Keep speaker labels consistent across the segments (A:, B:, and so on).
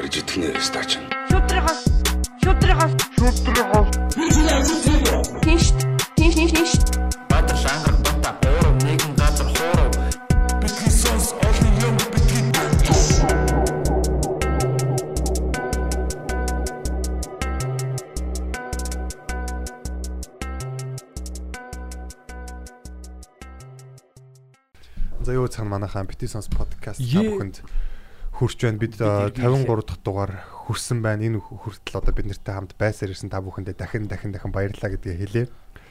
A: Гарч итгэнэ стач.
B: Шудрагаас шудрагаас шудрагаас тийш тийш тийш тийш
C: Баатар шангар бата гурав нэгэн газар хуурав
A: Бидний сонс олон юм бидний
D: За юу цаана манайхаа Petissons podcast та
E: Е.
D: бүхэнд хүрч байна. Бид э, 53 дахь дугаар хүрсэн байна. Энэ хүртэл одоо бид нартай хамт байсаар ирсэн та бүхэндээ дахин дахин дахин баярлалаа гэдгийг хэлье.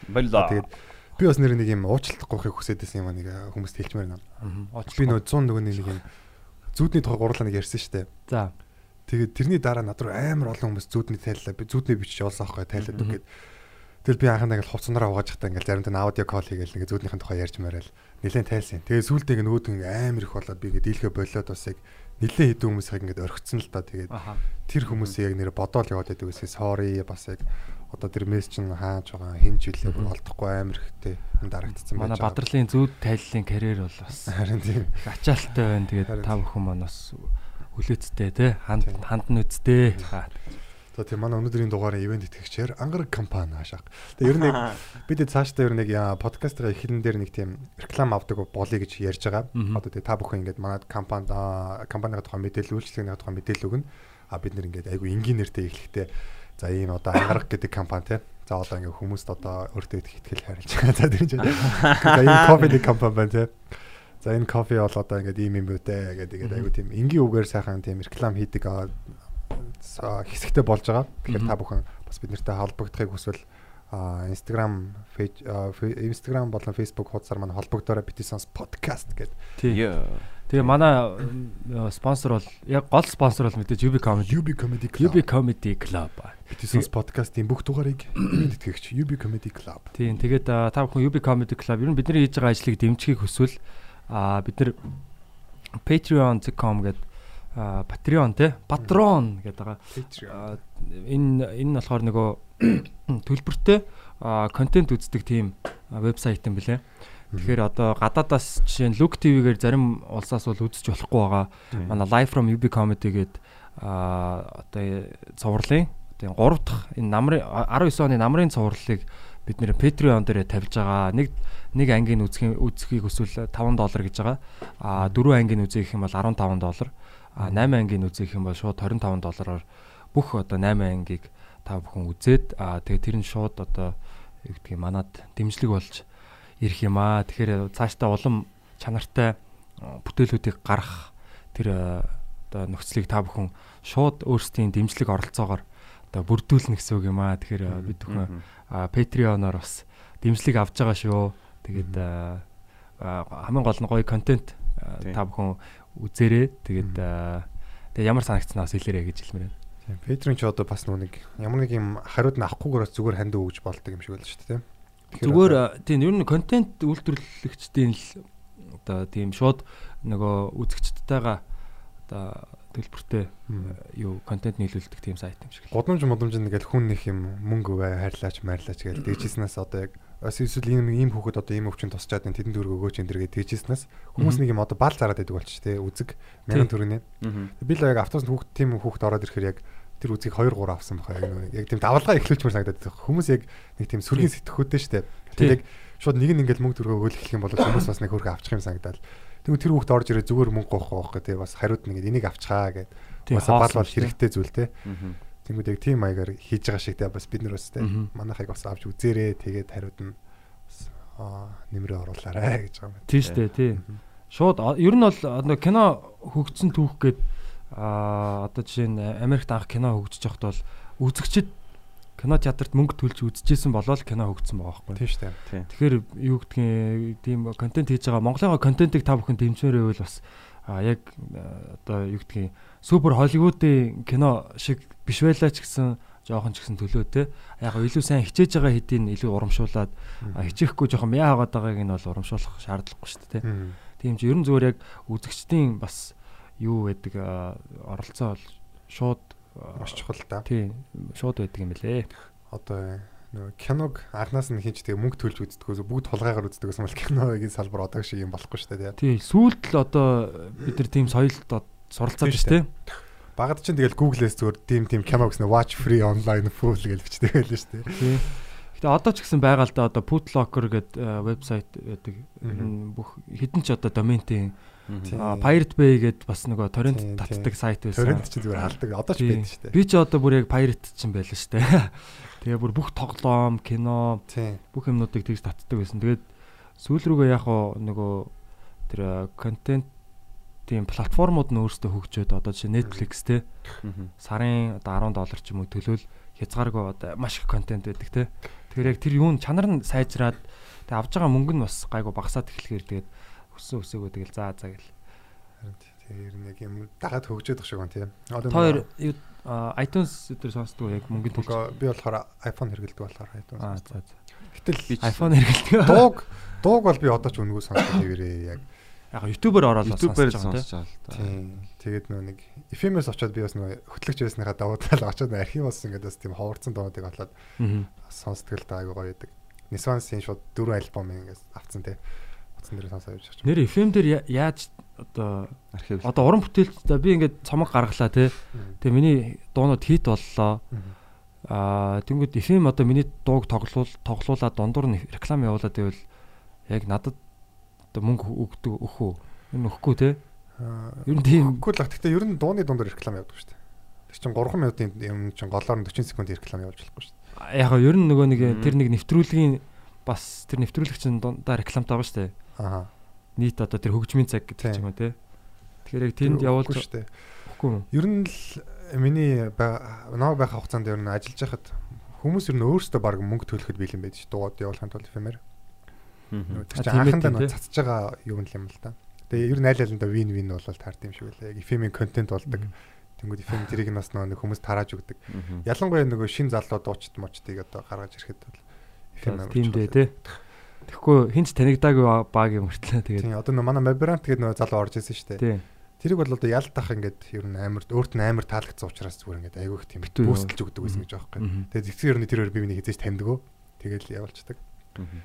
E: Баярлаа.
D: Тэгээд би бас нэр нэг юм уучлалт гоохыг хүсэж байсан юм а нэг хүмүүст хэлчмээр байна. Би нөө 100 нөгөө нэг юм зүудний тухай гурлаа нэг ярьсан шүү дээ.
E: За.
D: Тэгээд тэрний дараа над руу амар олон хүмүүс зүудний тайллаа. Би зүудний бичиж явуулсан аахгүй тайлаад үгээд. Тэгэл би анхандаа ингээл хувцсанараа угааж захтаа ингээл заримдаа аудио кол хийгээл ингээ зүуднийхэн тухай ярьж мээрэл нилээн тайлсан. Тэгээд сүүлдээ ингээ нөгөөд ингээ амар их болоод би ингээ дийлхэ болоод бас яг нилээн хэдэн хүмүүсийг ингээ орхицсон л да. Тэгээд тэр хүмүүсийг яг нэр бодоол яваад байдаг гэсэн. Sorry бас яг одоо тэр мессеж нь хааж байгаа хинж үлээ бүр олдохгүй амар ихтэй дарагдсан байж
E: Манай Бадрлын зүүд тайллын карьер бол бас
D: харин тийм.
E: Ачаалттай байна. Тэгээд та бүхэн маань бас хүлээцтэй те ханд ханд нь үздэй. За.
D: Тийм манай өнөөдрийн дугаарын ивент итгэгчээр ангар компани хаашаа. Тэгээ ер нь бид цаашдаа ер нь подкастын эхлэн дээр нэг тийм реклам авдаг болъё гэж ярьж байгаа. Одоо тэгээ та бүхэн ингээд манай компанид аа, компанийн тухай мэдээлэл үйлчлэгийн тухай мэдээлэл өгнө. А бид нэр ингээд айгу энгийн нэртэй эхлэхдээ за ийм одоо ангараг гэдэг компани те. За одоо ингээд хүмүүст одоо өөртөө их ихтгэл харилж байгаа. За тэр чинь. За ийм кофений компани байна те. За энэ кофе бол одоо ингээд ийм юм үү те гэдэг ингээд айгу тийм энгийн үгээр сайхан тийм реклам хийдэг хэсэгтэй болж байгаа. Тэгэхээр та бүхэн бас бид нартай холбогдохыг хүсвэл Instagram, Instagram болон Facebook хуудасаар маань холбогдорой Petissons podcast гэдэг.
E: Тэгээ манай спонсор бол яг гол спонсор бол мэдээж UB Comedy.
D: UB Comedy Club.
E: UB Comedy Club.
D: Petissons podcast-ийн бүх дугаарыг итгэгч UB Comedy Club.
E: Тийм. Тэгээд та бүхэн UB Comedy Club ер нь бидний хийж байгаа ажлыг дэмжихийг хүсвэл бид нар patreon.com гэдэг Patreon те Patron гэдэг байгаа. Энэ энэ нь болохоор нөгөө төлбөртэй контент үздэг тийм вебсайт юм билэ. Тэгэхээр одоо гадаадаас жишээ нь Look TV-гээр зарим улсаас бол үзэж болохгүй байгаа. Манай Live from UB Comedy гээд а одоо цувралын одоо 3 дахь энэ намрын 19 оны намрын цувралыг бид нэр Patreon дээр тавьж байгаа. Нэг нэг ангийн үзхийг үзхийг өсвөл 5 доллар гэж байгаа. А дөрвөн ангийн үзэх юм бол 15 доллар. А 8 ангийн үзэх юм бол шууд 25 доллараар бүх одоо 8 ангийг та бүхэн үзээд тэгээ тэр нь шууд одоо юу гэдгийг манад дэмжлэг болж ирэх юм аа. Тэгэхээр цаашдаа улам чанартай бүтээлүүдийг гаргах тэр одоо нөхцөлийг та бүхэн шууд өөрсдийн дэмжлэг оролцоогоор одоо бүрдүүлнэ гэсэн үг юм аа. Тэгэхээр бид бүхэн Patreon-оор бас дэмжлэг авч байгаа шүү. Тэгээд хамгийн гол нь гоё контент та бүхэн үзээрэй. Тэгээд тэгээд ямар санагдсанаа бас хэлээрэй гэж хэлмээр байна.
D: Patreon ч одоо бас нүг ямар нэг юм хариуд нь авахгүйгээр зүгээр ханд өгж болдог юм шиг байл шүү дээ. Тэгэхээр
E: Зүгээр тийм ер нь контент үйлдвэрлэгчдийн л одоо тийм шууд нөгөө үзэгчдтэйгээ одоо төлбөртэй юу контент нийлүүлдэг тийм сайт юм шиг.
D: Годомж модомж нэгэл хүн нэг юм мөнгө өгөө хайрлаач маярлаач гэж дээжснээс одоо яг бас эсвэл ийм ийм хүүхэд одоо ийм өвчин тусчаад энэ тэдэнд дөрөв өгөөч энэ дэргээ дээжснээс хүмүүс нэг юм одоо баал зараад байдаг болчих тий үзэг. Мянган төгрөний би л яг автобусд хүүхэд тийм хүүхэд ороод ирэхээр яг тэр үзгийг 2 3 авсан баха яг яг тийм давалгаа эхлүүлчмээр санагдаад байна. хүмүүс яг нэг тийм сүргийн сэтгхүүтэй штэ тэр яг шууд нэг нь ингээл мөнгө төгрөгөө өгөөл эхлэх юм бол хүмүүс бас нэг хөргө авчих юм санагдаад. Тэгвэл тэр хүүхэд орж ирээ зүгээр мөнгө гоох байхгүй тий бас хариуд нэг энийг авчхаа гэд. Бас бал бол хэрэгтэй зүйл тий Тэнгүүд яг тийм маягаар хийж байгаа шиг те бас бид нар бас те
E: Мгм.
D: манайхыг бас авч үзээрэй тэгээд хариуд нь нэмрээ оруулаарай гэж байгаа юм.
E: Тийм шүү дээ тий. Шууд ер нь бол кино хөгжсөн түүх гээд а одоо жишээ нь Америкт анх кино хөгжиж байхад бол үзэгчд кино театрт мөнгө төлж үзчихсэн болоод кино хөгжсөн байгаа байхгүй.
D: Тийм шүү дээ.
E: Тэгэхээр юу гэдгийг тийм контент хийж байгаа Монголын контентыг та бүхэн дэмжмээр байвал бас а яг одоо юу гэдгийг супер холливуудын кино шиг биш байлаа ч гэсэн жоохон ч гэсэн төлөө те. Яг гоо илүү сайн хичээж байгаа хэдийн илүү урамшуулад хичээхгүй жоохон мяа хагаад байгааг нь бол урамшуулах шаардлагагүй шүү дээ те. Тийм ч ерөн зүгээр яг үзэгчдийн бас юу гэдэг оролцоо бол шууд
D: Маш чухал та.
E: тийм шууд байдаг юм лээ
D: Одоо нөгөө киног анханаас нь хийж тэгээ мөнгө төлж үздэггүйс бүгд тулгаагаар үздэг гэсэн бол киногийн салбар одоо шиг юм болохгүй шүү дээ.
E: тий. Сүүлд л одоо бид нар тийм соёлд суралцаад
D: Тийм
E: шүү дээ
D: Багад чинь тэгэл Google-ээс зүгээр team team кино гэсэн watch free online full гэж бичдэг байлаа шүү дээ.
E: Гэтэ одоо ч гэсэн байгаа л да одоо Putlocker гэдэг вебсайт байдаг. Бүх хідэн ч одоо доментэй Pirate Bay гэд бас нөгөө торрент татдаг сайт байсан.
D: Торрент чинь зүгээр алдаг. Одоо ч байдаг шүү дээ.
E: Би ч одоо бүр яг Pirate чинь байлаа шүү дээ. Тэгээ бүр бүх тоглоом, кино, бүх юмнуудыг тэгж татдаг байсан. Тэгээд сүүл рүүгээ яг нөгөө тэр контент тийм платформуд нь өөрсдөө хөгжөөд одоо жишээ Netflix те сарын одоо 10 доллар ч юм уу төлөөл хязгааргүй одоо маш их контент байдаг те. Тэгэхээр яг тэр юун чанар нь сайжраад тэгээ авж байгаа мөнгө нь бас гайгүй багасаад эхлэхээр тэгээд өссөн өсөөгөө тэгэл заа заа гэл.
D: Харин тийм ер нь яг юм дагаад хөгжөөд шиг байна тийм. Одоо
E: Хоёр iTunes дээр сонсдог яг мөнгөнд төлж.
D: би болохоор iPhone хэрэглэдэг болохоор iTunes.
E: Аа за за.
D: Гэтэл
E: iPhone хэрэглэдэг.
D: дууг дууг бол би одоо ч үнэгүй сонсож хэвээрээ яг
E: Яг YouTube-оор ороод бас
F: YouTube-ээр
E: сонсож байгаа
F: л да.
D: тийм. Тэгээд нөгөө нэг FM-ээс очоод би бас нөгөө хөтлөгч байсныхаа давуу тал очоод архиваас ингээд бас тийм ховорцсон дуунуудыг олоод сонсдог л да айгуу гоё байдаг. Nissan-ийн шууд дөрвөн альбом ингээд авцсан тийм. Утсан дээр сонсоо явж байгаа.
E: Нэр FM дээр яаж одоо
F: Архив.
E: одоо уран бүтээлчтэй би ингээд цомог гаргалаа те. Тэгээ миний дуунууд хит боллоо. Аа тэнгууд FM одоо миний дууг тоглуул тоглуулаад дундуур нь реклам явуулаад байвал яг надад одоо мөнгө өгдөг өх үү? Энэ өгөхгүй те. Ер нь тийм
D: Үгүй л. Гэхдээ ер нь дууны дундор реклам явдаг шүү дээ. Тэр чинь 3 минутын юм чинь голоор нь 40 секунд реклам явуулж болохгүй шүү дээ.
E: яг нь ер нь нөгөө нэг тэр нэг нэвтрүүлгийн бас тэр нэвтрүүлэгчин дундаа рекламтай байгаа шүү дээ.
D: Аа.
E: Нийт одоо тэр хөгжмийн цаг гэдэг юм уу те. Тэгэхээр яг тэнд явуулж
D: шүү дээ.
E: өгөхгүй юм.
D: Ер нь л миний ба- нав байх хугацаанд ер нь ажиллаж байхад хүмүүс ер нь өөрсдөө баг мөнгө төлөхөд бэлэн байдаг шүү. Дууд явуулахын тулд эфемер. Тэр чинь анхандаа нөө
E: тий.
D: цацж байгаа юм л юм л та. Тэгээ ер нь аль алиндаа вин вин бол таард юм шиг үлээ. Эфемийн контент болдог. Тэнгүүд эфем тэрийг нас нөө хүмүүс тарааж өгдөг. Ялангуяа нөгөө шин залуу дуучид мочдыг одоо гаргаж ирэхэд бол эфем амар
E: Тийм дээ те. Тэгэхгүй хинч танигдаагүй баг юм мөртлөө тэгээд.
D: Тийм одоо манай Мабрант гэдэг нөгөө залуу орж исэн шүү дээ.
E: Тийм.
D: Тэрийг бол одоо ялдах ингээд ер нь амар өөрт нь амар таалагдсан учраас зүгээр ингээд айгүй их тийм бүүсэлж өгдөг байсан гэж.
E: Мгм.
D: Тэгээд зэгцэн ер нь тэр хоёр би миний хизээж таньдаг. Тэгэл явуулцдаг.
F: Мгм.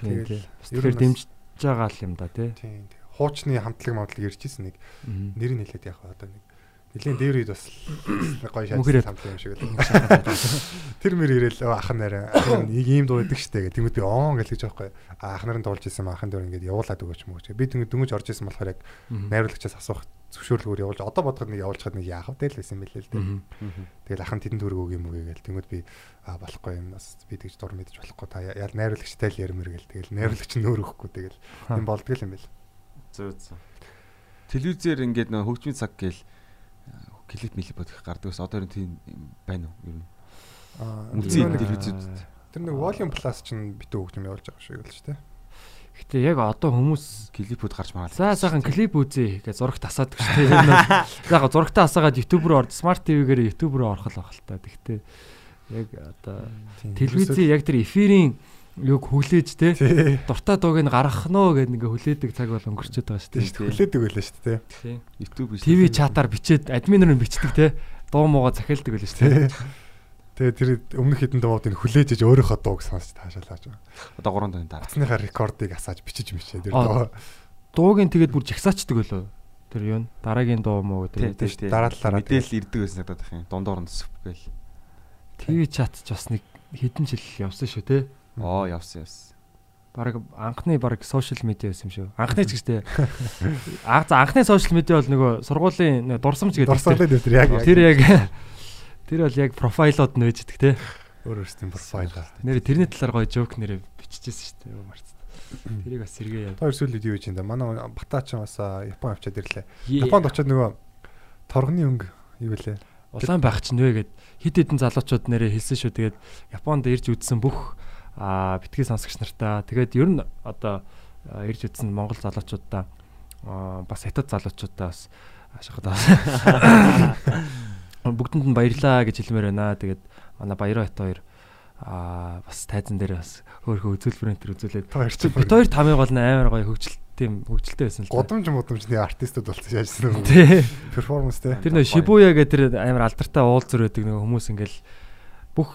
D: Тэгэл ер нь
E: дэмжиж байгаа юм да тий.
D: Тийм. Хуучны хамтлаг мамтлаг ирж исэн нэг нэр нь хэлээд яг одоо нэг Нилийн дээр үед бас гоё шатсан хамтлаг юм шиг л. Тэр мэр ирээл "Өө, ах нараа нэг ийм дуу байдаг штэ гэх. Тэнгүүд би оон гэл гэж байхгүй. А ах нарын дуулж исэн ахын дээр ингээд явуулаад өгөөч мөн гэж. Би тэнгүүд дөнгөж орж исэн болохоор яг найруулагчаас асуух зөвшөөрлөгөөр явуулж одоо бодоход нэг явуулчихад нэг яах вэ л байсан юм билээ л.
E: Мгм.
D: Тэгэл ахын тэдэн төрөг өгье мөгий гээл тэнгүүд би а болохгүй юм бас би тэгж дур мэдэж болохгүй та яа найруулагчтай л ярмэр гээл тэгэл найруулагч нь өөр өгөхгүй тэгэл юм болдго юм бэл.
F: Зөө зөө. Телевизээр ингээд нөө хөгжмийн цаг гээл клип мэлип бодох гардаг ус одоо тийм юм байна уу? Ер нь.
D: Аа нэг-
F: телевизүүд.
D: Тэр нэг volume plus чинь битүү хөгжим явуулж байгаа шиг л ч тийм.
E: Гэтэ яг одоо хүмүүс
F: клипүүд гарч магаал.
E: За сайхан клип үзье гэж зурагт асаадаг шүү дээ. Энэ бол яг зурагтаа асаагаад YouTube руу орж смарт TV-гээр YouTube руу орох л байх л та. Тэгтээ яг одоо телевизийн яг тэр эфирийн юг хүлээж те дуртай дууг нь гаргах нөө гэдэг ингээ хүлээдэг цаг бол өнгөрчөөд байгаа шүү
D: Тийм
E: дээ.
D: Хүлээдэг байлаа шүү дээ.
E: Тийм.
F: YouTube биш.
E: ТV чатаар бичээд админер нь бичдэг те дуу муугаа захиалдаг байлаа шүү дээ.
D: Тэгээ тэр өмнөх хэдэн дуунуудыг хүлээж иж өөрийнхөө дууг сонсч таашаалааж байгаа.
F: Одоо 3 дөрөв дараа.
D: Цасныхаа рекордыг асааж бичиж мичээ тэр дуу.
E: Дуугийн тэгээд бүр жагсаачдаг байлоо. Тэр юу? Дараагийн дуу муу
F: Тийм
E: гэдэг.
F: тийм.
D: дараа талаараа
F: мэдээлэл ирдэг байсан надад их юм. Дундуур нь сүп гээл.
E: ТV чат ч бас нэг хэдэн жил явсан шүү те.
F: Оо явсан явсан.
E: Бараг анхны бараг сошиал медиа байсан юм шүү. Анхны ч гэжтэй. Аа за анхны сошиал медиа бол нөгөө сургуулийн дурсамж гэдэг.
D: Дурсгалын дээр яг
E: Тэр яг тэр бол яг профайлууд нь байж дэг те.
D: өөр өөрсдийн профайл.
E: Нэр тэрний талаар гоё жоок нэрээ биччихсэн шүү дээ. Марцсан. Тэрийг бас сэргээ яа.
D: Тэр сүүлд юу гэж юм да. Манай Батаач бас Япон авчаад ирлээ. Японд очиод нөгөө торгоны өнгө юу вэ?
E: Улаан байх ч нэ гэд хит хитэн залуучууд нэрээ хэлсэн шүү. Тэгээд Японд ирж үзсэн бүх аа битгий сонсогч нартаа тэгээд ер нь одоо ирж үзсэн Монгол залуучуудаа аа, бас хятад залуучуудаа бас ашигтай. Бүгдэнд нь баярлаа гэж хэлмээр байна. Тэгээд манай баяраа хот хоёр аа бас тайзан дээр бас хөөхөө үзүүлбэрэн төр үзүүлээд бит хоёр тамиг бол амар гоё хөгжилт тийм хөгжилтэй байсан л та.
D: Гудамж мудамжны артистууд болсон яажсан юм.
E: Тий.
D: Перформанс те.
E: Тэр нөө Shibuya гэдэг тэр амар алдартай уулзар байдаг нөгөө хүмүүс ингээл бүх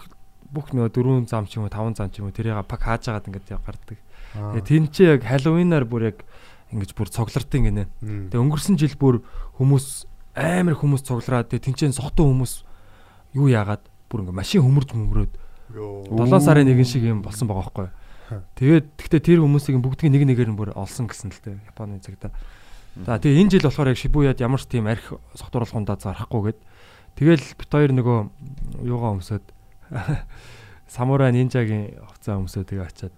E: бүх нөгөө дөрвөн зам ч юм уу таван зам ч юм уу тэрийг пак хааж агаад ингээд гардаг. Тэгээ тэн чи яг Halloween-аар бүр яг ингэж бүр цоглортын гинэ. Тэгээ өнгөрсөн жил бүр хүмүүс амар хүмүүс цуглараад тэгээ тэнцэн сохтон хүмүүс юу яагаад бүр ингээ машин хөмөрж мөнгөрөөд
D: Йоо.
E: 7 сарын нэгэн шиг юм болсон байгаа байхгүй. Тэгээд тэгтээ тэр хүмүүсийг бүгдийг нэг нэгээр нь бүр олсон гэсэн л дээ Японы цагта. За тэгээ энэ жил болохоор яг Шибуяд ямар ч тийм арх согтууруулахундаа зарахгүйгээд тэгэл бит хоёр нөгөө юугаа өмсөд самурай нинжагийн хувцас өмсөд тэгээ очиад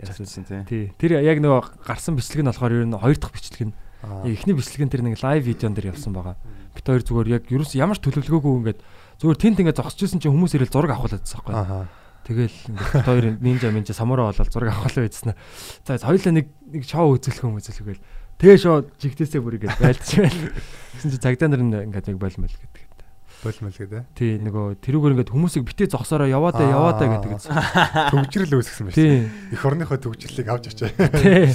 E: яасан
F: тий.
E: Тэр яг нөгөө гарсан бичлэг нь болохоор ер нь хоёр дахь бичлэг нь эхний бичлэг нь тэр нэг лайв видеон дээр явсан байгаа. Бит хоёр зүгээр яг ерөөс ямар ч төлөвлөгөөгүй ингээд зүгээр тент ингээд зогсчихсэн чинь хүмүүс ирэл зураг авах лээдсэн байхгүй. Тэгэл ингээд бит хоёр нинжа минжа самурай болол зураг авах л байцсан. За хоёулаа нэг нэг шоу үзүүлэх юм үзүүлэхгээл тэгээ шоу жигтээсээ бүр ингээд байлдчихвал. Гэсэн чинь цагдаа нар ингээд яг болмол гэдэг.
D: Болмол гэдэг.
E: Тий нөгөө тэрүүгээр ингээд хүмүүсийг битээ зогсоороо яваа даа яваа даа гэдэг.
D: Төгжрөл үүсгэсэн байна.
E: Тий.
D: Их орныхоо төгжрлийг авч очоо.
E: Тий.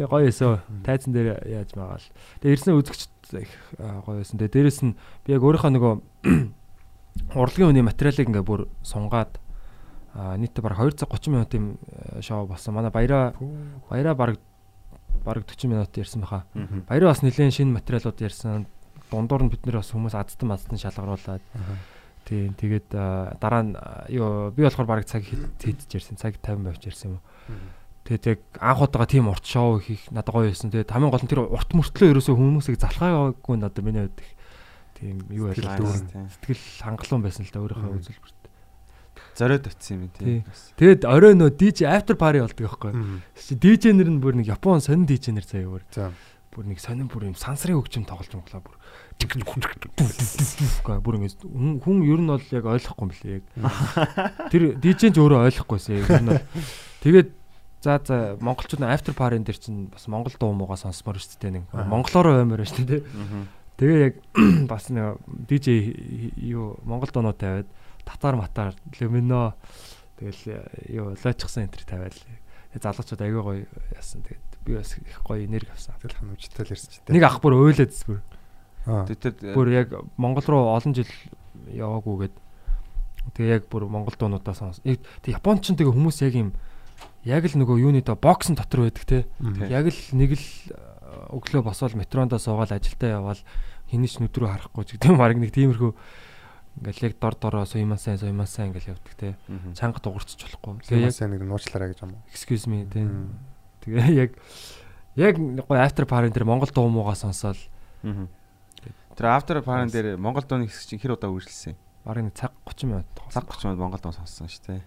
E: Тэгээ гоё эсөө тайзан дээр яаж байгаа л. Тэгээ ирсэн үзэгч их гоё байсан. Тэгээ дээрэс нь би яг өөрийнхөө нөгөө урлагийн үний материалыг ингээ бүр сунгаад аа нийтдээ баг 2 цаг 30 минутын э, шоу болсон. Манай баяра баяра баг баг 40 минут ярьсан баха. Баяра бас нэлээд шинэ материалууд ярьсан. Дундуур нь бид нэр бас хүмүүс азтан азтан шалгаруулад. Тийм тэгээд аа, дараа нь юу би болохоор баг цаг хийдэж ярьсан. Цаг 50 байвч ярьсан юм уу. Тэгээд яг анх удаага тийм урт шоу хийх надад гоё байсан. Тэгээд хамгийн гол нь тэр урт мөртлөө ерөөсөө хүмүүсийг залхаагаагүй надад миний хувьд их тийм юу байлаа.
D: дүүрэн.
E: Сэтгэл хангалуун байсан л да өөрийнхөө үзэлбэрт.
F: Зориод очсон юм
E: Тий.
F: тий.
E: Тэгээд орой нөө DJ after party болдог байхгүй.
D: Мгм.
E: Чи DJ нэр нь бүр нэг Япон сонин DJ нэр заяа бүр.
D: За.
E: Бүр нэг сонин бүр юм сансрын хөгжим тоглож моглаа бүр. Бүр ингэ хүн ер нь бол яг ойлгохгүй юм билээ. Тэр DJ ч өөрөө ойлгохгүйсэн ер нь бол. Тэгээд за за монголчууд after party дээр чинь бас монгол дуу муугаа сонсмоор шүү дээ нэг. Монголоор баймаар шүү дээ. Тэгээ яг бас нэг DJ юу монгол дуунууд тавиад татар матар лемино тэгэл юу лойчсан энэ төр тавиал. Тэгээ залуучууд аягүй гоё яасан. Тэгээд би бас их гоё энерги авсан.
D: Тэгэл ханамжтай л ирсэн ч тийм.
E: Нэг ах бүр ойлээд бүр.
D: Аа.
F: Тэр тэр
E: Бүр яг Монгол руу олон жил яваагүйгээд тэгээ яг бүр Монгол дуунуудаа сонс. Тэг Японд ч тэгээ хүмүүс яг юм яг л нөгөө юуны доо боксын дотор байдаг те. Яг л нэг л э, өглөө босоод метрондоо суугаад ажилдаа явбал хинэж нүдрөө харахгүй ч гэдэг баг нэг тиймэрхүү ингээл яг дор дороо суймаа сайн ингээл явдаг те. Чанга дуурч болохгүй.
D: Тэгээ
E: яг
D: сайн нэг нууцлаарай гэж юм уу?
E: excuse me те. Тэгээ яг яг гоё after party дээр Монгол дуу муугаа сонсоод
F: Мгм. Тэр after party дээр Монгол дууны хэсэг чинь хэр удаа үргэлжилсэн?
E: бараг цаг 30 минут
F: Цаг 30 минут Монгол дуу сонссон шүү дээ.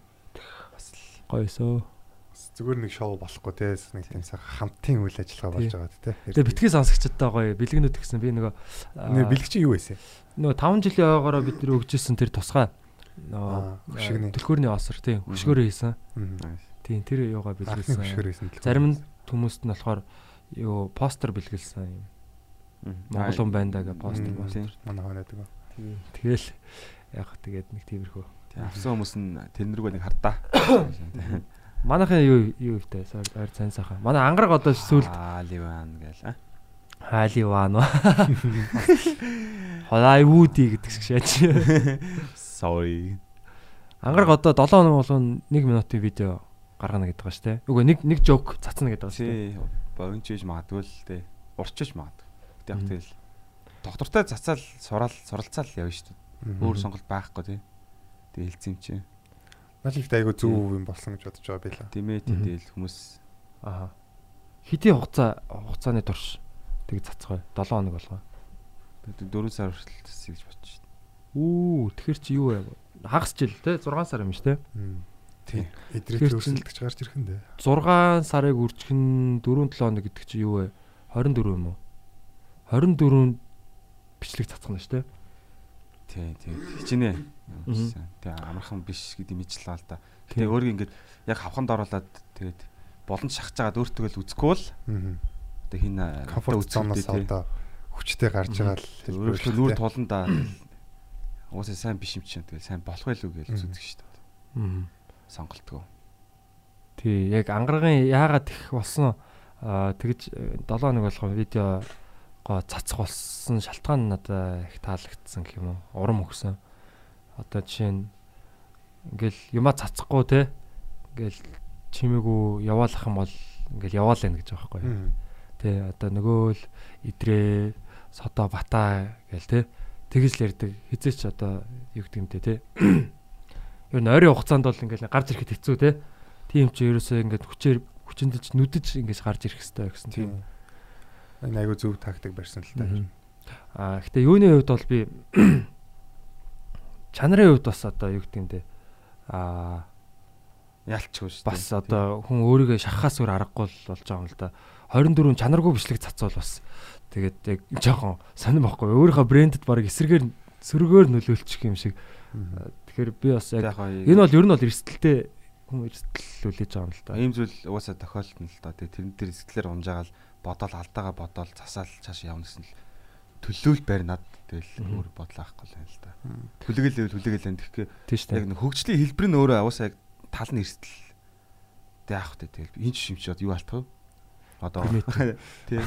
E: гоё өсөө.
D: Зүгээр нэг шоу болохгүй те нэг тийм сайхан хамтын үйл ажиллагаа болж
E: Тий.
D: байгаа те.
E: Тэгээ битгий сонсогчдоо гоё бэлгэнүүд гэсэн би нөгөө
D: чи юу байсан?
E: нөгөө 5 жилийн ойгоороо бид нэр өгчээсэн тэр тусгай нөгөө
D: Аа, хөшгөний.
E: төлхөрний осор тийм хөшгөөрөө хийсэн. Тийм тэр юугаа бэлгэлсэн. Зарим хүмүүст нь болохоор юу постэр бэлгэлсэн юм. Монгол хүн байна даа гэ постэр постэр.
D: манай хоноод байгаа.
E: Тэгэл яг тэгээд нэг тиймэрхүү.
F: Авсан хүмүүс нь тэрнэргүй нэг хардаа.
E: Манайхын юу юу ихтэй ойр цан сайхан. Манай ангараг одоо сүүлд
F: Аа ливан гээл.
E: ваано. Холайвуди гэдэг шиг шаач.
F: Sorry.
E: Ангараг одоо 7 хоног болгон 1 минутын видео гаргана гэдэг байгаа шүү дээ. Үгүй нэг нэг жок цацна гэдэг байгаа шүү дээ.
F: Тий. Бовинчж магадгүй л дээ. Урчж магадгүй. Гэтэ яг тэгэл доктортой цацаал сураал суралцаал явна шүү дээ. Өөр сонголт байхгүй тий. Тэгээ хэлсэн юм чи.
D: Нал ихтэй айгу зөв юм болсон гэж бодож байгаа би л.
F: Тимээ
E: Мгм.
F: тэгэл хүмүүс
E: Аа. Хэдийн хугацаа хугацааны турш тэг цацгай 7 хоног болгоо.
F: 4 сар хүртэл засыг гэж бодчих шүү
E: Үү, тэгэхэр чи юу вэ? Хагас жил те 6 сар юм шүү те.
D: Мм.
F: Тий.
D: Идрээ
E: Тэгэхээр чин-
D: төрсөлдөгч гарч ирэх нь дээ.
E: 6 сарыг үржих нь 4 7 хоног гэдэг чи юу вэ? 24 юм уу? 24 бичлэг цацгана шүү те.
F: Тий, тий. Хичнээн.
E: Мгм.
F: Тэгээ амархан биш гэдэг мэдлээ л да. Тэгээ өөрийг ингээд яг хавханд оруулаад тэгээд боломж шахаж байгаад өөртөө л үзэхгүй л одоо хин
D: Комфорт зоноос одоо хүчтэй гарч байгаа л
F: өөрөөсөө нүр туландаа уусаа сайн биш юм чинь тэгэл сайн болох байлгүй гэж үздэг шүү дээ.
E: Аа.
F: Сонголтгоо.
E: Тий, яг ангаргийн яагаад их болсон аа тэгж 7 хоног болгоо видео гоо цацх болсон шалтгаан надад их таалагдсан гэх юм уу? Урам өгсөн. Одоо жишээ нь ингээл юмаа цацхгүй те. Ингээл чимээгүй яваалах юм бол ингээл яваал байх гэж байгаа байхгүй. Тэ одоо нөгөө л идрээ содо бата гээл те тэгж л ярьдаг хизээч одоо юу гэдэг юм те те ер нь ойрын хугацаанд бол ингээл гарч ирэхэд хэцүү те тийм ч ерөөсөө ингээд хүчээр хүчэндэж нүдэж ингэж гарч ирэх хэрэгтэй гэсэн тийм
D: айгу зөв тактик барьсан л та.
E: аа гэтээ юуны хувьд бол би чанарын хувьд бас одоо юу гэдэг те? Аа
F: Ялчгүй шүү дээ.
E: бас одоо хүн өөрийгөө шахахаас өөр аргагүй болж байгаа юм л да. 24 чанаргүй бичлэг цацвал бас. Тэгээд яг жоохон сонирм байхгүй өөрийнхөө брэндэд баг эсрэгээр сөргөөр нөлөөлчих юм шиг. Тэгэхээр би бас яг энэ бол ер нь бол эрсдэлтэй хүн эрсдэл үлээж байгаа юм л да.
F: Ийм зүйл угаасаа тохиолдно л доо. Тэгээ тэрэн дээр сэтгэлээр унжаагаал бодоол алдаага бодоол засаал цааш явна гэсэн л төлөөл барьнад тэгэл өөр бодлоо авахгүй л юм л да. Хүлэгээл энэ тэгэхээр
E: тийм шүү
F: яг нэг хөгжлийн хэлбэр нь өөрөө угаасаа яг тал нь эрсдэл. Тэг яах вэ тэгэл энэ шимчээд юу алдах вэ? Одоо тий.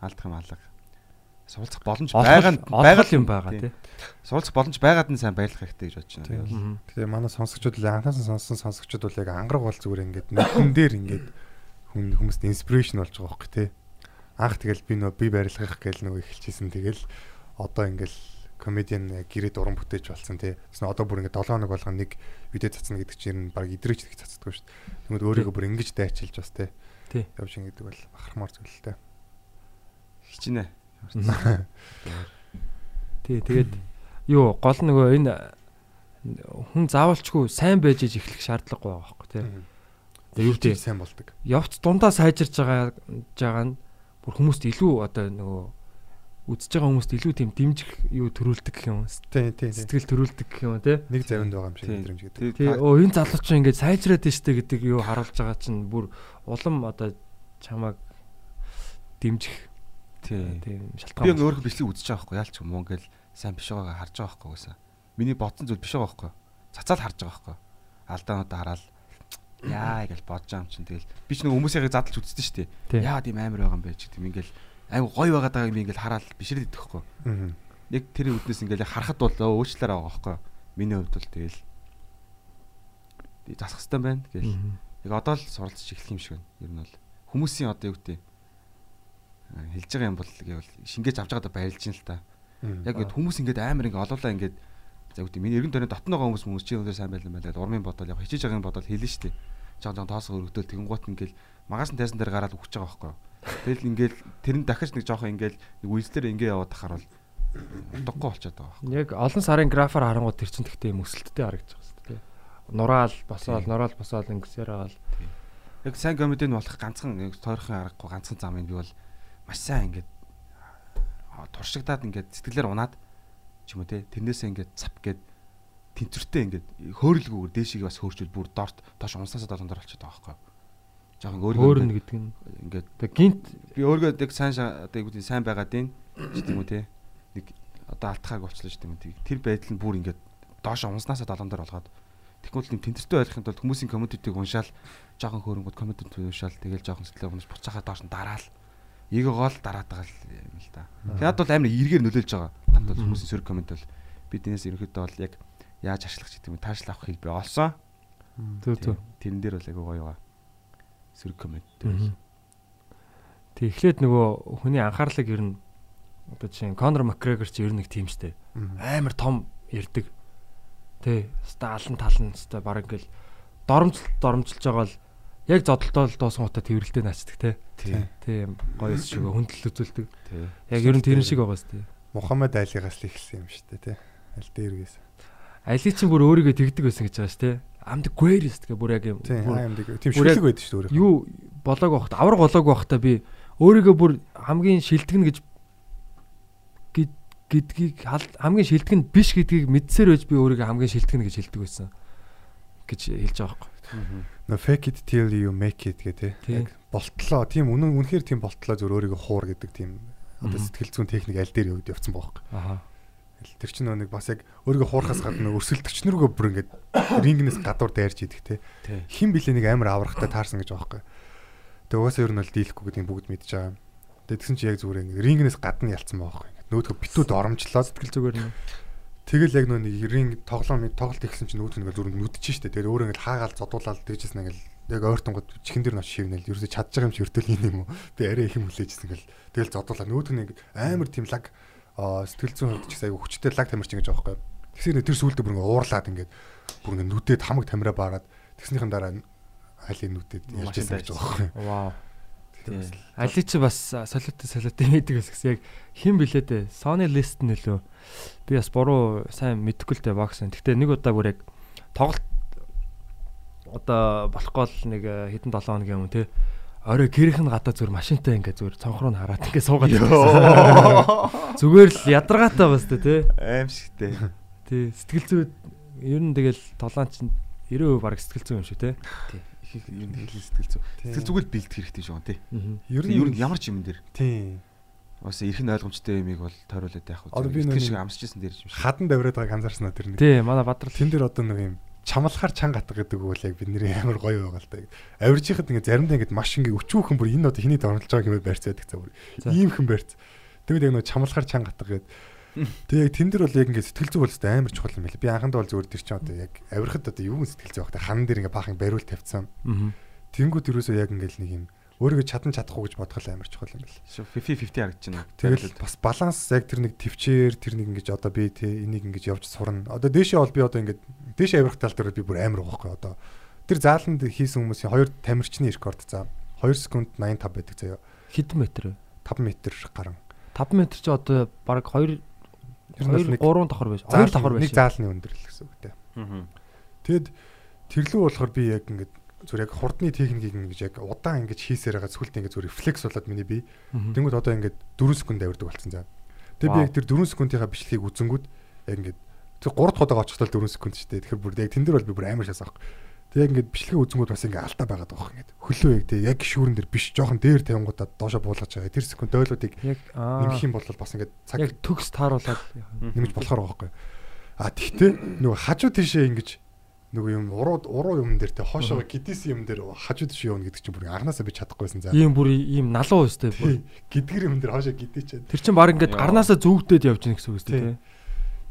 F: Алдах юм алга. Суулцах боломж байгаа нь
E: байгаа юм байгаа
F: тий. Суулцах боломж байгаад нь сайн баярлах хэрэгтэй гэж бодож байна.
D: Тийм. Тэгээ манай сонсогчдод л анхнаасаа сонссон сонсогчдод бол яг ангараг бол зүгээр ингээд нүдэн дээр ингээд хүмүүст инспирэшн болж байгаа байхгүй тий. Анх тэгэл би нөө би барилгах гээл нөгөө эхэлчихсэн тэгэл одоо ингээл комедиан гэрээ дуран бүтээж болсон тий. Тэснэ одоо бүр ингээд 7 хоног болгоо нэг видео цацна гэдэг чинь баг идрээч их цацдаггүй шүү дээ. Тэгмэд өөрийгөө бүр ингэж дайчилж бас тий.
E: Тий.
D: Явж ингэдэг бол бахармаар зүйл л дээ.
F: Хичнээн.
E: тий тэгээд юу гол нөгөө энэ хүн заавалчгүй сайн байж иж эхлэх шаардлагагүй байгаа байхгүй тий Тэгээ юу тий
D: сайн болдог.
E: явц дундаа сайжирж байгаа жагаа нь бүр хүмүүст илүү одоо нөгөө үзэж байгаа хүмүүст илүү тийм дэмжих юу төрүүлдэг гэх юм
D: Тий, тий, тий.
E: сэтгэл төрүүлдэг гэх юм те
D: Нэг завинд байгаа юм шиг
F: Тий.
D: мэдрэмж гэдэг.
E: Тий оо энэ залууч чинь ингээд сайжраад штэ гэдэг юу харуулж байгаа чинь бүр улам одоо чамайг дэмжих
F: тий.
E: тийм
F: Би
E: шалтгаан
F: яг өөрөө бичлэг үзэж байгаа байхгүй яалч юм уу ингээл сайн биш байгаагаа харж байгаа байхгүй уусаа. Миний бодсон зүйл биш байгаа байхгүй. Цацаал харж байгаа байхгүй. Алдаануудаа хараад яа гэж бодож байгаа юм чинь тэгэл би ч нэг хүмүүсийг задлж үзсэн шүү дээ. Яа тийм амар байгаа юм бэ ч гэдэг юм ингээл айгу гоё байгаад байгааг би ингээл хараад бишрээд идэх байхгүй.
D: Аа.
F: Яг тэр үднэс ингээл харахад бол өөчлөөр байгаа байхгүй. Миний хувьд бол тэгэл засах хэвээр байна.
E: Мгм.
F: Яг одоо л суралцж эхлэх юм шиг байна. Ер нь бол хүмүүсийн одоо юу гэдэг хэлж байгаа юм бол гэвэл шингээж авч байгаадаа баярлж байна л та. Яг ингэ хүмүүс ингээд амар ингэ олоолаа ингээд за үгүй миний эргэн тойрны дотн байгаа хүмүүс хүмүүс чи өндөр сайн байлаа байлаа урмын бодол яг хичээж байгаа юм бодол хэлнэ штэ. Жон жон тоосоо өргөдөөл тэгэн гут ингээл магаас нь тайсан дээр гараад өгч байгаа байхгүй. Тэгэл ингээл тэр нь дахиж нэг жоохон ингээл нэг үйлслэр ингээ яваад тахаар бол утгагүй болчиход байгаа байхгүй.
E: яг олон сарын графаар харангууд тэр чинь тэгтээ мөсөлттэй харагдаж байгаа шүү дээ нураал босоол нураал босоол ингэсээр байгаа л
F: Яг сайн комедийн болох ганцхан яг тойрхон аргагүй ганцхан зам юм би бол маш сайн ингээд аа, туршигдаад ингээд сэтгэлээр унаад ч юм уу те тэрнээсээ ингээд цап гээд тэнцвэртэй ингээд хөөрөлгүйгээр дээшийг бас хөөрчүүл бүр доорт доош унсаасаа долондор болчиход байгаа байхгүй. Жохон өөрийгөө
E: хөөрнө гэдэг нь
F: ингээд
E: тэг гинт
F: би өөргөө яг сайн одоо юу гэдэг сайн байгаад дийн ч тийм үү те? Нэг одоо алтхааг болчихлоо ч тийм үү? Тэр байдал нь бүр ингээд доош унснаасаа долондор болгоод тэгвэл юм тэнцвэртэй байхын тулд хүмүүсийн комментиг уншаал жоохон хөөрөнгөд коммент уншаал тэгэл жоохон сэтгэлээ унаж буцаахаа доош нь дараал эгийг гол дараад байгаа юм л да. Тэгэд бол амар эргээр нөлөөлж байгаа. Над бол хүмүүсийн сөрөг коммент бол бид энэс ерөнхийдөө бол яг яаж ашиглах гэдэг юм таашл авахыг би олсон.
E: зөө зөө
F: Тэрэн дээр бол айгүй гоё байгаа. Сөрөг коммент.
E: Мгм. Тэг эхлээд нөгөө хүний анхаарлыг ер нь одоо чинь Конор Макгрегор чи ер нь нэг тийм штэ. Амар том ярддаг. Тэ, ста алан талан ста баг ингээл доромжл доромжилж байгаа л яг зодолтол дуусан утаа тэрвэрлдэ наачдаг те.
F: Тий.
E: Тийм гоё шиг хүндэл үзүүлдэг.
F: Тий.
E: Яг ер нь тэрэн шиг байгаа штэ.
D: Мухаммед Алигаас л эхэлсэн юм шүү дээ тий. Аль дээргээс.
E: Али чинь бүр өөрийгөө тэгдэг байсан гэж байгаа штэ. Амд гвэрс гэх бүр яг юм.
D: Тийм аимдаг. Тийм шүлэг байдаг шүү өөрөө.
E: юу болоог байхад авраг болоог байхдаа би өөрийгөө бүр хамгийн шилтгэн гэж гэд- гэдгийг хамгийн шилтгэн биш гэдгийг мэдсээр байж би өөрийгөө хамгийн шилтгэн гэж хэлдэг байсан гэж хэлж байгаа байхгүй.
D: Fake it till you make it гэдэг
E: Тийм.
D: болтлоо. Тийм үнэн үнэхээр тийм болтлоо зөв өөрийгөө хуур гэдэг тийм одоо сэтгэл зүйн техник аль дээр явд явцсан байхгүй.
E: Аха.
D: Тэр чинь нэг бас яг өөрийгөө хуурахаас гадна өрсөлдөгч нэргөө бүр ингээд рингнээс гадуур дайрч идэх те. Хин билээ нэг амар аврахтай таарсан гэж байхгүй. Тэгээ угаасаа ер нь бол дийлэхгүй гэдгийг бүгд мэдж байгаа. Тэгээ тэгсэн чи яг зүгээр ингээд рингнээс гадна ялцсан байхгүй. Нөөдгөө битүүд оромжлоод
E: Сэтгэл зүгээр нь.
D: Тэгэл яг нөө нэг ринг тоглоом тоглолт ихсэн чинь нүүт нэг зүрх нүдэж штэ. Тэгээд өөрөө ингээд хаагаал зодуулаад дээжээс нэг ингээл яг ойртонгод чихэн дээр ноч шивнэл ерөөсө чадж байгаа юм чи өртөл юм уу? Би арай их юм хүлээжсэн гэл. Тэгэл зодуулаа. Нүүдг нэг амар тийм лаг сэтгэл зүйн хувьд ч гэсэн айгу хүчтэй лаг тамирч ингэж байгаа байхгүй. Тэгсэр тэр сүултээ бүр ингээ уурлаад ингээд бүр ингээ нүдэд хамаг тамираа баарад тэгснийхэн дараа айлын нүдэд ялж байсан гэж байгаа байхгүй.
E: Вау. Али чи бас солиотой солиотой мэддэг бас гэсэн яг хэн блээ дээ. Sony list нөлөө. Би бас буруу сайн мэдэхгүй л дээ бокс. Гэхдээ нэг удаа бүр яг тоглолт одоо болохгүй л нэг э, хэдэн 7 хоног юм те. Орой нь гадаа зүгээр машинтай ингээ зүгээр цонхруу нь хараад ингээ суугаад. Зүгээр л ядаргаатай бас те.
F: Аимшигтэй.
E: Тий сэтгэл зүй ер нь тэгэл толон чинь 90% баг сэтгэл зүй юм шүү те.
F: Тий. Их ер нь хэлэн сэтгэл зүй. Сэтгэл зүгэл бэлдэх хэрэгтэй шүү тий.
D: Ер
F: Ер нь ямар ч юм дээр
D: тийм
F: бас эрхэн ойлгомжтой юмыг бол тойруулаад явах үү.
D: Одоо би нэг-
F: шиг амсаж ирсэн дээр юм шиг.
D: хадан давраад байгааг анзаарснаа тэр нэг.
E: Тий манай бадрал
D: Тэн дээр одоо нэг юм чамлахаар чанга гатга гэдэг үг бол яг бидний амар гоё байгаа л та. Авиржихад ингээ заримдаа ингээ маш ингээ өчүүхэн бүр энэ одоо хиний дөрмөлж байгаа байрцаад их цаа бүр. Ийм хэн байрц. Тэгвэл яг нэг чамлахаар чанга гатга гэдэг. Тэгээ яг тэн дээр бол яг ингээ сэтгэл зүй болстой амар чухал юм байна. Би анхандаа бол зүгээр тэр чинь одоо яг авирахад одоо юу сэтгэл зүй байх та хан дээр ингээ баахан бариул тавьсан.
E: Аа.
D: Тэнгүүд юусоо яг ингээл нэг юм өөрийгөө чадан чадахгүй гэж бодгол амар чухал юм байна.
F: 50 50 харагдаж байна.
D: Тэгэл бас баланс яг тэр нэг төвчээр тэр нэг ингэж одоо би тэ энийг ингэж явж сурна. Одоо дээшээ бол би одоо ингэж дээшээ авирах тал дээр би бүр амар байхгүй одоо. Тэр зааланд хийсэн хүмүүсийн хоёр тамирчны рекорд за 2 секунд 85 байдаг заяа.
E: Хэдэн метр вэ?
D: 5 метр гарan.
E: 5 метр чи одоо баг 2
D: Тэр нь бас
E: 2
D: нэг
E: 3 давхар байж. 2 давхар байж.
D: нэг заалны өндөрлөл гэсэн үг дээ.
F: Аа.
D: Тэгэд тэрлүү болохоор би яг ингэж зүгээр яг хурдны техникийг ингэж яг удаан ингэж хийсээр байгаа сүлд ингэж зүгээр рефлекс болоод миний би
E: Мгм.
D: Тэнгүүд одоо ингээд 4 секунд авирдаг болсон заа. Тэгээ би яг тэр 4 секундынхаа бичлэгийг үзэнгүүд яг ингээд тэр 3 дахь удаа очихдоо 4 секунд шүү дээ. Тэгэхээр бүр яг тэн дээр бол би бүр амар авах. Тэгээ ингээд бичлэгээ үзэнгүүд бас ингээд алдаа байгаад байгаа юм ингээд. Хөлөө яг тэгээ яг шүүрэн дээр биш жоохон дээр тавингуудаа доошо буулгаж байгаа. Тэр секунд
E: аа
D: нэмэх юм бол бас ингээд цаг
E: яг төгс тааруулаад
D: нэмж болохоор байгаа байхгүй. А тэгтээ нөгөө хажуу тийшээ ингэж нөгөө юм уруу уруу юм дээр те хоошоо гидээс юм дээр хажуу тийш явна гэдэг чинь бүр анханасаа би чадахгүйсэн за.
E: ийм бүр ийм налуу өстэй бүр.
D: Гидгэр юм дээр хоошоо гидээчээд
E: Тэр чин баг ингээд гарнаасаа зүгдээд явж гин гэсэн үг үстэй тий.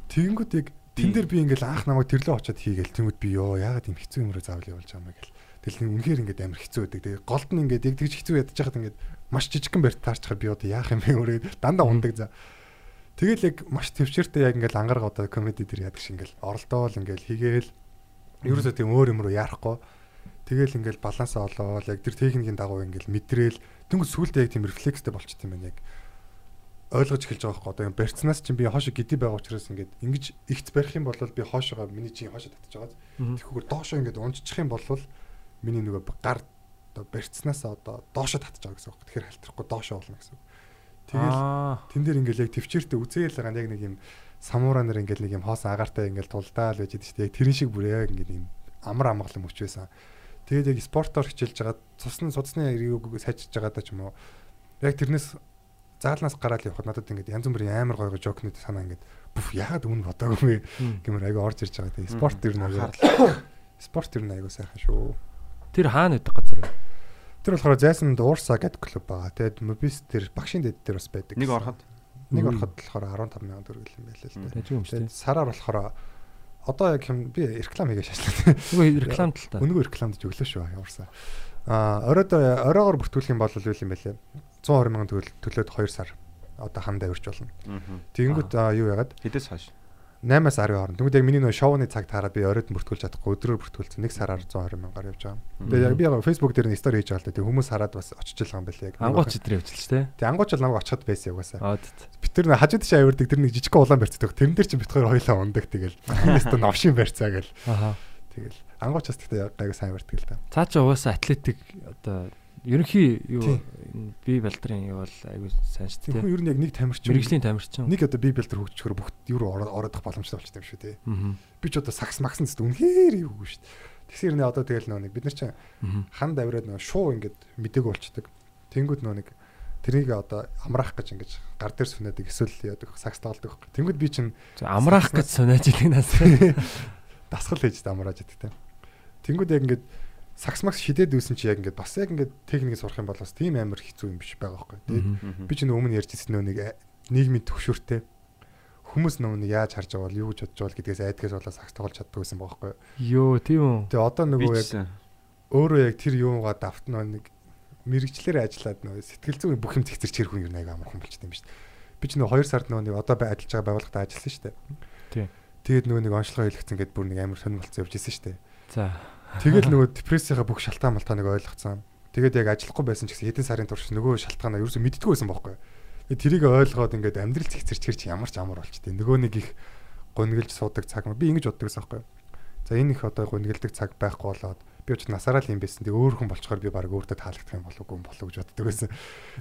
D: Тэнгүүд яг тэн дээр би ингээл анх намайг тэрлөө очиод хийгээл тэнгүүд би ёо яагаад юм хэцүү юмроо заавал явуулж байгаа юм гэл. Тэгэл нэг үнэхээр ингээд амар хэцүү байдаг. Тэгээ голд нь ингээд яг тэгж хэцүү ядаж хахад ингээд маш жижигхэн барьт таарчхаар би одоо яах юм бэ өөрөө дандаа ундаг за. Тэгэл яг маш төвчээртэй яг ингээл ангараг одоо комеди дээр яадаг шиг ингээл оролдоол ингээл хийгээл ерөөсөө тийм өөр юм руу яарахгүй. Тэгэл ингээл балансаа олоод яг тэр техникийн дагуу ингээл мэдрээл тэнгүүд сүултээ яг тийм рефлекстэй болчт юм байна яг ойлгож эхэлж байгаа байхгүй одоо юм барьцнаас чинь би хоошо гидий байгаа учраас ингээд ингэж ихц барих юм бол би хоошоогоо миний чинь хоошо татж байгаа. Тэгэхгүйгээр доошоо ингээд унжчих юм бол миний нөгөө гар одоо барьцнаас одоо доошоо татж байгаа гэсэн үг. Тэгэхээр халтрахгүй доошоо болно гэсэн үг. Тэгэл тэн дээр ингээд яг төвчээртэй үзээл байгаа яг нэг юм самуура нэр ингээд нэг юм хоосон агаартай ингээд тулдаал байж чинь яг тэрэн шиг бүр яг ингээд юм амар амгалан мөч байсан. Тэгээд яг спортоор хичээлж байгаа цусны судасны эргийг сайжиж байгаа даа ч юм уу. Яг тэрнээс заалнаас гараад явхад надад ингээд янз бүрийн амар гоё гоё жокнууд санаа ингээд бүф яагаад өмнө бодоогүй
E: Мм.
D: гэмээр айгу орж ирж байгаа. Тэгээд спорт ер нь айгу спорт ер нь айгу сайхан шүү.
E: Тэр хаана байдаг газар вэ?
D: Тэр болохоор зайсан дуурсаа гэдэг клуб байгаа. Тэгээд мобис тэр багшийн дэд дээр бас байдаг.
F: Нэг ороход
D: нэг ороход болохоор 15 сая төгрөг юм байлаа л дээ. Тэгээд сараар болохоор одоо яг юм би реклам хийгээ шашлаа.
E: Нөгөө реклам тал та.
D: Өнгөө рекламд өглөө шүү ямарсан. Аа оройд оройгоор бүртгүүлэх юм бол юу юм бэ лээ? 120 мянган төлөөд 2 сар одоо ханд авирч болно. Тэгэнгүүт аа, юу яагаад
F: хэдээс хойш
D: 8-аас 10 хооронд. Тэгвэл яг миний нөө шоуны цаг таараа би оройд нь бүртгүүлж чадахгүй өдрөөр бүртгүүлсэн. Нэг сараар 120 мянгаар явж байгаа. Тэгээ яг би яг Facebook дээр нь стори хийж байгаа л да. Тэг хүмүүс хараад бас очиж байгаа юм байна лээ.
E: Ангууч өдр явчихлаа шүү дээ.
D: Тэг ангууч бол намайг очиход байсан угаасаа.
E: Аа тий.
D: Бид тэр нэг хажууд тийш авирдаг тэр нэг жижиг улаан барьцдаг. Тэрэн дээр чинь бид хоёр хоёлаа ундаг тэгэл. Энэс тэ новшин барьцаа гэл.
E: Аха.
D: Тэгэл ангуучаас тэгтээ гайгүй сайн барьдаг л та.
E: Цаа чи угаасаа атлетик одоо ерөнхий юу би балдрын юу бол айгүй сайн шүү дээ.
D: хүн ер нь яг нэг тамирчин.
E: Мэргэжлийн тамирчин.
D: нэг одоо би билдер хөгжчихөр бүгд юу ороодох боломжтой болчихсон юм шүү.
E: Аа.
D: Би ч одоо сакс максан зү үнэхээр юу шүү дээ. Тэгсэр нэ одоо тэгэл нөө нэг бид нар чинь
E: Аа.
D: ханд авираад нөө шуу ингээд мэдээг болчдөг. Тэнгүүд нөө нэг тэрийг одоо амраах гэж ингэж гар дээр сүнэдэг эсвэл яадаг сакс тоглодог. Тэнгүүд би чинь
E: Амраах гэж сунааж идэг нас.
D: дасгал хийж амрааж идэг те. Тэнгүүд яг ингээд сакс макс шидээд үүсэн чи яг ингээд бас яг ингээд техникийг сурах юм бол бас тийм амар хэцүү юм биш байгаа байхгүй. Тэгээд би ч өмнө ярьж ирсэн нөө нэг э, нийгмийн төвшөртэй хүмүүс нөө нэг яаж харж байгаа бол юу гэж бодож байгаа гэдгээс айдгаас болоо сакс тоглож чаддаг байсан байгаа байхгүй.
E: Йоо, тийм үү.
D: Тэгээ одоо нөгөө яг өөрөө яг тэр юугаа давт нөө нэг мэрэгчлэр ажиллаад нөө сэтгэл зүйн бүх юм зэгцэрч хэрэг хүн юу нэг амархан болчтой юм шүү дээ. Би ч нөө 2 сард нөө нэг одоо ажиллаж байгаа байгууллагад ажилласан шүү дээ.
E: Тий.
D: Тэгээд нөгөө нэг онцлогоо хэлгэцэн гээд бүр нэг амар сонир болцсон явж исэн шүү дээ.
E: За.
D: Тэгэл нөгөө депрессийнхаа бүх шалтгаан малтгааныг ойлгоцсон. Тэгээд яг ажиллахгүй байсан ч гэсэн хэдэн сарын турш нөгөө шалтгаанаа ерөөсөө мэддэггүй байсан байхгүй. Тэгээд тэрийг ойлгоод ингээд амьдрал зэгцэрч хэрэг чи ямар ч амар болчтой. Нөгөө нэг их гонглж суудаг цаг би ингэж боддог гэсэн байхгүй. За энэ их одоо гонглдаг цаг байхгүй болоод би ч насаараа л юм байсан. Тэг өөр хүн болчоор би баг өөртөө таалагдах юм болов уу болов гэж боддог байсан.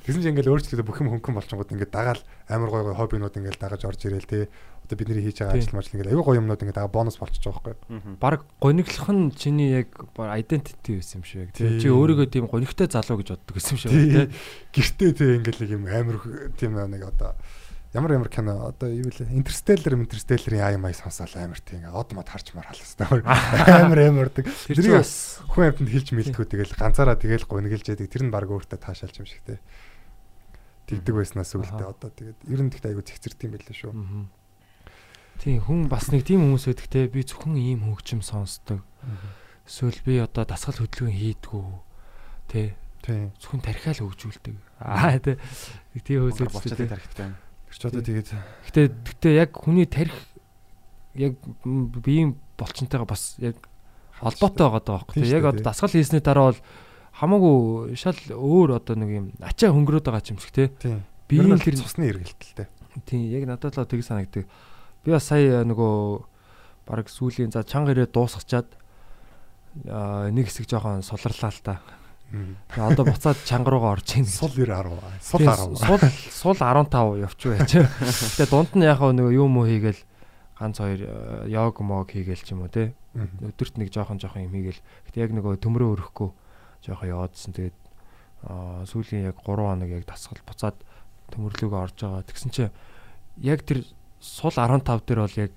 D: Тэгсэн чинь ингээл өөрчлөлтөө бүх юм хөнгөн болчингууд ингээд дагаал амар гой гой хоббинууд ингээд дагаж орж ирээл те. Одоо бидний хийж байгаа ажил мажил ингээд аюу гой юмнууд ингээд дага бонус болчихж байгаа байхгүй.
E: Бараг гониглох нь чиний яг identity байсан юм шиг. Чи өөрийгөө тийм гонигтай залуу гэж боддог гэсэн юм шиг.
D: Гэртээ те ингээд нэг юм амар тийм нэг одоо ямар ямар кино одоо юу вэ интерстеллар интерстелларын ай май сонсоол амар тийм од мод харж мар халастай амар амардаг тэрийг
E: бас
D: хүн амтнд хэлж мэлдэхүү тэгэл ганцаараа тэгэл гонглж яадаг тэр нь баг өөртөө таашаалж юм шиг те тэгдэг байснаас
E: Аха.
D: одоо тэгээд ер нь тэгт айгу зэгцэрт юм байлаа шүү.
E: Тийм хүн бас нэг тийм хүмүүс те би зөвхөн ийм хөгжим сонсдог. Эсвэл би одоо дасгал хөдөлгөөн хийдгүү те
D: тийм
E: зөвхөн тархиал хөгжүүлдэг. Аа те нэг тийм хүмүүс байдаг.
F: тарихтай.
D: тэр ч одоо тэгээд
E: Гэтэ гэтэ яг хүний тарих яг биеийн болчинтойгоо бас яг холбоотой байгаа даа байхгүй. Яг одоо дасгал хийсний дараа бол хамаагүй шал өөр одоо нэг юм ачаа хөнгөрөөд байгаа ч юм шиг те.
D: тийм
E: Биеийн тэр
D: цусны эргэлтэлтэй
E: Тийм яг надад л тийг санагддаг. Би бас сая нөгөө баг сүүлийн за чанга ирээ дуусгачаад аа нэг хэсэг жоохон суларлаа л та. Тэгээ Одоо буцаад чанга руугаа орж ийн.
D: сул 90 10 сул
E: Тийм,
D: 10
E: Сул сул 15 явчих байж. Тэгээ дунд нь яг нөгөө юу муу хийгээл ганц хоёр э, йог мог хийгээл ч юм уу те. Өдөрт нэг жоохон жоохон юм хийгээл. Гэтэ яг нөгөө төмрөө өрөхгүй жоохон яваадсэн. Тэгээд сүүлийн яг 3 хоног яг дасгал буцаад төмөрлөгөө орж байгаа. Тэгсэн чинь яг тэр сул 15 дээр бол яг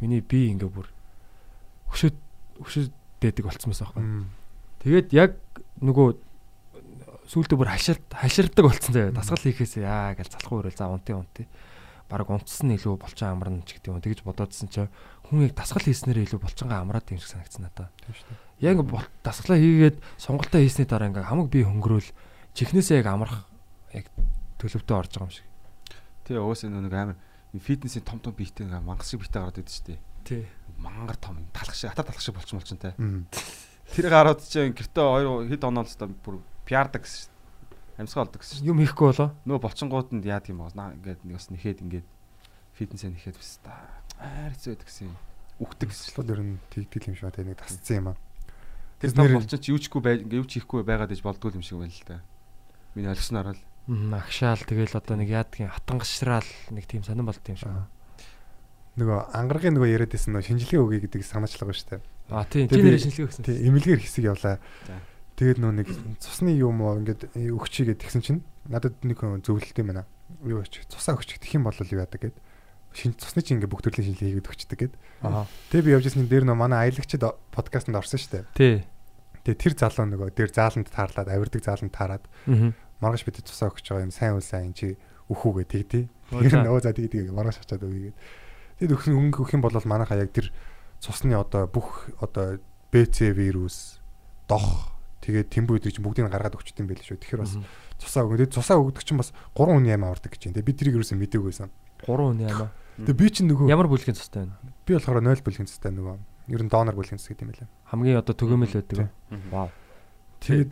E: миний бие ингээ бүр хөшөд дэдэг болцсон байсан байхгүй. Тэгээд яг нөгөө сүүлдээ бүр хаширд хаширдаг болцсон заяа. Дасгал хийхээс яа гэж залхуу өрөөл за унти унти. Бараг унтсан илүү болчон амарна ч гэдэг юм. Тэгж бодоодсэн чинь хүн яг дасгал хийснээр илүү болчонгаа амраад юм шиг санагдсан надад.
D: Тийм шүү дээ.
E: Яг дасгалаа хийгээд сонголтоо хийсний дараа ингээ хамаг би хөнгөрөөл чихнээсээ яг амрах яг төлөвтөө орж байгаа юм шиг.
F: Тэгээ уусаа нэг амар фитнесийн том том биетэй ингээ мангас шиг биетэй гараад идэв шүү дээ.
E: Тий.
F: Мангар том юм талах шиг атар талах шиг болчихсон болчихсон те. Тэр гараад чинь гэртээ хоёр хэд оноо л та бүр пиардаг гэсэн шүү дээ. Амьсгаа олдог гэсэн дээ.
E: Юм хийхгүй болоо.
F: Нөгөө болчингууд нь яадаг юм аа ингээд нэг бас нэхэд ингээд фитнесээ нэхэд бас та аар хэцүү байдаг гэсэн. Үхдэг гэсэн.
D: Сул ер нь тэгдэл юм шиг байна. Нэг тасцсан юм аа.
F: Тэр том болчин чи юу ч хийхгүй бай юу ч хийхгүй байгаад иж болдгоо юм шиг байна л да. Миний ойлгосноор л
E: Агшаал тэгэл одоо нэг яадгийн хатангашраал нэг тийм сонирн болт юм шиг.
D: Нөгөө ангаргийн нөгөө яриад байсан нөгөө шинжилгээ өгье гэдэг санаачлага ба штэ.
E: А тийм
D: би-
E: нэрээ шинжилгээ өгсөн.
D: Тий, эмэлгээр хэсэг явлаа. Тэгээд нөгөө нэг цусны юм уу ингээд өгчийгээ тэгсэн чинь надад нэг зөвлөлт юм байна. Юу өч цусаа өгчих гэх юм бол юу яадаг гэд. Шин цусны чинь ингээд бүх төрлийн шинжилгээ хийгээд өгчдөг гэд. Тэгээ би явж ирсэн дээр нөгөө манай аялагчид подкастт орсон штэ.
E: Тий.
D: Тэгээ тэр залуу нөгөө дээр зааланд таарлаад авирдаг зааланд таарад
E: Аа.
D: Маргааш бид цусаа өгч байгаа юм сайн үл сайн чи өөхүүгээ тэгдээ.
E: Оо,
D: Тэр нөгөө за тэгдэг маргааш очиад өгье гэд. Тэгэд өгсөн өнгө өгөх юм бол манайхаа яг тэр цусны одоо бүх одоо БЦ вирус дох тэгээд тэмбүү гэдэг чинь бүгдийг нь гаргаад өгчт юм байл шүү. Тэгэхээр бас цусаа өгнө. Тэгээд цусаа өгдөг чинь бас 3 хүний аймаа ордог гэж байна. Тэгээд би тэрийг юусэн мэдээгүй байсан.
E: 3 хүний амаа.
D: Тэгээд би чинь нөгөө
E: Ямар бүлгийн цустай байна?
D: би болохоор 0 бүлгийн цустай нөгөө ер нь донор бүлгийн цус гэдэг юм байлаа.
E: Хамгийн одоо төгөөмөл байдаг. Вау.
D: Тэгээд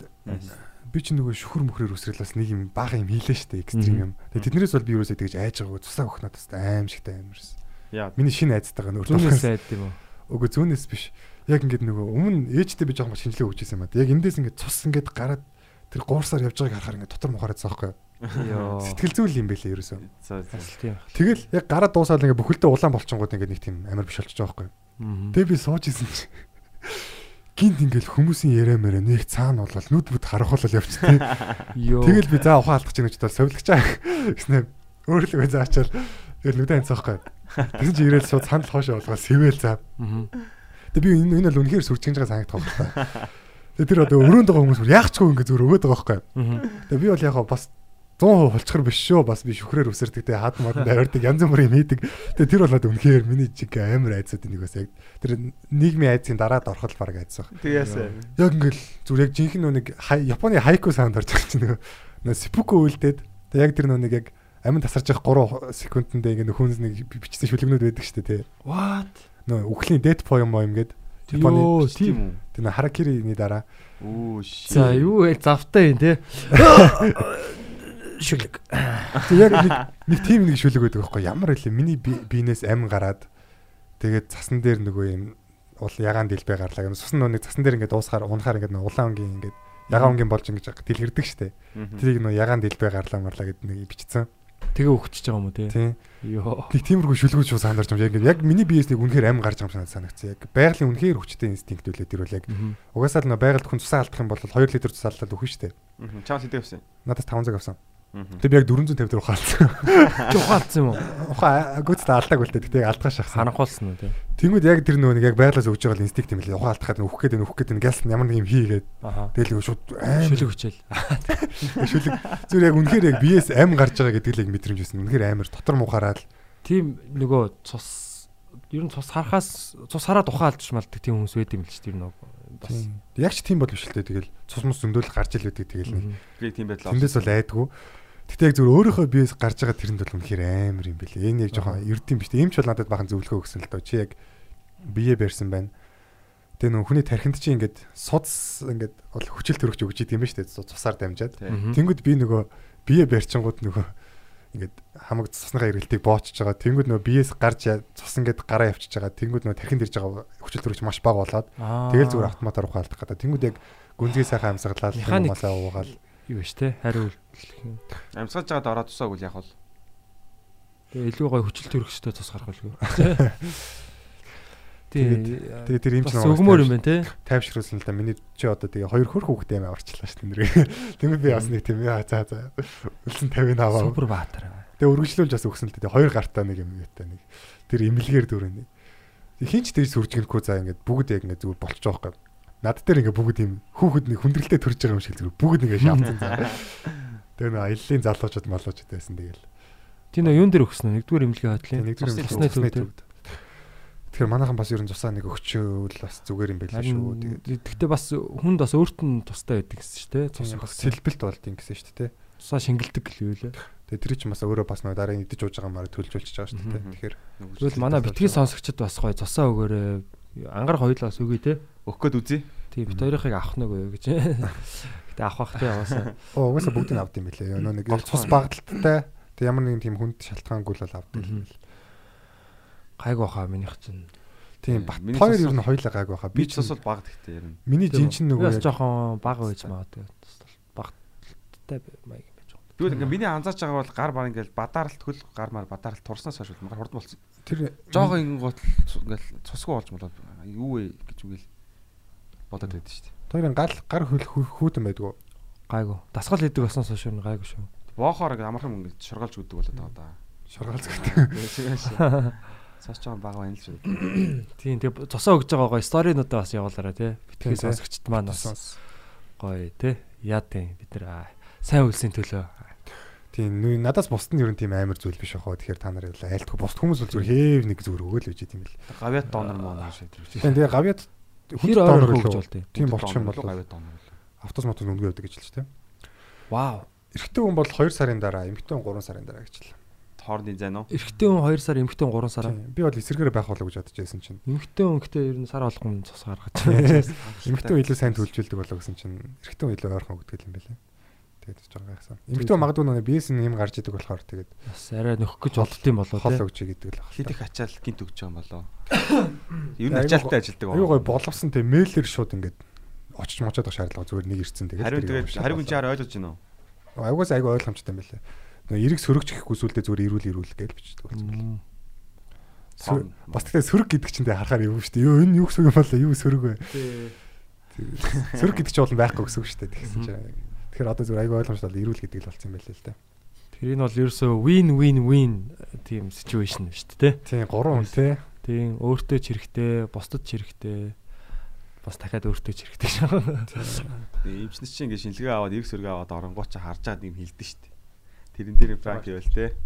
D: би чинь нөгөө шүхэр мөхрээр үсрэл бас нэг юм бага юм хийлээ штэ экстрим юм. Тэгээд тэднэрээс бол би юусаа тэгж айж байгаагүй цусаа өгөх надад аим шигтэй амарсан.
F: Яа.
D: Миний шинэ айцтайгаа нөр
E: Зүүнээс айд юм уу?
D: Үгүй зүүнээс биш. Яг ингээд нөгөө өмнө ээжтэй би жоохон шинжилгээ өгч ирсэн юм аа. Яг эндээс ингээд цус ингээд гараад тэр гуурсаар явж байгааг харахаар ингээд дотор мухаараад байгаа байхгүй.
E: Йоо.
D: Сэтгэл зүйн юм байлээ ерөөсөө.
F: За.
E: Бас тийм.
D: Тэгэл яг гараад дуусаад ингээд бүхэлдээ улаан болчингууд ингээд нэг тийм амар биш байхгүй.
E: Мгм.
D: Тэгээ би сууж исэн чи гинт ингээд хүмүүсийн яриа мэрэ нэг цаана болол нүд бүд харахуулал явчихтээ.
E: Йоо.
D: Тэгэл би заа ухаан алдах гэж бодол совилгч аа гэснээр өөрлөгөө заачаал тэгэл нүдэн цаахгүй. Тэгсэн чи ирээл шууд санал хоошоо болгоо сэвэл заа. Тэгээ би энэ энэ бол үнэхээр сүрчгэнж байгаа санагдах байна. Тэгээ тэр одоо өрөөнд байгаа хүмүүс яах ч хөө ингэ зүр өгөөд байгаа байхгүй. Тэгээ би бол яг бас 100% болчихор биш шүү. Бас би шүхрээр үсэрдэг те хад модод авирдаг янз бүрийн хийдэг. Тэгээ тэр болоод үнэхээр миний чиг амар айцуудын нэг бас яг тэр нийгмийн айцын дараад орхол баг айц баг.
F: Тэгээс.
D: Яг ингээл зүр яг жинхэнэ нэг Японы хайку саунд орж байгаа чинь нөгөө сипуку үйлдээд тэг яг тэр нэг яг амин тасарч явах 3 секундэд ингээ нөхөнс нэг бичсэн шүлгнүүд байдаг дээ те.
E: What?
D: Нөгөө үхлийн dead poem моем гээд
E: Йоо,
F: Тийм үү?
D: тэр харакирины дараа
F: Оо ши.
E: За юу вэ? Завтай юм те. Шүлэг.
D: Яг нэг тим нэг шүлэг байдаг байхгүй. Ямар хэлээ миний би- биенээс амин гараад тэгээд цасан дээр нөгөө юм ул ягаан дэлбэ гарлаа юм сусан нүг цасан дээр ингээд дуусахаар унахаар ингээд улаан өнгийн ингээд ягаан өнгийн болж ингэж дэлгэрдэг штэ. Тэрийг нөгөө ягаан дэлбэ гарлаа марлаа гэд нэг бичсэн.
E: Тэгээ өгчөж байгаа юм уу те?
D: тийм
E: Йоо.
D: нэг тиймэрхүү шүлгүүд шүү сандарч юм. Яг яг миний биеэс нэг үнэхээр амин гарч байгаа юм санагдсан. Яг байгалийн үнэхээр хүчтэй инстинкт үлээ тэр бол яг. Угаасаа л нөгөө байгальд хүн цусаа алдах юм бол 2 литр цусаа алдаад өгнө штэ.
F: Чамд хэдэ авсан?
D: надаас 500 авсан Тэр би яг 450 төгрөг ухаалсан
E: Жухаалцсан юм уу?
D: ухаа гүцтэй алдааг үлдээ тэгтээ яг алдгаа шахсан
E: Ханахуулсан уу те?
D: Тэнгүүд яг тэр нөгөө нэг яг байглаас өгж байгаа л инстинкт юм лээ. Ухаан алдахад нөхөх гэдэг нөхөх гэдэг гялс ямар нэг юм хийгээд тэгэл шууд аим
E: Шүлэг хүчээл.
D: шүлэг зүр яг үнэхээр яг биеэс аим гарч байгаа гэдэг л яг мэдрэмж байсан. Үнэхээр амар дотор мухаараад
E: Тийм нөгөө цус ер нь цус харахаас цус хараад ухаалдж малдаг тийм хүмүүс байд юм л ч тэр нөгөө бас.
D: яг ч тийм бол биш л дээ. Тэгэл цус мус зөндөл гарч ил байдаг тэгэл нэг.
F: Тийм байдал
D: Тэндээс бол айдгүй. Гэтэ яг зүр өөрийнхөө биеэс гарч байгаа тэрэнд бол үнэхээр амар юм бэлээ. Энэ яг жоохон эрдэм биш. Ийм ч бол надад бахан зөвлөгөө өгсөн л доо. Чи яг бие барьсан байна. Тэгээ нөх хүний тархинд чи ингээд судас ингээд бол хүчил төрөгч өгч идэм биш үү? Цусаар дамжаад. Тэнгүүд би нөгөө бие барьчингууд нөгөө ингээд хамаг цусныхаа эргэлтийг боочж байгаа. Тэнгүүд нөгөө биеэс гарч цус ингээд гараа явчихж байгаа. Тэнгүүд нөгөө тархинд ирж байгаа хүчил төрөгч маш бага болоод тэгэл зүгээр автоматар ухаалдах гэдэг. Тэнгүүд яг гүнзгий сайхан амьсгалаад
E: Механик.
D: хүмүүсээ уугаал.
E: Юу биш те? Хариу үйлдэх юм.
F: Амьсгаж жагаад ороод тусаа үгүй яг бол.
E: Тэгээ илүү гоё хүчил төрөхчтэй цус гарах байлгүй.
D: Тэгээд-
E: Тэгээ
D: Тэгээ тэр юм чинь
E: өгмөр юм байна те?
D: тайвшруулсан л да. Миний чи одоо тэгээ хоёр хөр хүүхдээ юм аварчлаа шүү дээ. Тэнгүүд би бас нэг тийм яа за за. Үлсэн 50 аваа.
E: Супер баатар.
D: Тэгээ үргэлжлүүлж бас өгсөн л дээ. Хоёр гартаа нэг юм гээтэй нэг. Тэр нэг. Тэг хинч тэр сүржигнэхгүй за ингээд бүгд яг ингээд зүгээр болчих жоох юм. Над дээр ингээд бүгд юм хүүхэд нэг хүндрэлтэй төрж байгаа юм шиг зүгээр бүгд ингээд шаавцсан за. Тэгээ нэг аяллаа залуучууд малуучууд байсан тэгэл.
E: Тийм нөө юун дээр өгсөн нэгдүгээр имлэгийн
D: Тэгээ
E: хотлын.
D: нэг
E: Цусны
D: төгсний
E: төв дээр.
D: төвд. Тэгэхээр манайхан бас ер нь тусаа нэг өгчөөл бас зүгээр юм байлаа шүү. Тэгээд
E: Гэхдээ бас хүнд бас өөрт нь тустай байдаг гэсэн шүү дээ. Цус
D: бас сэлбэлт болдгийн гэсэн шүү дээ.
E: Цусаа шингэлдэг гэлээ лээ.
D: Тэгээ тэр чинь бас өөрөө бас нэг дараа идэж ууж байгаа маар төлжүүлчихэж байгаа шүү дээ. Тэгэхээр
E: Тэгвэл манай битгий сонсогчд бас гоё цусаа өгөөрэй. Ангар хоёлаас өгье те.
F: Өгөх гээд үзье.
E: Тийм бит хоёрыг авах нэг үү гэж. Гэтэ авах бах те яваасаа.
D: оо угаасаа бүгдийг авд юм билээ. Нөө нэг цус багталтай. Тэг ямар нэгэн тийм хүнд шалтгаангүй л авд юм.
E: Мгм. Гайг баха минийх чинь.
D: Тийм
F: Тийм,
D: бат хоёр
F: цус
D: ер нь хоёлаа гайг байхаа.
F: Би бас бол баг гэхдээ ер нь.
D: миний жин чин нөгөө
E: жоохон бага байж магадгүй. Багттай маяг юм байж байгаа.
F: Би бол ингээ миний анзаарч байгаа бол гар баг ингээл бадаралт хөл гар мар бадаралт турснаас хойш мар хурдан болсон.
D: тэр
F: Жогоо ингэнгуут ингээл цусгүй болж болоод юу вэ гэж үгээл бодоод байдаг шүү дээ.
D: хоёрын гал гар хүүтэн байдгүй.
E: Гайгүй. Дасгал хийдэг баснаас хойш нь гайгүй шүү.
F: Боохоор ингээ амархан ингээ шургалж өгдөг болоод байгаа даа.
D: Шургаалц гэдэг.
F: Цаас жоохон бага байна л шүү.
E: Тийм тэгээ цосоо өгж байгаа гоё сторинуудаа бас явуулаарай те. Битгий
D: Тийм, тий.
E: сонсогчд маань бас гоё те. Яа тийм бид нар аа, сайн үлсийн төлөө.
D: Тийм надаас бусд нь ер нь тийм амар зүйл биш ахаа. Тэгэхээр та нар айлтгүй бусд хүмүүс бол зүгээр хээв нэг зүгээр өгөөл гэж юм бэл.
F: Гавьяат донор мөн шүү дээ.
D: Тийм тэгээ гавьяд
E: Хэр ойрхон өгж болтой.
D: Тийм болчих юм бол
F: донор.
D: автобус мотос өнгөө өгдөг гэж л ч тийм.
E: Вау.
D: Эрэгтэй хүн бол 2 сарын дараа, эмэгтэй хүн 3 сарын дараа гэж л.
F: Хоорны зайн уу?
E: Эрэгтэй хүн 2 сар, эмэгтэй хүн 3 сар.
D: Тийм. Би бол эсэргээр байх болоо гэж бодож байсан чинь.
E: Эмэгтэй хүн гэхдээ ер нь сар болгон цус гаргаж.
D: Эмэгтэй хүн илүү сайн төлжүүлдэг болоо гэсэн чинь эрэгтэй хүн илүү ойрхон өгдөг юм байлаа. Тэгээд ч жоо гайхсан. Эмэгтэй магадгүй нэг биес нь юм гарч идэг болохоор тэгээд
E: Бас арай нөхөх гэж болд юм болоо
D: хол өгч гэдэг л
F: Хит
D: байна.
F: их ачаал гинт өгч байгаа юм болоо. Ер нь ачаалтай ажилдаг
D: Аюу гой боловсон те мэйлэр шууд ингээд очиж мочоод байх шаардлага зүгээр нэг ирсэн тэгээд
F: Хариу тэгээд хариу хүн чаар ойлгож байна уу?
D: Аюугаас айгу ойлгомжтой юм байлаа. Нөгөө эрэг сөрөгч гэхгүй сүлдээ зүгээр ирүүл ирүүл гэж бичдэг болсон. Сөр- Бас тэгтээ сөрөг гэдэг чинь тэ харахаар юм шүү дээ. Юу энэ юу гэсэн юм болоо юу сөрөг вэ? Сөрөг гэдэг чинь бол байхгүй гэсэн үг шүү дээ. Тэгсэн чинь. Тэгэхээр одоо зүгээр айгу ойлгомжтой бол ирүүл гэдэг л болсон юм байлаа л да.
E: Тэр энэ бол ерөөсөө win win win тийм situation шүү дээ те.
D: Тийм 3 хүн те.
E: Тийм өөртөө ч хэрэгтэй, бусдад ч хэрэгтэй. Бас дахиад өөртөө ч хэрэгтэй шээ.
F: Эмчнэс чинь ингээ шинэлгээ аваад эрг сөргөө аваад оронгоо чи харж байгаа юм хилдэж штт. Тэрэн дээр пранк ивэл те.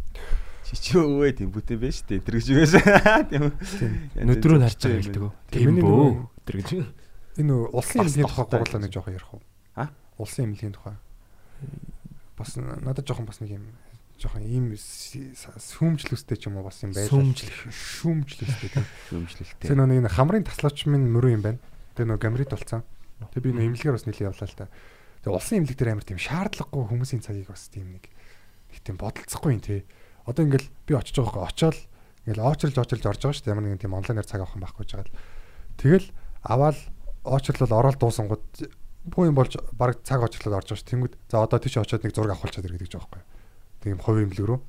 F: Чичи өвөө тийм бүтэн байж тээ. Тэр гэж. Тийм үү.
E: Нүдрөө харж байгаа хэлдэг. Тийм
D: Миний
E: бөө. Тэр гэж.
D: Энэ улсын эмнэлгийн тухай гурлаа нэг жоохон ярих уу? Улсын эмнэлгийн тухай. Бас надад жоохон бас нэг юм жоохон ийм сүмжлөстэй ч юм уу бас юм байлаа.
E: Сүмжлэх.
D: Шүмжлөстэй тийм.
F: Шүмжлэлтэй.
D: Тэр нэг хамрын таслаач минь мөрөө юм байна. Тэр нөгөө гамрит болцсон. Тэр би нөгөө эмнэлгээр бас нэлээд явлаа л та. Тэгээ улсын эмнэлэг дээр амар тийм шаардлагагүй хүмүүсийн цагийг бас тийм нэг нэг тийм бодолцохгүй юм тий. Одоо ингээл би очиж байгаа хөө очоод ингээл оочрлж оочрлж орж байгаа шүү дээ. Ямар нэгэн тийм онлайнаар цаг авах юм байхгүй л. Тэгэл аваад очрлол ороод дуусангууд бүх юм болж баг цаг очрлоод орж байгаа шүү. Тэнгүүд за одоо тийш очоод нэг зураг авахулчаад ирэх гэж байгаа байхгүй. Тийм хувийн эмнэлэг рүү.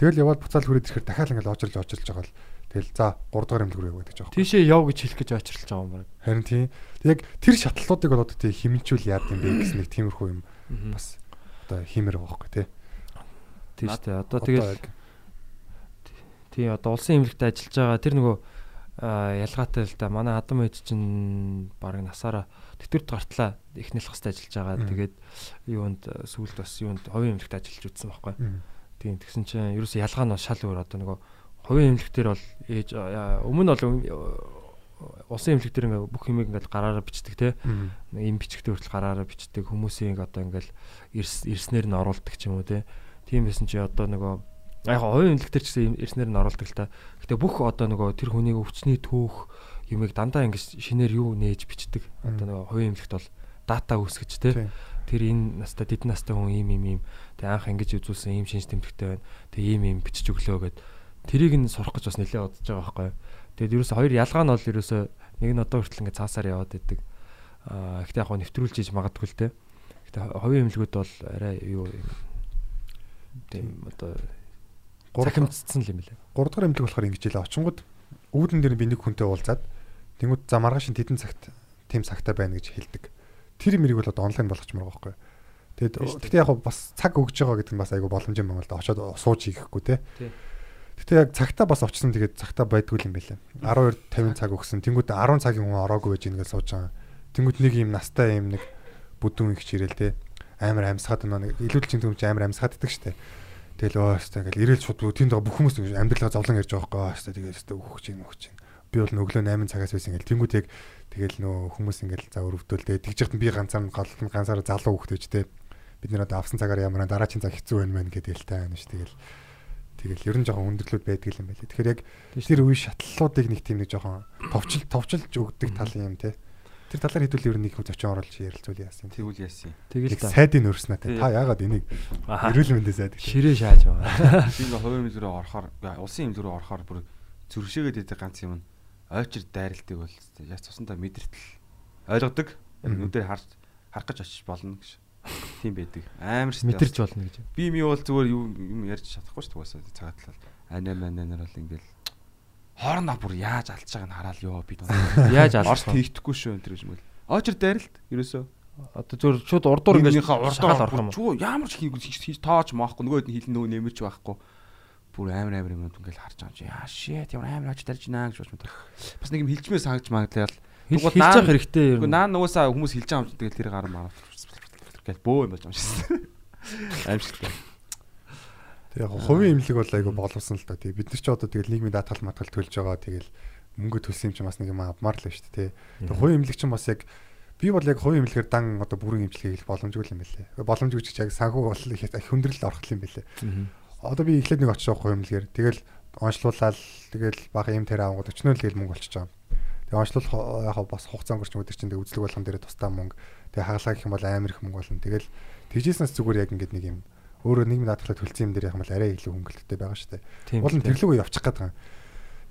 D: Тэгэл яваад буцаал хүрээд ирэхээр дахиад ингээл оочрлж оочрлж байгаа л. Тэгэл за 3 дахь эмнэлэг рүү яваад гэж байгаа.
E: Тийшээ яв гэж хэлэх гэж очрлж байгаа юм байна.
D: Харин тийм. Яг тэр шатлалуудыг бол одоо тийм химэнчүүл яад юм бэ гэсэн нэг тиймэрхүү юм бас одоо хиймэр байгаа байхгүй тий.
E: Тийм шүү дээ. Одоо тэгэл тий одоо улсын эмнэлэгт ажиллаж байгаа тэр нөгөө аа, ялгаатай л да манай хадам ээж чинь баг насаараа тэтгэврт гартлаа. Эхнэл хастай ажиллаж байгаа. Тэгээд юунд сүүлд бас юунд хувийн эмнэлэгт ажиллаж үзсэн байхгүй. Тийм тэгсэн чинь ерөөсөө ялгаа нь шал өөр. Одоо нөгөө хувийн эмнэлэгтэр бол ээж аа, өмнө бол э, улсын эмнэлэгтэр ингээ бүх юмыг ингээ гараараа бичдэг те ийм бичгтээ хүртэл гараараа бичдэг. Хүмүүсийн одоо ингээл эрснэр нь оруулдаг ч юм уу те тийм байсан чи одоо нөгөө яг хувийн эмнэлэгтэр ч гэсэн эрснэр нь оруулдаг л та. Гэтээ бүх одоо нөгөө тэр хүний өвчний түүх юмыг дандаа ингэж шинээр юу нээж бичдэг. Одоо нөгөө хувийн эмнэлэгт бол дата үүсгэж те.
D: Тийм.
E: тэр энэ настай дид настай хүн ийм ийм ийм. Тэг анх ингэж үзүүлсэн ийм шинж тэмдэгтэй байна. Тэг ийм ийм бичиж өглөө гэд. Тэрийг нь сурах гэж бас нэлээд бодож байгаа байхгүй тэгэд ерөөсө хоёр ялгаа нь бол ерөөсө нэг нь одоо хүртэл ингэ цаасаар яваад идэг. Аа ихтэй яг хоо нэвтрүүлж хийж магадгүй л те. Гэтээ хувийн эмнэлгүүд бол арай юу юм? Тийм одоо захимцсан л юм лээ.
D: 3 дахь эмнэлэг болохоор ингэж хэлээ. Очингууд үүдэн дээр би нэг хүнтэй уулзаад тэнгууд за маргааш нь тэдэн цагт тийм цагтаа байна гэж хэлдэг. Тэр мэрийг бол одоо онлайн болгочмоор байгаа байхгүй. Тэгэд гэхдээ яг бас цаг өгж байгаа гэдэг нь бас айгу боломж юм байна л да. Очоод сууж хийхгүй те. Гэтэ яг цагтаа бас очсон тэгээд цагтаа байдгүй юм байлаа. 12 50 цаг өгсөн. Тэнгүүд 10 цагийн хүн ороогүй байж ингээд сууж байгаа. Тэнгүүд нэг юм настай юм нэг бүдүүн их чирэл те. Амар амьсгаад нэг илүүдэл чинь түмч амар амьсгаад иддэг штэ. Тэгэл өө хэвээр ингээл ирээл шууд тэнд байгаа бүх хүмүүс амьдралаа зовлон ярьж байгаа байхгүй хэвээр тэгээд чинь өгөх чинь. Би бол өглөө 8 цагаас байсан ингээл тэнгүүд яг тэгэл нөө хүмүүс ингээл за өрөвдөл тэгээд тэгж яхад би ганцаар голтон ганцаараа залуу хөхтэй ч те. Бид нэр одоо авсан цагаар ямар дараагийн цаг хэцүү байна мэн гэдэг л таа ш тэгэл. Тэгэл ер нь жоохон өндөрлөд байдаг юм байлээ. Тэгэхээр яг тэр үе шатлалуудыг нэг тийм нэг жоохон товчл товчилж өгдөг тал юм те. Тэр талаар хэдүүл ер нь нэг зочин оруулж ярилцуул яасан.
F: Тэгвэл яасан.
E: тэгэл
D: сайдын өрснө те. Та яагаад энийг эрүүл мэндийн сайд
E: ширээ шааж байгаа
F: Би ингээ хувийн рүү орохоор улсын рүү орохоор бүр зүрхшээгээд идэг ганц юм нь ойчир дайралтыг бол яаж цусандаа мэдэртэл ойлгодог. Яг нүдээр харж харах гэж очиж болно гэж. Тийм байдаг. Амар шүү.
E: мэдэрч болно гэж
F: Би ми бол зүгээр юм ярьж чадахгүй шүү дээ. Цагаат талаа. Ана мананаар бол ингээл хоорондоо бүр яаж алдж байгааг нь хараад ёо бид.
E: яаж алах вэ
F: тэгдэхгүй шүү энэ гэж мэл. Очир дайралт ерөөсөө.
E: одоо зүгээр шууд урдуур
F: Нэгнийхээ
E: шахаад орох юм
F: Чуу ямар ч хийж хийж тоож маахгүй нөгөөд нь хилэн нөгөө нэмэрч байхгүй. Бүр амар амар юм ингээл харж байгаа чи яа shit ямар амар очиж дарж байна гэж байна. Бас нэг юм хилжмээ сангаж магадлал. Тэгвэл наа-
E: хэрэгтэй нь
F: наа нугасаа хүмүүс хилж байгаа юм чи тэгэл тэр гар маа. Гэл бөө юм болж байгаа юм шиг. Аимшигтай.
D: Тэг яг хувийн имлэг бол айгу боловсон л доо. Тэг бид нар ч одоо тэгэл нийгмийн даатгал матгал төлж байгаа. Тэгэл мөнгө төлсөн юм чи бас нэг юм авмаар л байна шүү дээ. Тэг хувийн имлэг чинь бас яг би бол яг хувийн имлэгээр дан одоо бүрэн имлэгийг хийх боломжгүй юм байлээ. Боломжгүй ч яг санхүү бол их хүндрэл орох юм байлээ. Одоо би эхлээд нэг очиж байгаа хувийн имлэгээр тэгэл онцлуулаад тэгэл бага юм тэр авангууд өчнөө л тэгэл мөнгө болчихж байгаа. Тэгээ онцлуулах яг бас хугацаа өнгөрч өдөр чинь тэг үзлэг болгон дээр тусдаа мөнгө тэгээ хагалаа гэх юм бол амар их мөнгө болно. Тэгэл тэгжээснээс зүгээр яг ингээд нэг юм өөрөө нийгмийн даатгалаа төлсөн юм дээр яг юм бол арай илүү хөнгөлөлттэй байгаа шүү дээ. Уул нь
E: тийм.
D: тэрлүүгээ явчих гээд байгаа.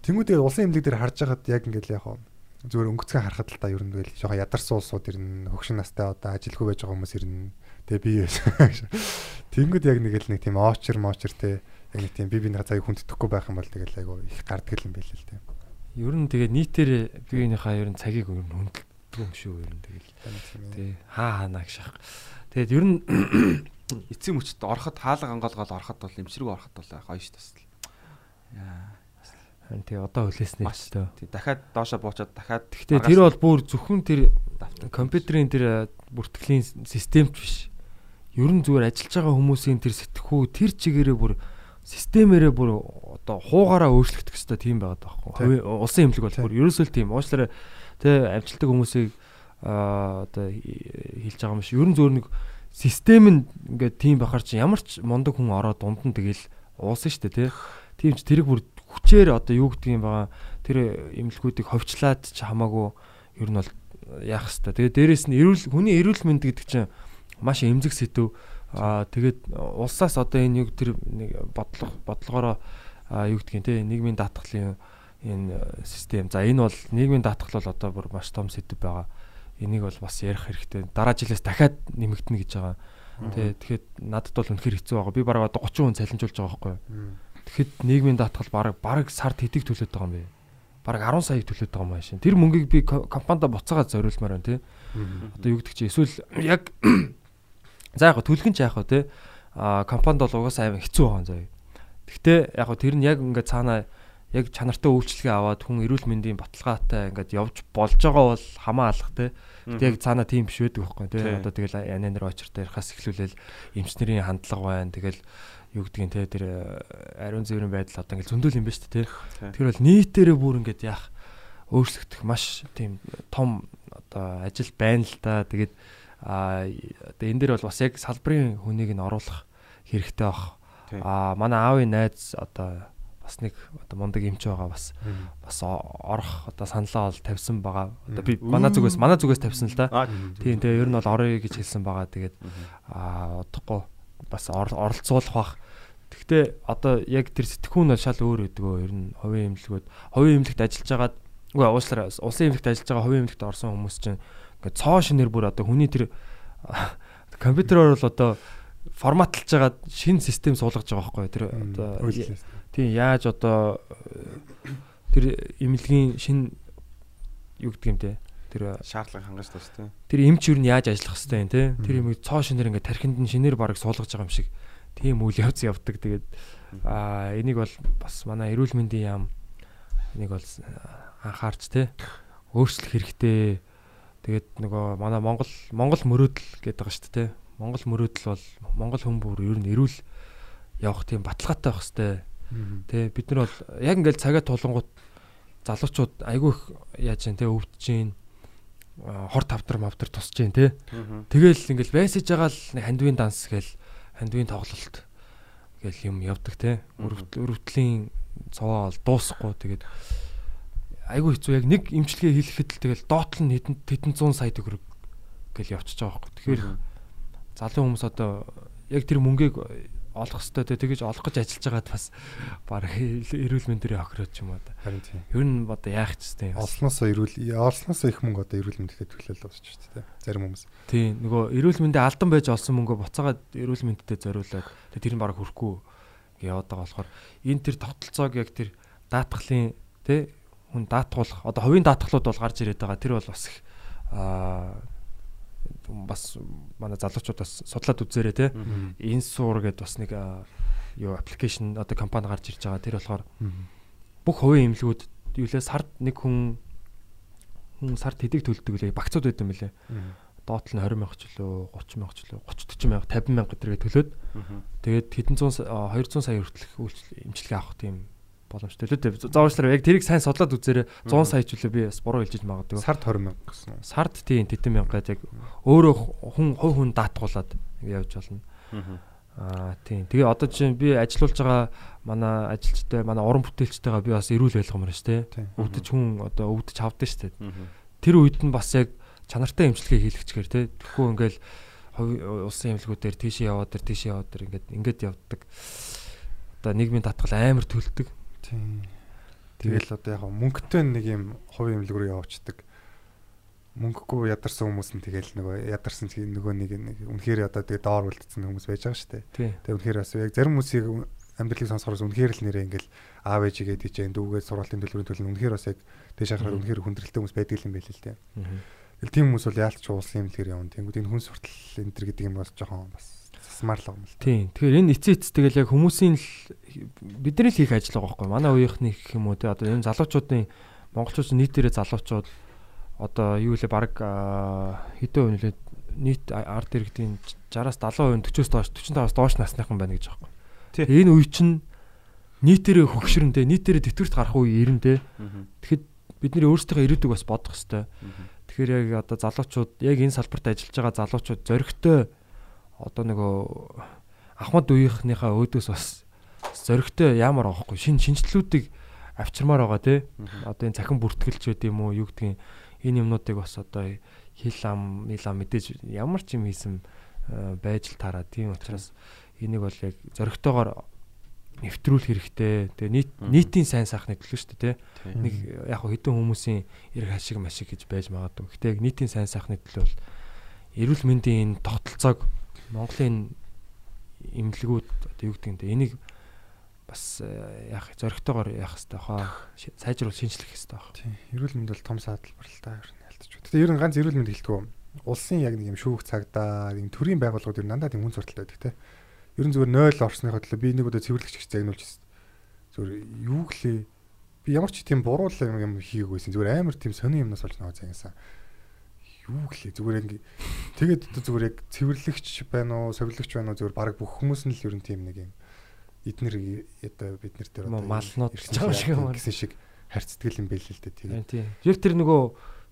D: Тэнгүүдээ улсын имлэг дээр харж байхад яг ингээд яг зүгээр өнгөцгөө харахад л та ер нь тэгэл жоохон ядарсан улсууд ер нь хөгшин настай одоо ажилгүй байж байгаа хүмүүс ер нь тэгээ би Тэнгүүд яг нэг л нэг тийм оочер моочер те яг нэг тийм би биний цагийг хүндэтгэхгүй байх юм бол тэгэл айгу их гардаг юм байл л те.
E: ер нь тэгээ нийтээр биенийхээ ер нь цагийг ер нь хүндэлдэг юм шүү ер нь тэгэл тий хаа ханаа гэж шах. Тэгээд ер нь
F: Эцсийн мөчт ороход хаалга ангаалгаал ороход бол эмчрэг ороход бол гоё ш тас. Яа.
E: тий одоо хүлээснээр
F: Маш.
E: ч төө.
F: Тий дахиад доошо буучаад дахиад
E: Гэхдээ тэр бол бүр зөвхөн тэр компьютерийн тэр бүртгэлийн системч биш. Ер нь зүгээр ажиллаж байгаа хүмүүсийн тэр сэтгхүү тэр чигээрээ бүр системээрээ бүр одоо хуугаараа өөрчлөгдөх хэрэгтэй тийм байгаад байгаа байхгүй. Улсын эмнэлэг бол бүр ерөөсөө л тийм. Уучлаарай тэ амжилттай хүмүүсийг аа одоо хэлж байгаа юм шиг. Ер нь зөвөр нэг систем нь ингээд тийм бахаар чи ямар ч мундаг хүн ороод дунд нь тэгэл уусан дээ тий. Тийм ч тэрийг бүр хүчээр одоо юу гэдгийг байгаа тэр эмнэлгүүдийг ховчлаад ч хамаагүй ер нь бол яах хэвээр. Тэгээ дээрэс нь эрүүл хүний эрүүл мэнд гэдэг чинь маш эмзэг сэдв. Аа тэгээд улсаас одоо энэ юу тэр нэг бодлого бодлогоороо юу гэдгийг те нийгмийн даатгалын энэ систем. За энэ бол нийгмийн даатгал бол одоо бүр маш том сэдв байгаа. Энийг бол бас ярих хэрэгтэй. Дараа жилээс дахиад нэмэгдэнэ гэж байгаа. Тэ тэгэхэд надад бол үнэхэр хэцүү байгаа. Би бараг одоо 30 хүн цалинжуулж байгаа байхгүй? Тэгэхэд нийгмийн даатгал бараг бараг сард хэдийг төлөөд байгаа юм бэ? Бараг 10 саяг төлөөд байгаа юм байна. Тэр мөнгийг би компанид буцаагаад зориулмаар байна тий. Одоо юу гэдэг чи эсвэл яг за яг төлгөн ч вэ тий. А компанид бол угаасаа аймаг хэцүү байгаа заа. Гэхдээ яг тэр нь яг ингээд цаанаа яг чанартай үйлчлэгээ аваад хүн эрүүл мэндийн баталгаатай ингээд явж болж байгаа бол хамаа алах те. Гэтэ яг цаана тийм биш байдаг байхгүй те. Одоо тэгэл ананер очертой ярихаас эхлүүлэл эмчнэрийн хандлага байна. Тэгэл юу гэдгийг те тэр ариун зэврийн байдал одоо ингээд зөндөл юм ба шүү те. Тэр бол нийтээрээ бүр ингээд яах өөрчлөгдөх маш тийм том одоо ажил байна л да. Тэгээд а одоо энэ дээр бол бас яг салбарын хүнийг нь оруулах хэрэгтэй баг. А манай аавын найз одоо бас нэг одоо мундаг эмч байгаа бас бас орох одоо саналаа бол тавьсан байгаа. Одоо би манай зүгээс манай зүгээс тавьсан л да. Тийм тэгээ ер нь бол орё гэж хэлсэн байгаа. Тэгээд аа удахгүй бас оролцуулах бах. Гэхдээ одоо яг тэр сэтгхүүн бол шал өөр өдгөө ер нь хувийн эмнэлгүүд хувийн эмнэлэгт ажиллаж байгаад үгүй уучлаарай улсын эмнэлэгт ажиллаж байгаа хувийн эмнэлэгт орсон хүмүүс чинь ингээд цоо шинээр бүр одоо хүний тэр компьютероор бол одоо форматлж байгаа шинэ систем суулгаж байгаа байхгүй тэр одоо Тийм яаж одоо тэр эмнэлгийн шин юу гэдэг юм те тэр
F: шаардлага хангаж тус тий.
E: Тэр эмч юу нь яаж ажиллах хэвтэй юм те. Тэр юм цоо шинээр ингээд тархинд нь шинээр бараг суулгаж байгаа юм шиг тийм үйл явц явдаг. Тэгээд аа энийг бол бас манай эрүүл мэндийн яам энийг бол анхаарч те өөрчлөх хэрэгтэй. Тэгээд нөгөө манай Монгол Монгол мөрөөдөл гэдэг байгаа шүү дээ. Монгол мөрөөдөл бол Монгол хүн бүр ер нь эрүүл явах тийм баталгаатай байх хэвээр Тэ бид нар бол яг ингээл цагаа тулангууд залуучууд айгүй их яаж юм те өвдөж гин хор тавдар мавдар тусч гин те. Тэгэл ингээл байсаж байгаа л хандвийн данс гээл хандвийн тоглолт гээл юм явдаг те. Өрөвтлийн цаваа бол дуусахгүй тэгээд айгүй хэцүү яг нэг имчилгээ хийлгэхэд л тэгэл доотлол нь хэдэн хэдэн 100 сая төгрөг гэл явчихж байгаа байхгүй. Тэгэхээр залуу хүмүүс одоо яг тэр мөнгийг олох хэвээр те тэгэж олох гэж ажиллаж байгаад бас баг эрүүл мэндэрийн охироод ч юм да.
D: Харин тийм.
E: Ер нь одоо яах ч тийм.
D: Олсноосоо эрүүл олсноосоо их мөнгө одоо эрүүл мэндэд төлөөлөл болж шүү дээ. Зарим хүмүүс.
E: Тийм. Нөгөө эрүүл мэндэ алдан байж олсон мөнгө буцаагаад эрүүл мэндэд зориулаад тэр нь баг хүрхгүй яваад байгаа болохоор энэ тэр тогтолцоог яг тэр даатгалын те хүн даатгуулах одоо хувийн даатгалууд бол гарч ирээд байгаа. Тэр бол бас их аа бас манай залуучуудаас судлаад үзээрэй те. Инсуур гэдээ бас нэг юу аппликейшн одоо компани гарч ирж байгаа. Тэр болохоор бүх хувийн эмнэлгүүд юу лээ сард нэг хүн хүн сард хэдийг төлдөг лээ багцууд байд юм лээ. Доотл нь 20 мянга ч лөө 30 мянга ч лөө 30 40 мянга 50 мянга гэдэргээ төлөөд тэгээд хэдэн зуун 200 сая хүртэлх эмчилгээ авах тийм боломжтой л үү. Заавчлаар яг тэрийг сайн судлаад үзээрэй 100 сая ч үлээ би бас буруу хэлж магадгүй.
D: Сард 20 мянга гэсэн.
E: Сард тийм тэдэн мянгаад яг өөрөө хүн хувь хүн даатгуулад явж болно. Аа тийм. Тэгээ одоо чинь би ажиллаулж байгаа манай ажилчтай манай уран бүтээлчтэйгээ би бас эрүүл байлгамаар шүү дээ. Өвдөж хүн одоо өвдөж авдсан шүү дээ. Тэр үед нь бас яг чанартай эмчилгээ хийлгэчихээр те. Тэгэхгүй ингээл улсын эмнэлгүүдээр тийшээ яваад тэр тийшээ яваад тэр ингээд ингээд явдаг. Одоо нийгмийн татгал амар төлдөг.
D: Тийм. Тэгэл одоо яг мөнгөтэй нэг юм хувийн эмнэлэг рүү явуулцдаг. Мөнгөгүй ядарсан хүмүүс нь тэгэл нөгөө ядарсан нөгөө нэг нэг үнэхээр одоо тэгээ доор үлдсэн хүмүүс байж байгаа шүү дээ. Тэгээ үнэхээр бас яг зарим хүмүүсийг амьдралыг сонсохоос үнэхээр л нэрээ ингээл аав ээжигээ дижээ дүүгээ сургалтын төлбөрийн төлөв үнэхээр бас яг тийш ахаар үнэхээр хүндрэлтэй хүмүүс байдаг юм байл л дээ. Тэгэл тийм хүмүүс бол яалтч уулсан юм л гэр явна. Тэнгүүд энэ хүн суртал энэ төр гэдэг юм бас жоохон бас засмаарлаа юм л.
E: Тийм. Тэгэхээр энэ эцээ эц тэгэл яг хүмүүсийн л бидний л хийх ажил байгаа байхгүй. Манай үеийнхний гэх юм уу те одоо энэ залуучуудын монголчууд нийтээрээ залуучууд одоо юу лээ баг хэдэн үнэлээд нийт ард иргэдийн 60-аас 70% 40-оос доош 45-аас доош насныхан байна гэж байгаа юм. Энэ үе чинь нийтээрээ хөгшрөнтэй нийтээрээ тэтгэврт гарах үе ирэнтэй. Тэгэхэд бидний өөрсдийнхөө ирээдүг бас бодох хэрэгтэй. Тэгэхээр яг одоо залуучууд яг энэ салбарт ажиллаж байгаа залуучууд зөрөгтэй одоо нөгөө ахмад үеийнхнийхээ өөдөөс бас зөрөгтэй ямар аахгүй шин шинжлэлүүдийг авчирмаар байгаа тий. Одоо энэ цахим бүртгэлч байд юм уу юу гэдгийг энэ юмнуудыг бас одоо хил ам мил ам мэдээж ямар ч юм хийсэн э, байж л таараа. Тийм учраас энийг бол яг зөрөгтэйгээр нэвтрүүлэх хэрэгтэй. Тэгээ нийт нийтийн сайн сайхны төлөө шүү дээ тий. Нэг яг хэдэн хүмүүсийн эрх ашиг машиг гэж байж магадгүй. Гэтэ яг нийтийн сайн сайхны төлөө бол эрүүл мэндийн энэ тогтолцоог Монголын имлэгүүд одоо юу гэдэг нь энийг бас э, яах зөрөгтэйгээр яах хэрэгтэй хаа сайжруулах шинжлэх хэрэгтэй байх.
D: Тийм. Эрүүл мэнд бол том сааталбар л та ер нь ялтаж байна. Гэтэ ер нь ганц эрүүл мэнд хэлтгүү. Улсын яг нэг юм шүүх цагдаа, юм төрийн байгууллагууд ер нь дандаа тийм хүн сурталтай байдаг те. Ер нь зүгээр 0 орсныхоо төлөө би нэг удаа цэвэрлэгч гэж загнуулж ирсэн. Зүгээр юу гэлээ би ямар ч тийм буруу юм юм хийгээгүйсэн. Зүгээр амар тийм сони юмнаас болж байгаа загнасан. Юу гэлээ зүгээр ингэ тэгээд одоо зүгээр яг цэвэрлэгч байна уу, совирлогч байна уу зүгээр баг бүх хүмүүс нь л ер нь тийм нэг юм эднэр одоо бид нар дээр
E: Мөн малнууд гэж байгаа шиг юм.
D: гэсэн шиг харьцдаг юм байл л дээ тэгээд
E: Тийм. Яг тэр нөгөө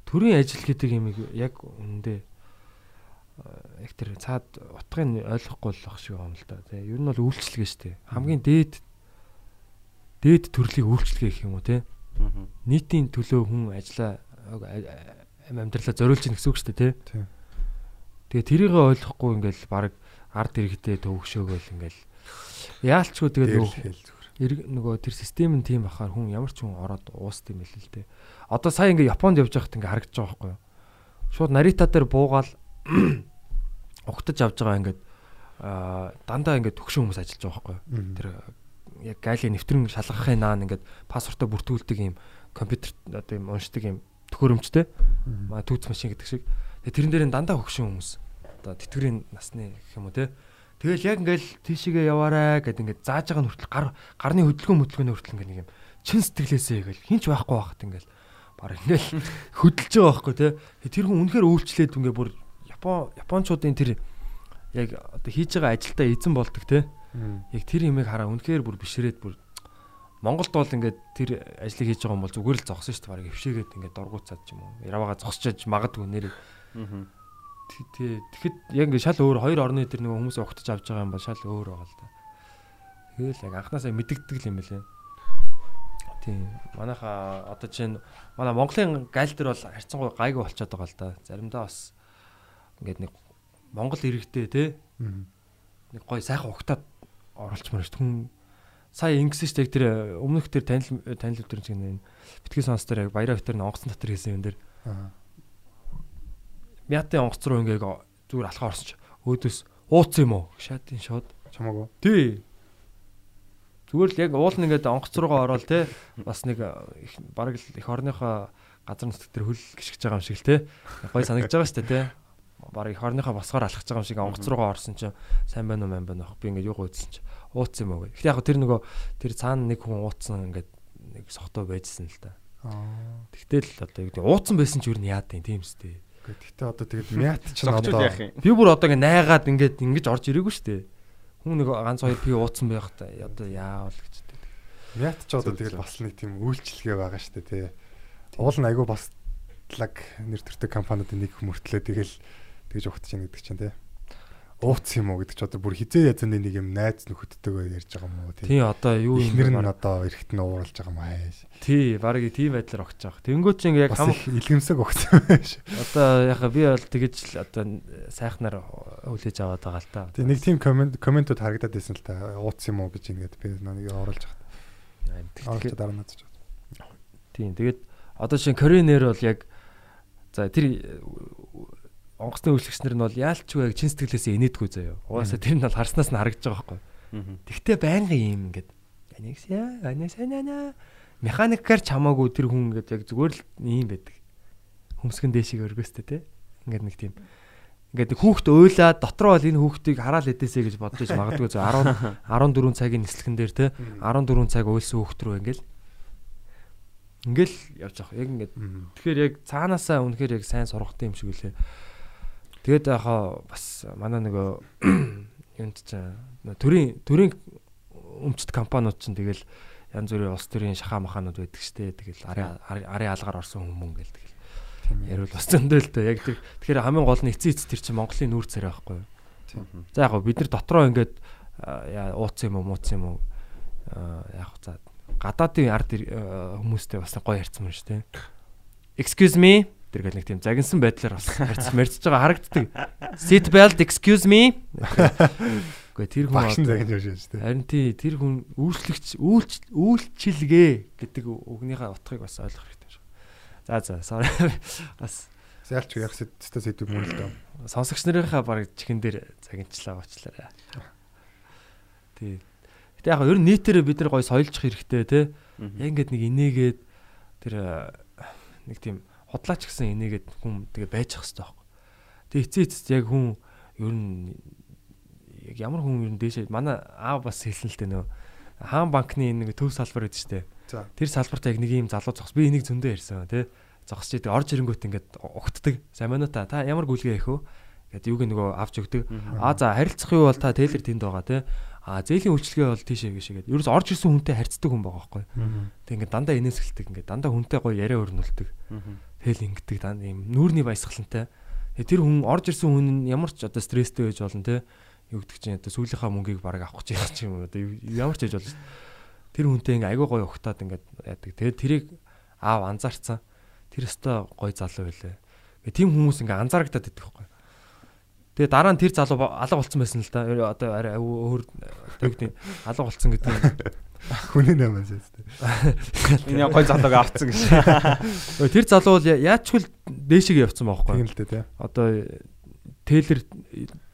E: төрийн ажил гэдэг юм яг үндэ э, яг тэр цаад утгыг ойлгохгүй л ах шиг юм л да. Тэ. Ер нь бол үйлчлэгээ шүү дээ. Хамгийн дээд дээд төрлийн үйлчлэгээ гэх юм уу те. Нийтийн төлөө хүн ажиллаа амьдралаа зориулж ийн гэсэн үг шүү дээ те.
D: Тийм.
E: Тэгээ тэрийг ойлгохгүй ингээл баг ард иргэдээ төвөгшөөгөл ингээл яалчгүй тэгээд нөгөө тэр систем нь тийм бахаар хүн ямар ч хүн ороод уусд юм л л дээ. Одоо сая ингээ Японд явж байхад ингээ харагдаж байгаа байхгүй юу? Шууд Нарита дээр буугаал угтаж авж байгаа ингээд аа дандаа ингээд төгшин хүмүүс ажиллаж байгаа байхгүй юу? Тэр яг гайли нэвтрэн шалгахын наан ингээд пассвортоо бүртгүүлдэг юм компьютер одоо юм уншдаг юм төхөөрөмжтэй. Түүц машин гэдэг шиг. Тэрэн дээр нь дандаа хөгшин хүмүүс. Одоо тэтгэврийн насны гэх юм уу те. Тэгэл яг ингээл тийшээгээ яваарай гэд ингээд зааж байгаа нь хүртэл гар гарны хөдөлгөөн хөдөлгөөний хүртэл ингээд нэг юм чин сэтгэлээсээ гээл хинч байхгүй байхад ингээл баг ингээл хөдөлж байгаа байхгүй те. Тэр хүн үнэхээр үйлчлээд ингээд бүр Япон японочдын тэр яг одоо хийж байгаа ажилдаа эзэн болдог те. Яг тэр юмыг хараа үнэхээр бүр бишрээд бүр Монголд бол ингээд тэр ажлыг хийж байгаа юм бол зүгээр л зогсон шүү дээ. Бараг хөвшөөгээд ингээд дургуцаад ч юм уу. Яраваага зогсчиж магадгүй нэр. Тий, тий. Тэгэхэд яг ингээд шал өөр хоёр орны тэр нэг хүмүүс огтж авч байгаа юм бол шал өөр байгаа л да. Тэгэл яг анханасаа мэддэгдэг юм байлээ. Тийм. Манайха одоо чинь манай Монголын гайл дээр бол харьцангуй гайгүй болчиход байгаа л да. Заримдаа бас ингээд нэг Монгол иргэдээ те нэг гой сайхан угтаад оруулчмаар шүү. Хүн сая ингэсэн шүү дээ тэр өмнөх тэр танил танил өдөр чинь энэ битгий сонс дээр яг баяраа өтер н онгоцон дотор хийсэн юм дээр
D: Аа.
E: мятын онгоц руу ингээ зүгээр алхаа орсонч өөдөөс ууц юм уу? Шаатын шууд.
D: Чамаагүй.
E: Тий. Зүгээр л яг уул нь ингээд онгоц руугаа ороод те бас нэг их бараг л их орныхоо газар нутгт төр хөл гიშгэж байгаа юм шиг л те. Гой санагдаж байгаа шүү дээ те. Бараг их орныхоо босгоор алхаж байгаа юм шиг онгоц руугаа орсон чинь сайн байна уу мэн байна уу? Би ингээд юу гойдсон чинь ууц юм уу гэх. Гэхдээ яг тэр нөгөө тэр цаана нэг хүн ууцсан ингээд нэг сохтой байжсэн л та.
D: Аа.
E: Тэгтэл одоо юу гэдэг ууцсан байсан ч юу яад юм тийм үстэй.
D: Гэхдээ одоо тэгээд мят ч одоо?
E: Би бүр одоо ингээ найгаад ингээд ингэж орж ирээгүй шүү дээ. Хүн нэг ганц хоёр пи ууцсан байх та одоо яавал гэж дээ.
D: мят ч одоо тэгээд бас нэг тийм үйлчлэгээ байгаа шүү дээ тий. Уул нь айгүй бастлаг нэр төртэй компаниудын нэг хүмүүртлээ тэгэл тэгж ухтаж яах гэдэг чинь тий. Ууц юм уу гэдэг чи одоо бүр хизээ язаны нэг юм найз нөхөдтэйгээ ярьж байгаа юм уу тий.
E: Тий одоо юу юм
D: Эхнэр нь одоо эрэхт нь ууралж байгаа юм аа.
E: Тий, барыг тийм байдлаар огч байгаа. Тэнгүүд чи ингээ яг хам
D: илгэмсэг өгсөн байж.
E: одоо яхаа би бол тэгэж л одоо сайхнаар хүлээж аваад байгаа л та.
D: Тэг нэг тийм комент комментууд харагдаад байсан л та ууц юм уу гэж ингээд би нэг оруулж байгаа.
E: Тэгэхээр
D: дараа надад.
E: тийм тэгээд одоо шин Коренер бол яг за тэр онгоцны үйлчлэгчнэр нь бол яалчгүй яг чин сэтгэлээсээ инээдгүй заяа. Угаасаа тэр нь бол харснаас нь харагдаж байгаа байхгүй. Тэгтээ байнгын юм ингээд анисаа анисанана механикаар ч хамаагүй тэр хүн ингээд яг зүгээр л ийм байдаг. Хөмсгөн дээшийг өргөөстэй те. Ингээд нэг тийм ингээд хүүхд уйлаа дотроо бол энэ хүүхдийг хараал эдээсэ гэж бодож магадгүй зөө 10 14 цагийн нислэгэн дээр те 14 цаг уйлсан хүүхд рүү ингээд ингээл явж байгаа. Яг ингээд тэгэхээр яг цаанаасаа үнэхээр яг сайн сургахтай юм шиг үлээ. Тэгээд яхаа бас манай нөгөө юунд ч төрийн төрийн өмчт компаниуд чинь тэгэл янз бүрийн улс төрийн шахаа махаанууд байдаг штэ. Тэгэл арын алгаар орсон хүмүүс гэл тэгэл яриул бас зөндөө л дээ. Яг тэр тэгэхээр хамгийн гол нь эцсийн эц тэр чинь Монголын нүүр царай байхгүй юу? За яг бид нар дотроо ингээд ууц юм уу мууц юм уу яг за гадаадын ард хүмүүстэй бас гоё ярьсан юм шүү дээ. Excuse me тэр гэл нэг тийм загинсан байдлаар бас ярьж мэрдэж байгаа харагддаг. Seat belt excuse me. Гэхдээ тэр хүн
D: багш загнаж явж шүү дээ.
E: Харин тий тэр хүн үйлчлэгч үйлч үйлчилгээ гэдэг үгнийхээ утгыг бас ойлгох хэрэгтэй шүү. За за sorry. Бас
D: Ялч яг сэтгэл сэдв мөн л дөө.
E: сонсогч нарынхаа баг чихэн дээр загинчлаа уучлаарай. Тий. Гэтэ яг ер нь нийтээр бид нар гоё соёлжих хэрэгтэй те. Яг ингээд нэг инээгээд тэр нэг тийм худлаач гэсэн инээгээд хүн тэгээ байж ах хэрэгтэй байхгүй. Тэгээ эцээ эцэст яг хүн ер нь яг ямар хүн ер нь дээшээ манай аав бас хэлсэн л дээ нөө хаан банкны нэг төв салбар гэдэг штэ. Тэр салбарт яг нэг юм залуу зогс би энийг зөндөө ярьсан тий. Зогсож идэг орж ирэнгүүт ингээд угтдаг. Манай та ямар гүйлгээ их вэ? Гэт юуг нөгөө авч өгдөг. А за харилцах юу бол та тейлер тэнд байгаа тий. А зээлийн үйлчлэгээ бол тийшээ гээшээгээд. Ерөөс орж ирсэн хүнтэй харьцдаг хүн байгаа байхгүй. Тэг ингээд дандаа инээсгэлдэг ингээд дандаа хүнтэй гоё яриа өрнүүлдэг. Тэгэл ингээд дандаа юм нүүрний баясгалантай. Тэр хүн орж ирсэн хүн нь ямар ч одоо стресстэй байж болно тий. Юу гэдэг чинь одоо сүүлийнхаа мөнгийг бараг авах гэж байгаа юм одоо ямар ч байж болно. Тэр хүнтэй ингээд айгүй гоё ухтаад ингээд яадаг. Тэгээд тэрийг аав анзаарцсан. Тэр өстой гоё залуу байлаа. Гэ тийм хүмүүс ингээ анзаарагдаад идэх байхгүй. Тэгээ дараа нь тэр залуу алга болцсон байсан л да. Одоо арай өөр алга болцсон гэдэг нь
D: Хүний нэмээс тест.
F: Энэ гой залууг авцсан гэж.
E: тэр залуу бол яачгүй дээшээ явцсан байхгүй.
D: Тийм л дээ тий.
E: Одоо Тейлер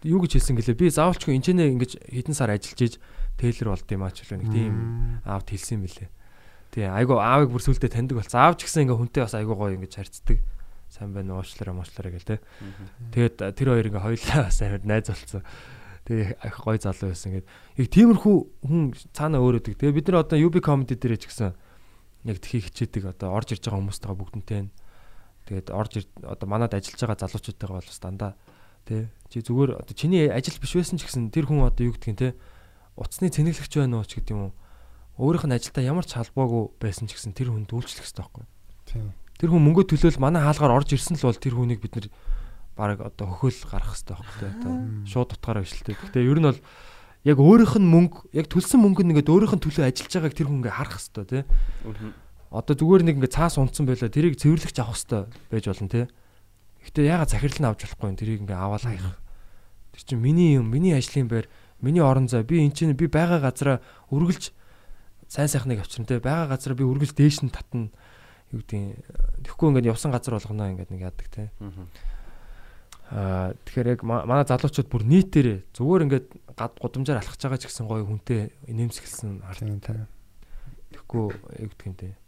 E: юу гэж хэлсэн гэлээ би заавалчгүй энэчнээ ингэж хэдэн сар ажиллаж иж Тейлер болд юм аа ч нэг тийм аавд хэлсэн мөлий. Тий айгу аавыг бүр сүултээ таньдаг болсон. Аав ч гэсэн ингээ хүнтэй бас айгу гоё ингэж харьцдаг. Сайн байна уучлаарай муучлаарай гэл те. Тэгээд тэр хоёр ингээ хоёлаа бас амар найз болсон. Тэгээ их гоё залуу байсан гэд. Яг тиймэрхүү хүн цаана өөрөдөг. Тэгээ бид нар одоо UB comedy дээр ч гэсэн яг тхийг хичээдэг одоо орж ирж байгаа хүмүүстэйгээ бүгднтэй. Тэгээд орж одоо манад ажиллаж байгаа залуучуудтайгаа бол бас дандаа тий чи зүгээр одоо чиний ажил биш байсан ч гэсэн тэр хүн одоо юу гэдгийг те утасны цэнэглэгч байна уу ч гэдэг юм уу өөрийнх нь ажилдаа ямар ч халбаагүй байсан ч гэсэн тэр хүнд үйлчлэх хэрэгтэй байхгүй
D: Тийм.
E: тэр хүн мөнгө төлөөл манай хаалгаар орж ирсэн л бол тэр хүнийг бид нэр баг одоо хөхөөл гарах хэрэгтэй байхгүй одоо шууд утгаараа бишлээ гэхдээ ер нь бол яг өөрийнх нь мөнгө яг төлсөн мөнгө нь ингээд өөрийнх нь төлөө ажиллаж байгааг тэр хүн ингээд харах хэрэгтэй те одоо зүгээр нэг ингээд цаас унтсан байлаа тэрийг цэвэрлэгч авах хэрэгтэй байж болно те Гэтэ ягаад захирал нь авч болохгүй юм тэрийг ингээ аваад хаях. Тэр чинь миний юм, миний ажлын байр, миний орон зай. Би эн чинь би байгаа газараа үргэлж сайн сайхныг авчирна те. Байгаа газараа би үргэлж дээш нь татна. Юу гэдэг тэгэхгүй ингээд явсан газар болгоно ингээд нэг яадаг те. Аа тэгэхээр яг манай залуучууд бүр нийтээрээ зүгээр ингээд гад гудамжаар алхаж байгаа ч гэсэн гоё хүнтэй нэмсгэлсэн харагдана. Тэгэхгүй юу гэдэг юм те.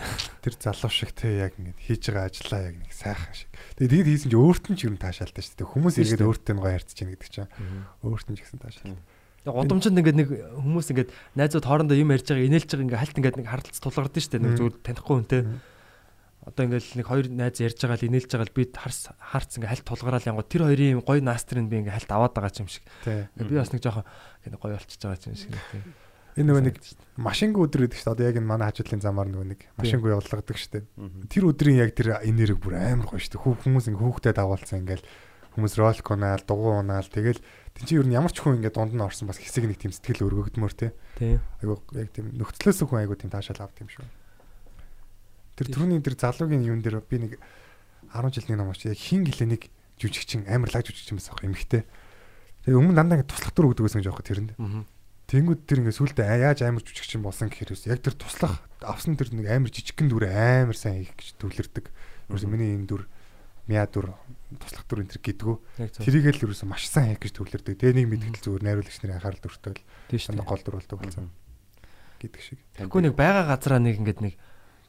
D: Тэр залуу шиг те яг ингэ хийж байгаа ажлаа яг нэг сайхан шиг. Тэгээ тэгэд хийсэн чи өөрт нь ч юм таашаалтай шүү дээ. Хүмүүс иргэд өөртөө нь гоё харьцаж байна гэдэг чинь өөрт нь ч гэсэн таашаалтай.
E: Тэгээ гудамжинд ингээд нэг хүмүүс ингээд найзууд хоорондоо юм ярьж байгаа инээлж байгаа ингээд хальт ингээд нэг харалц тулгардаг шүү дээ. Нэг зүгээр танихгүй хүнтэй. Одоо ингээд нэг хоёр найз ярьж байгаа л инээлж байгаа л би харс харц ингээд хальт тулгараал янгоо тэр хоёрын юм гоё наастрыг би ингээд хальт аваад байгаа юм шиг.
D: Тий.
E: Би бас нэг жоохон ингээд гоё болчихж байгаа юм шиг тийм.
D: Энэ нөгөө нэг машингүй өдөр гэдэг чинь одоо яг энэ манай хажуудлын замаар нөгөө нэг машингүй явуулгадаг шүү дээ. Тэр өдрийн яг тэр энерги бүр амар гоё шүү дээ. Хүмүүс ингээ хүүхдэд даваалцсан ингээл хүмүүс ролик унаал, дугуй унаал тэгэл тэн чи ер нь ямар ч хүн ингээ дунд нь орсон бас хэсэг нэг тийм сэтгэл өргөгдмөр те.
E: Тийм.
D: Айгу яг тийм нөхцлөөс хүн айгу тийм таашаал авд юм шүү. Тэр түрүүний тэр залуугийн юун дээр би нэг 10 жилийн ном очив. Яг хин гэлээ нэг жүжигчин амар лаг жүжигчин байсан аах эмхтэй. Тэгээ өмнө дандаа ингээ туслах дүр өгдөг байсан гэж аах тэрэнд. Тэнгүүд тэр ингээ сүултээ яаж амар жүжигчин болсон гэхээр яг тэр туслах авсан тэр нэг амар жижигхэн дүр амар сайн хийх гэж төвлөрдөг. Ерөөсө миний энэ дүр мяа дүр туслах дүр энэ гэдгүү. Тэрийг л ерөөсө маш сайн хийх гэж төвлөрдөг. Тэгээ нэг мэдгэл зүгээр найруулагч нарын анхаарал дүртэй л
E: Тийм шүү.
D: гол дүр болдог болсон гэдэг шиг.
E: Тэгэхгүй нэг байгаа газараа нэг ингээд нэг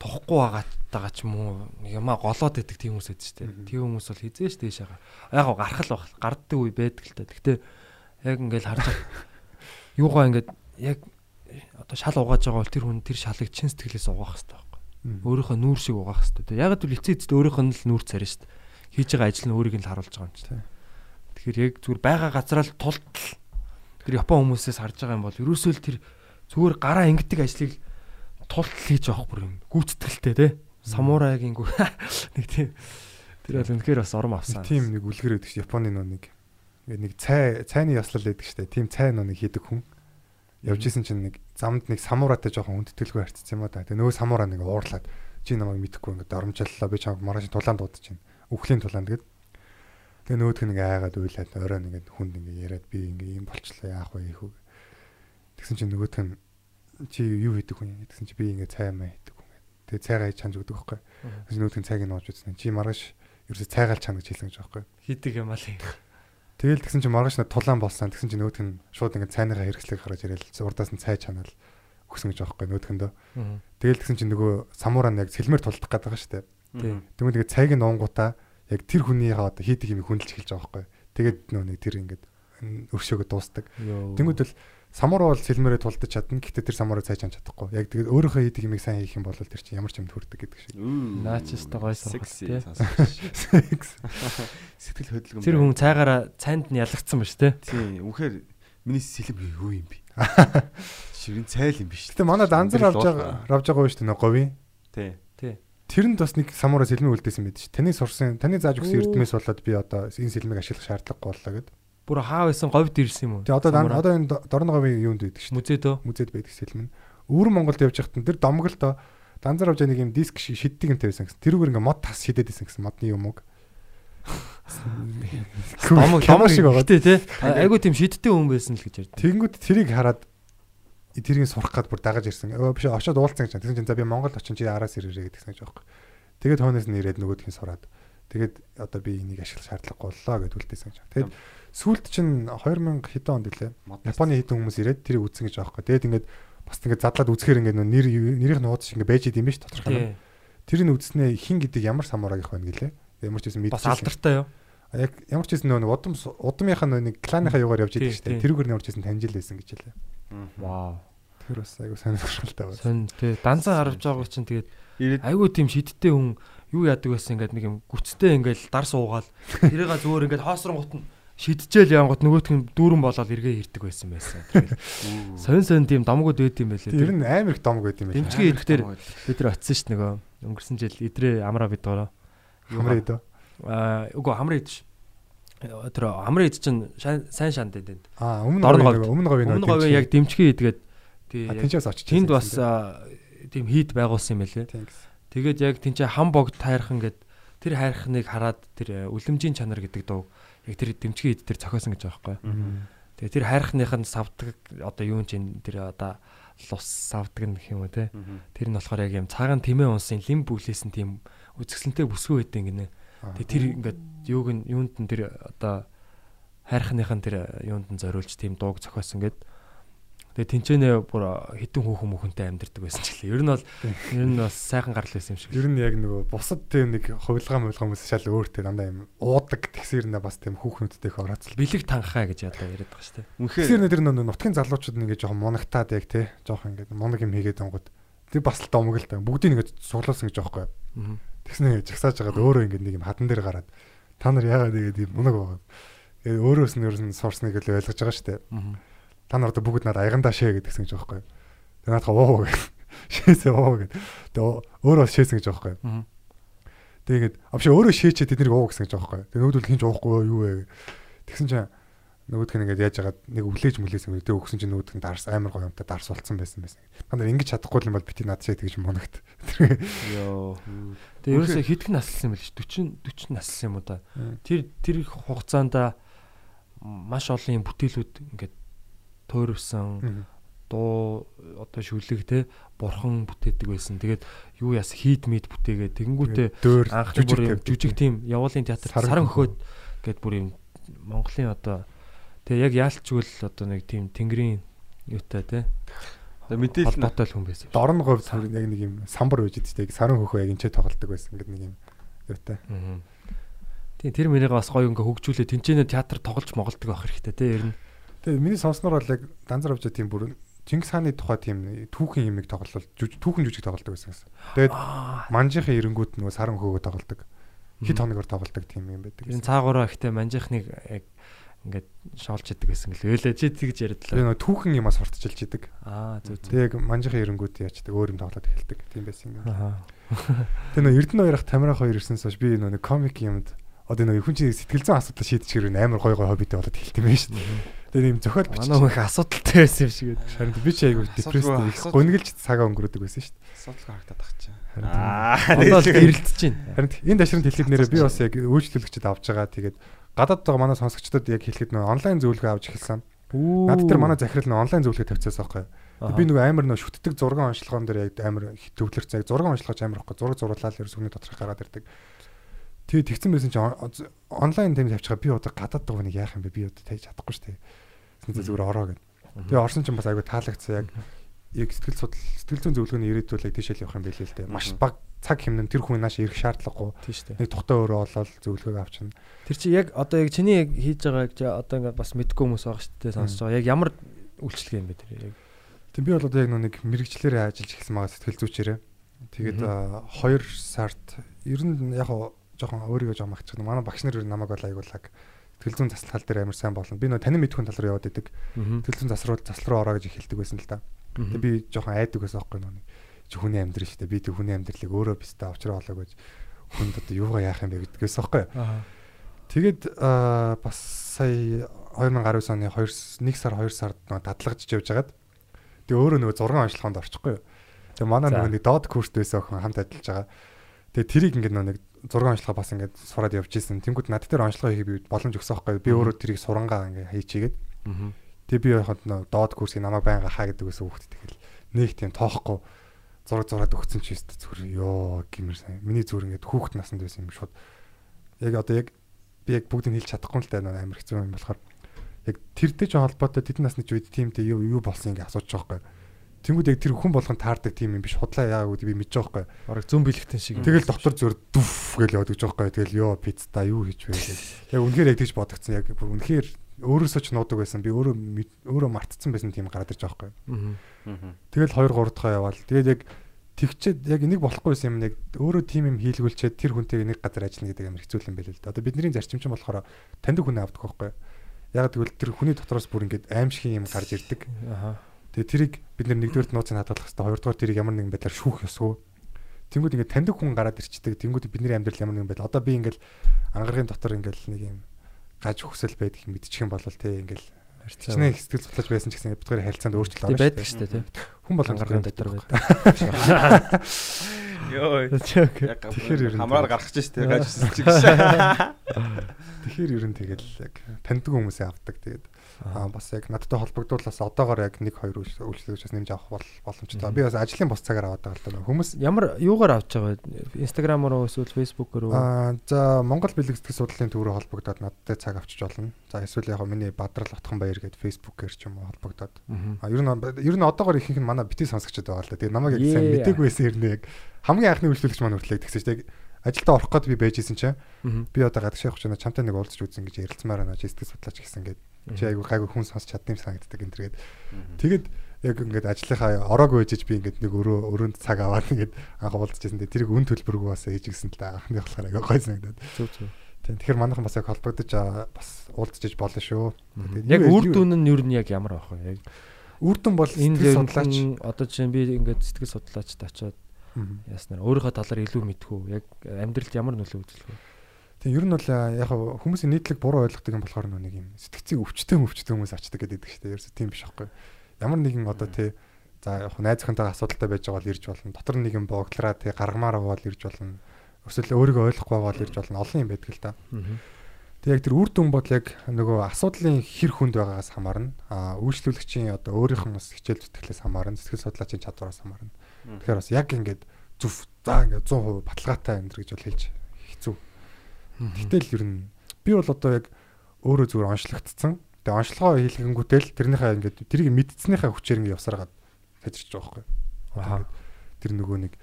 E: тухгүй байгаатайгаа ч юм уу ямаа голоод идэг тийм хүмүүс байдаг шүү дээ. Тийм хүмүүс бол хизээш дээш байгаа. Яг гоо гарах л баг. Гарддаг үе байдаг л та. Гэхдээ яг ингээд харж юугаа ингээд яг одоо шал угааж байгаа бол тэр хүн тэр шалыг чин сэтгэлээс угаах хэрэгтэй байхгүй. Өөрийнхөө нүүр шиг угаах хэрэгтэй. Яг л эцээ эцэд өөрийнх нь л нүүр царина шүү дээ. хийж байгаа ажил нь өөрийг нь л харуулж байгаа юм чи.
D: Тий.
E: Тэгэхээр яг зүгээр байгаа газараа л тултал тэр Япон хүмүүсээс харж байгаа юм бол ерөөсөө л тэр зүгээр гараа ингэдэг ажлыг тултал хийж авах бүр юм гүйцэтгэлтэй те. Самурайгийн гү нэг тийм тэр бол үнэхээр бас ором авсан.
D: Нэг тийм нэг үлгэр өгдөг ш Японы нөө нэг ингээд нэг цай цайны яслал байдаг штэ. Тийм цай нөө нэг хийдэг хүн. Явж исэн чинь нэг замд нэг самураатай жоохон хүндэтгэлгүй харцсан юм да. Тэгээ нөгөө самураа нэг уурлаад чи намайг мэдхгүй ингээд оромжллаа би чамд маргааш тулаанд дуудаж чинь. Үхлийн тулаанд гээд. Тэгээ нөгөөх ингээ айгаад уйлаад оройн ингээд хүнд ингээ яриад би ингээ юм болчлаа яах вэ ийхүү. Тэгсэн чинь нөгөөх нь чи юу хийдэг хүн юм гэсэн чи би ингээ цай маа хийдэг хүн. Тэгээ цайгаа чанж өгдөг байхгүй. Нөгөөх нь цайг нь ууж үзсэн. Чи маргааш ерөөсө цайгаал чана гэж хэлсэн гэж байхгүй.
E: хийдэг юм аа л.
D: Тэгэл тэгсэн чинь маргааш на тулаан болсон. Тэгсэн чинь нөгөөх нь шууд ингээ цайныхаа хэрэгслийг хараад ирээл урдаас нь цай чанаал өгсөн гэж байхгүй нөгөөдгөндөө. Тэгэл тэгсэн чинь нөгөө самураа нь яг сэлмэр тулдах гээд байгаа шүү дээ. Тэгмээ тэгээ цайг нь уунгуудаа яг тэр хүний одоо хийдэг юм хүндэлж эхэлж байгаа байхгүй. Тэгээд нөө нэг тэр ингээд өршөөгөө дуустдаг. Тэнгүүд л самураа бол сэлмэрээ тулдаж чадна. Гэхдээ тэр самураа цайж амж чадахгүй. Яг тэгээд өөрийнхөө хийдэг юмыг сайн хийх юм бол тэр чинь ямар ч юмд хүрдэг гэдэг шиг.
E: Наачстай гой сурах тий.
F: Сэтгэл хөдлөм.
E: Тэр хүн цайгаараа цайнд нь ялагдсан ба ш тий.
F: Тийм. Үнэхээр миний сэлэм юу юм бэ? Ширин цайл юм биш.
D: Гэтэ манай данзар авж байгаа авж байгаа шүү дээ говийн.
F: Тий.
D: Тэрэнд бас нэг самураа сэлмэг үлдээсэн байд ш. Таны сурсан, таны зааж өгсөн эрдмээс болоод би одоо энэ сэлмэг ашиглах шаардлагагүй боллоо гэд.
E: Бүр хаа байсан говьд ирсэн юм уу?
D: Тэгээ одоо одоо энэ дорн говийн юунд байдаг ш.
E: музейд өө.
D: Музейд байдаг сэлмэн. Өвөр Монголд явж байхад тэр домголдоо данзар авж нэг юм диск шиг шиддэг юм тавьсан гэсэн. Тэрүүгээр ингээ мод тас шидэд байсан гэсэн модны юм уу?
E: Домог домог
D: шиг байгаа.
E: тий тий. Айгу тийм шидтэй хүн байсан л гэж ярьдаг.
D: Тэнгүүд тэрийг хараад тэрийг сурах гад бүр дагаж ирсэн. Өө биш очоод уулзсан гэж. Тэгсэн чинь за би Монгол очин чи араас ирээрээ гэдгсэн гэж юм. Тэгээд хоноос нь ирээд нөгөөдхийн сураад. Тэгээд одоо би энийг ашиглах шаардлагагүй боллоо гэд үлдээсэн гэж. Тэгээд сүүлд чинь 2000 хэдэн онд гэлээ. Японы хэдэн хүмүүс ирээд тэрийг үзсэн гэж юм. Тэгээд ингээд бас ингээд задлаад үзэхээр ингээд нэр нэрийнх нь нууц шиг ингээд байж идэм биш тодорхой юм.
E: Тий.
D: Тэрийг үзснээ хин гэдэг ямар самураг их байна гэлээ. Ямар ч юм
E: Бас
D: мэдчихсэн.
E: алдартай юу?
D: Яг ямар ч юм нэг удам удамынхаа нэг кланыхаа югаар явж
E: Тий,
D: шүү дээ. Тэрүүгээр ямар ч юм таньжил байсан гэж хэлээ.
E: Вау.
D: Тэр бас айгу сонирхолтой байна.
E: Сон тий. Данцаа гарч байгаа чинь тэгээд айгу тийм шидтэй хүн юу яадаг байсан ингээд нэг юм гүцтэй ингээд дар суугаал тэрийг зүгээр ингээд хоосронгот нь шидчихэл янгот нөгөөх нь дүүрэн болоод эргээ ирдэг байсан байсан. Сонь сонь тийм домгууд байд юм байлээ.
D: Тэр нь амар их домог байт юм байна.
E: Дэмчгийн эдгээр бид нар очисон ш нөгөө өнгөрсөн жил идрээ амраа бид гороо.
D: Хамраа идэ.
E: Аа үгүй хамраа идэж. Тэр хамраа идэж чинь сайн шанд энэ.
D: Аа өмнө
E: говь.
D: нөгөө- өмнө говийн
E: Өмнө говийн яг дэмчгийн идгээд тий
D: А,
E: яг
D: тэнцээс очиж
E: тэнд бас тийм хийд байгуулсан юм байлээ. Тэгээд яг тэнцээ хам богд тайрхан гэд тэр хайрхныг хараад тэр э, үлэмжийн чанар гэдэг дуу яг тэр дэмчгийн ид тэр зохиосон гэж байгаа байхгүй. Тэгээ тэр хайрхных нь савдаг одоо юу чинь тэр одоо лус савдаг нь гэх юм уу те. Тэр нь болохоор яг юм цагаан тэмээ унсын лим бүлээсэн тийм үзэсгэлэнтэй бүсгүй байдیں۔ гинэ. Тэгээ тэр ингээд юуг нь юунд нь тэр одоо хайрхных нь тэр юунд нь зориулж тийм дууг зохиосон гэд. Тэгээ тэнцэнэ бүр хитэн хүүхэн мөхөнтэй амьдэрдэг байсан ч гэлээ. Ер нь бол ер нь бас сайхан гарал байсан юм шиг.
D: Ер нь яг нөгөө бусад тийм нэг хувилгаа мөвлгөө хүмүүс шал өөртөө дандаа юм уудаг тэгсэрнэ бас тийм хүүхнүүдтэй их орооцол.
E: Бэлэг танхаа гэж ядаа яриад байгаа шүү дээ.
F: Үнэхээр
D: Тэгсэрнэ тэр нөгөө нутгийн залуучууд нэг жоохон моногтаад яг тий жоохон ингээд моног юм хийгээд онгод. Тэр бас л домог л та. Бүгдийг ингээд суглуулсан гэж.
E: Аа.
D: Тэгснэ жагсааж хагаад өөрөө ингээд нэг юм хадан дээр гараад та нар яагаад тэгээд юм моног байгаа. Тэгээд өөрөөс нь ерөөс нь сурсныг л ойлгож байгаа шүү дээ.
E: Аа.
D: Та нар одоо бүгд надад аягандаа шээ гэдгсэн гэж байхгүй. Тэгээ наадах оо гэх. Шээсээ оо гэд. Тэгээ өөрөө шээсэн гэж байхгүй. Тэгээд авши өөрөө шээчээ тэднийг уу гэсэн гэж байхгүй. Тэгээ нүүдэл хинч уухгүй юу вэ. Тэгсэн чинь нөгөөх нь ингээд яаж яагаад нэг өвлээж мүлээсэн гэдэг өгсөн чинь нөгөөх нь дарс амар гоё юмтай дарс болцсон байсан байсан. Та нар ингэж чадахгүй юм бол бити над шээ тэгж моногт.
E: Йоо. Тэгээ ерөөсөө хэдхэн наслсан юм бэ? 40 40 наслсан юм уу да. Тэр тэр хугацаанд маш олон юм бүтээлүүд ингээд туйрвсан дуу одоо шүлэг те бурхан бүтээдэг байсан. Тэгээд юу яас хийд мид бүтээгээ тэгэнгүүтээ анх
D: жүжиг
E: бүр юм жүжиг тийм явуулын театр
D: Саран
E: хөхөд гэд бүр юм Монголын одоо тэгээ яг яалчгүй л одоо нэг тийм тэнгэрийн юутай те
F: мэдээлэл
E: л хүн байсан.
D: Дорн говь яг нэг юм самбар байж дээ. Саран хөхөө яг энэ тоглолдог байсан гэдэг нэг юм юутай.
E: Аа. Тийм тэр мэрийг бас гоё ингээ хөгжүүлээ тэнцэнэ театр тоглож моголдог байх хэрэгтэй те ер нь.
D: Тэгээ миний сонсноор бол яг данзар авч тийм бүр Чингис хааны тухай тийм түүхэн юмыг тоглол түүхэн жүжиг тоглолдог байсан гэсэн. Тэгээд манжийнхын эренгүүд нөгөө саран хөхөө тоглолдог. хэд хоногор тоглодог тим юм байдаг.
E: Энэ цаагаараа ихтэй манжихныг яг ингээд шоолж идэг гэсэн гэлээ. Өлөө чи тэгж
D: Тэгээ
E: яриадлаа.
D: нөө түүхэн юмас сурталчилж идэг.
E: Аа зүг зүг.
D: Тэгээ яг манжихын эренгүүд яачдаг өөр юм тоглоод эхэлдэг. Тийм байсан юм. Тэгээ нөө Эрдэнэ хоёрох Тамирах хоёр ирсэнээс хойш би нэг комик юмд одоо нөө хүн чинь сэтгэл зүйн асуудал шийдчихэр амар гой гой хоббитэй болоод эхэлт юм байна шүү дээ. Тэгээ нэм зохиол
E: Манай
D: бичиж
E: хүн их асуудалтай байсан юм шиг байдаг.
D: Харин би ч депресд
F: Асуудалгүй,
D: их гонглж цагаа өнгөрөөдөг байсан шүү дээ.
F: Асуудал харагдаад тах чинь.
D: Харин
E: Одоо л гэрэлтэж байна.
D: Харин энэ дашрын хэлэхэд нэрээ би бас яг үйлчлүүлэгчд авч байгаа. Тэгээд гадаад байгаа манай сонсогчдод яг хэлэхэд нөө онлайн зөвлөгөө авч эхэлсэн. Над дээр манай захирал нөө онлайн зөвлөгөө тавьчихсан байхгүй. Тэгээд би нөгөө амар нөө шүтдэг зураг онцлогоон дээр яг амар төвлөрсөн. Яг зураг онцлогож амар ихгүй. Зураг зурлаад ерөөс өгний доторх гараад ирдэг. Тэгээд тэгсэн байсан чинь он- онлайн тэм тавьчихаа би одоо гадаад байгаа нэг яах юм бэ? Би одоо тавьж чадахгүй шүү дээ. Тэсний зүгээр ороо гэд. Тэгээ орсон чинь бас айгүй таалагдсан яг яг сэтгэл судлал сэтгэл зүйн зөвлөгөөний ирээдүйд яг тийшэл явах юм билээ л дээ. Маш бага цаг хэмнэн тэр хүн нааш ирэх шаардлагагүй. Нэг тухтай өөрөө олоод зөвлөгөө авчна.
E: Тэр чи яг одоо яг чиний яг хийж байгааг чи одоо ингээд бас мэдгүй хүмүүс байгаа шүү дээ сонсож байгаа. Яг ямар үйлчлэг юм бэ тэр яг.
D: Тэг би бол одоо яг нэг мэрэгчлэрээ ажиллаж эхэлсэн байгаа сэтгэл зүйчээрээ. Тэгээд 2 сард ер нь яг жоохон өөрийгөө жоом агч гэнэ. Манай багш нар нь намайг бол аягуулаг сэтгэл зүйн заслал дээр амар сайн болно. Би нөө танин мэдхүйн тал руу яваад идэг. Сэтгэл зүйн засруу засал руу ороо гэж эхэлдэг байсан л да. Тэг би жоохон айдаг байсан байхгүй нөө. Чи хүний амьдрал шүү дээ. Би тэг хүний амьдралыг өөрөө бистэ авчраа болоо гэж хүнд одоо юугаа яах юм бэ гэдгээс байхгүй.
E: Аа.
D: Тэгээд аа, бас сая 2019 оны 2 1 сар 2 сард нөө дадлагж явж байгаад тэгээ өөрөө нөгөө 6 онцлогоонд орчихгүй юу. Тэгээ манай нөгөө нэг доод курст байсан охин хамт ажиллаж байгаа. Тэгээ тэрийг ингээд нэг 6 онцлогоо бас ингээд сураад явж исэн. Тэнгүүд над дээр онцлогоо хийх би боломж өгсөн байхгүй. Би өөрөө тэрийг сурангаа ингээд хийчихгээд
E: Аа.
D: тэгээ би яхад доод курсыг намайг байнга хаа гэдэг байсан хүүхд тэгэл нэг тийм тоохгүй зураг зураад өгсөн чи өстө зүгээр ёо гэмэр сайн. Миний зүгээр ингээд хүүхд насанд байсан юм шууд. Яг одоо яг би яг бүгдийг хэлж чадахгүй л таа амар хэцүү юм болохоор яг тэртэй ч холбоотой тэдэн насны үед тиймтэй юу юу болсон ингээ асууж байгаа байхгүй. Тэнгүүд яг тэр хүн болгон таардаг тийм юм биш худлаа яа гэдэг би мэдэж байгаа байхгүй.
E: Бараг зүн бэлгтэн шиг.
D: Тэгэл доктор зөөр дүф гэж яваад гэж байгаа байхгүй. Тэгэл ёо пицта юу хийж вэ гэж. Яг үнэхээр яг тийж бодогцсон. Яг бүр үнэхээр өөрөөсөө ч нуудаг байсан. Би өөрөө өөрөө мартцсан байсан тийм гараад ирж байгаа байхгүй.
E: Аа.
D: Тэгэл 2 3 дахь яваал. Тэгээд яг тэгчээд яг энийг болохгүй юм яг өөрөө тим юм хийлгүүлчихэд тэр хүнтэйг нэг газар ажиллана гэдэг амар хэцүү юм байл л да. Одоо бидний зарчимчин болохоор таньдаг хүн авдаг байхгүй. Яг тэгвэл тэр хүний дотроос бүр ингээд аимшигын юм гарч ирдэг.
E: Аа.
D: Тэгээ тэрийг бид нэгдүгээр нууцыг хадгалах хэрэгтэй. Хоёрдугаар тэрийг ямар нэгэн байдлаар шүүх ёсгүй. Тэнгүүд ингээд таньдаг хүн гараад ирчдэг. Тэнгүүд бидний амьдрал ямар нэгэн байдал. Одоо би ингээд ангаргийн дотор ингээд нэг юм гаж хүсэл байдгийг мэдчих юм бол тий ингээд Чиний сэтгэл судлаач байсан ч гэсэн бидний харилцаанд өөрчлөлт орно
E: байдаг шүү дээ тийм.
D: Хүн болгон
E: Ангаргийн
D: дотор байдаг.
F: Ёо.
E: байдаг.
D: Тэгэхээр ер нь
F: хамраар гарах гэж штэ гаж хэлсэн чи гэж.
D: Тэгэхээр ер нь тэгэл яг таньдаг хүмүүсээ авдаг. Тэгээд аа бас яг надтай холбогдуулаас одоогоор яг 1 2 үйлчлэгчээс нэмж авах бол боломжтой. Би бас ажлын бус цагаар аваад байгаа л да. Хүмүүс
E: Ямар юугаар авч байгаа вэ? Instagram-аар уу эсвэл Facebook-оор уу?
D: аа за Монгол бэлэг сэтгэл судлалын төв рүү холбогдоод надтай цаг авчиж болно. За эсвэл яг миний Бадрал Отхон баяр гэдэг Facebook-ээр ч юм уу холбогдоод.
E: Аа.
D: Ер нь ер нь одоогоор ихэнх нь манай бити сонсогчд байгаа л да. Тэгээ намайг яг сайн мдэггүй байсан юм яг хамгийн анхны үйлчлэгч маань хүртлээ тэгсэн чинь ажилдаа орох гээд би байжсэн чинь би одоо гадагш явах чинь чамтай нэг уулзч үзэн гэж ярилцмаар байна. Сэтгэл судлаач гэсэн гээд чи айгу гайгүй хүн сонсч чадсан юм санагддаг энэ төргээд. Тэгээд яг ингээд ажлынхаа ороог үйжиж би ингээд нэг өрөө өрөөнд цаг аваад ингээд анх уулзчихсан. Тэрийг үн төлбөргүй бас ээж гисэн л да. Анхны болохоор айгу гой санагдаад.
E: Зүг зүг.
D: Тийм тэгэхээр манайхан бас яг холбогдож бас уулзчих болно шүү.
E: Яг үр дүн нь юу нь яг ямар байх вэ? Яг
D: үр дүн бол
E: энэ
D: судлаач.
E: одоо чинь би ингээд сэтгэл судлаачд очиод
D: Мгм.
E: яаснаар өөрийнхөө талаар илүү мэдхүү. Яг амьдралд ямар нөлөө үзүүлэх вэ?
D: Тийм ер нь бол яг хүмүүсийн нийтлэг буруу ойлгодог юм болохоор нэг юм сэтгцийг өвчтөө өвчтөө хүмүүс очдаг гэдэг шүү дээ. Ерөөсөө тийм биш аахгүй. Ямар нэгэн одоо тий за яг хаа найз охинтойгоо асуудалтай байж байгаа бол ирж болно. Дотор нэг юм богдлораа тий гаргамаар бол ирж болно. Эсвэл өөрийгөө ойлгохгүй байгаа бол ирж болно. Олон юм байдаг л да. Тэг яг тэр үр дүн бол яг нөгөө асуудлын хэр хүнд байгаагаас хамаарна. А үйлчлүүлэгчийн одоо өөрийнх нь бас хичээл зүтгэлээс хамаарна. Сэтгэл судлаачийн чадвараас хамаарна. Тэгэхээр бас яг ингээд зүв за ингээд 100% баталгаатай амьдрэх гэж бол хэлж хэцүү. Гэтэл ер нь би бол одоо яг өөрөө зүгээр онцлогдсон. Тэгээ онцлогоо хийлгэнгүүтэл тэрнийхээ ингээд тэрийг мэдцснийхээ хүчээр ингээд явсараад тажирч байгаа байхгүй. Тэр нөгөө нэг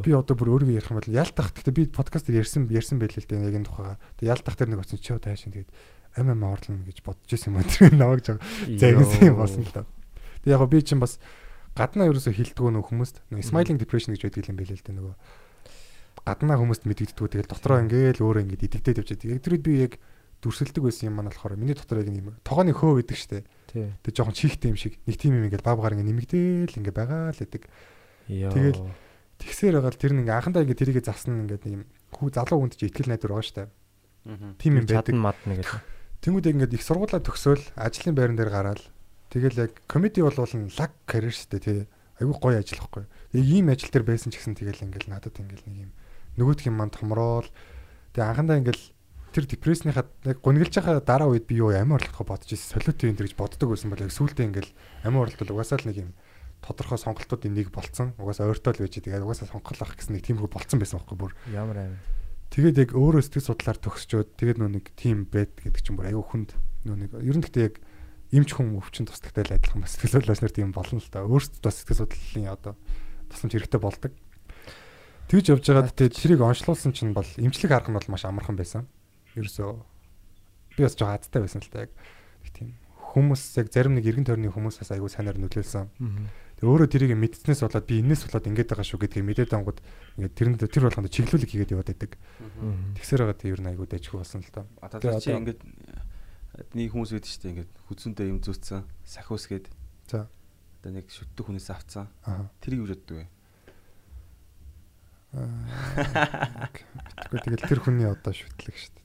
D: би одоо бүр өөрийгөө ярих юм бол ялтах. Гэхдээ би подкаст дээр ярьсан ярьсан байл л дээ яг энэ тухайга. Тэгээ ялтах дээр нэг оцсон чи одоо хайшин тэгээд ам ам орлно гэж бодож исэн юм тэр наваг жаа загсан юм болсон л да. Тэгээ яг би чинь бас гаднаа ерөөсө хилдэггүй нөх хүмүүст smiling depression гэж байдаг юм байл л дээ нөгөө гаднаа хүмүүст мэдэгддгүү тэгэл дотроо ингээл өөрөө ингээд идэгдээд явж байдаг. Яг тэр үед би яг дүрсэлдэг байсан юм маань болохоор миний дотор яг юм тогооны хөө гэдэг штэ. Тэг жоохон чихтэй юм шиг нэг тийм юм ингээд бабгаар ингээд нэмэгдээл ингээд байгаа л гэдэг. Тэгэл тэгсээр байгаа л тэр нэг анхандаа ингээд тэрийгэ засна ингээд юм хүү залуу хүнд чи ихтгэл найдвар байгаа штэ. Тийм юм байдаг.
E: Чадна мадна гэдэг.
D: Тэнгүүд ингээд их сургуулаа төгсөөл ажлын байран дээр гараад тэгэл яг комеди болвол лаг карьер штэ тий. Айгүй гоё ажил واخгүй. Тэг ийм ажил төр байсан ч гэсэн тэгэл ингээд надад ингээд нэг юм нөгөөдх юм маань томроол. Тэгээ анхандаа ингээд тэр депрессныхаа яг гунгалж байгаа дараа үед би юу амин орлохоо бодож ирсэн. Солиотой юм гэж боддог байсан бол яг сүултээ ингээд амин орлол угаасаа л нэг юм тодорхой сонголтуудын нэг болцсон. Угаасаа ойртол байж тэгээд угаасаа сонгол авах гэсэн нэг тиймэрхүү болцсон байсан байхгүй бүр.
E: Ямар амин.
D: Тэгээд яг өөрөө сэтгэл судлаар төгсчөөд тэгээд нөө нэг тим байд гэдэг чинь бүр аюу хүнд нөө нэг ер нь гэхдээ яг эмч хүн өвчин тусдагтай л адилхан бас сэтгэл судлаач нар тийм болно л та. Өөрсдөө бас сэтгэл судлалын одоо тусламж хэрэгтэй болдог. Тэгж явж байгаад тэгээд тэрийг онцлуулсан чинь бол эмчлэг арга нь бол маш амархан байсан. Ерөөсөө би бас жоо хаттай байсан л та яг тийм хүмүүс яг зарим нэг эргэн тойрны хүмүүс бас аягүй санаар нөлөөлсөн. Тэгээ өөрөө тэрийг мэдснээс болоод би энэс болоод ингэж байгаа шүү гэдгийг мэдээд ангууд ингээд тэрэнд тэр болгонд чиглүүлэг хийгээд яваад байдаг. Тэгсээр байгаа тийм ер нь аягүй дайжгүй болсон л та.
F: Одоо чи ингээд нэг хүмүүс шүү дээ ингээд хүзүндээ юм зүүцсэн сахиус гээд.
D: За.
F: Одоо нэг шүтдэг хүнээс авцсан. Тэрийг юу боддог
D: Тэгвэл тэгэл тэр хүний одоо шүтлэг шүү дээ.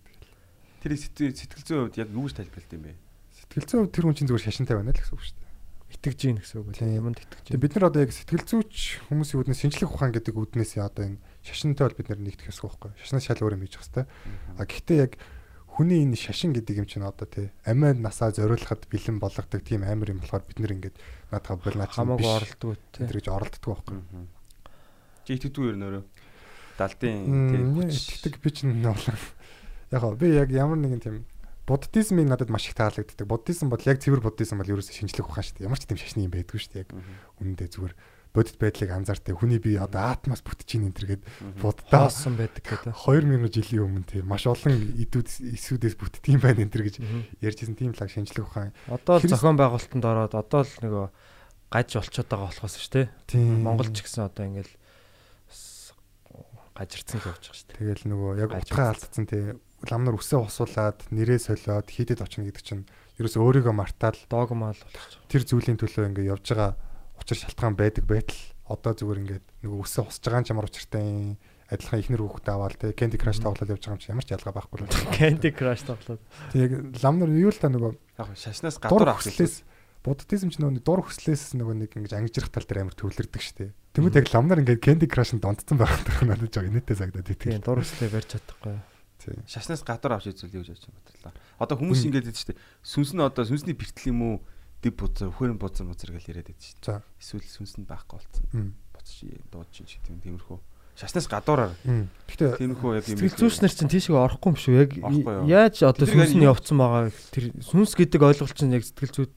F: Тэрийг сэтгэл зүйн хувьд яг юу гэж тайлбарлалт юм бэ?
D: Сэтгэл зүйн хувьд тэр хүн чинь зүгээр шашинтай байна л гэсэн үг шүү дээ.
E: Итгэж гин гэсэн үг тийм юмд итгэж
D: Тэгээ бид нар одоо яг сэтгэл зүйч хүмүүсийн үүднээс шинжлэх ухаан гэдэг үүднээс одоо энэ шашинтай бол бид нар нэгдэх ёсгүй байхгүй. Шашнаас шал өөр юм хийж хэвээр. А гэхдээ яг хүний энэ шашин гэдэг юм чинь одоо тий амиа насаа зориулахад бэлэн болгодог тийм амир юм болохоор бид нар ингээд наадха бол наач
E: хамаагүй оролддог тий.
D: тэр гэж оролддог байхгүй.
F: Чи итгэдэг юу нөрөө? Далдын
D: Тийм итгэдэг би чинь бол яг гоо би яг ямар нэгэн тийм буддизмын надад маш их таалагддаг. Буддизм бол яг цэвэр буддизм бол ерөөсөө шинжлэх ухаан шүү дээ. Ямар ч тийм шашны юм байдгүй шүү дээ. Яг үнэндээ зүгээр бодит байдлыг анзаартай. Хүний бие одоо атмос бүтэж ийн энэ төргээд буддаа
E: Таасан байдаг гэдэг.
D: 2000 жилийн өмнө тийм маш олон идүүд эсүүдээс бүтдгийм байна энэ төр гэж ярьжсэн тийм лаг шинжлэх ухаан.
E: Одоо л зохион байгуулалтанд ороод одоо л нөгөө гаж болчиход байгаа болохоос шүү дээ.
D: Тийм.
E: Монгол ч гэсэн одоо ингээл гажирцсан л байгаа шүү дээ.
D: Тэгэл нөгөө яг утгаа алдсан тий лам нар үсээ усуулад нэрээ солиод хийдэд очно гэдэг чинь ерөөсөө өөрийгөө мартаал
E: Догмал болчих.
D: тэр зүйлийн төлөө ингээ явж байгаа учир шалтгаан байдаг байтал одоо зүгээр ингээд нөгөө үсээ усж байгаа юм ч ямар учиртай юм адилхан ихнэр хүүхдээ аваад тий Candy Crush тоглоод явж байгаа юм чи ямар ч ялгаа байхгүй л байна.
E: Candy Crush тоглоод.
D: Тэг лам нар юу л та нөгөө
F: Яг шашнаас гадуур
D: хөслөөс буддизм ч нөгөө дур хөслөөс нөгөө нэг ингэж ангижрах тал дээр амар төвлөрдөг штэ. Тэнгүүд яг лам нар ингээд Candy Crush-нд донтсон байх гэдэг нь надад жоо инээтэй сагдаад
E: Тийм
D: итгэл.
E: дур үслээ барьж чадахгүй.
D: Тий.
F: шашнаас гадуур авч үзүүл юу гэж бодлоо. Одоо хүмүүс ингэж байдаг шүү дээ. Сүнс нь одоо сүнсний бэртэл юм уу? Дэв бузар, өхөрн бузар музар гэж яриад байдаг шүү
D: За.
F: дээ. Эсвэл сүнс нь байхгүй болцсон.
D: Мм.
F: Буцаж дууд чинь ч тийм тиймэрхүү. Шашнаас гадуураар.
D: Гэтэ
F: тиймэрхүү яг юм.
E: Сэтгэл зүйчнэр чинь тийшээ орохгүй юм шүү. Яг яаж одоо сүнс нь явцсан байгаа тэр сүнс гэдэг ойлголт чинь яг сэтгэл зүйд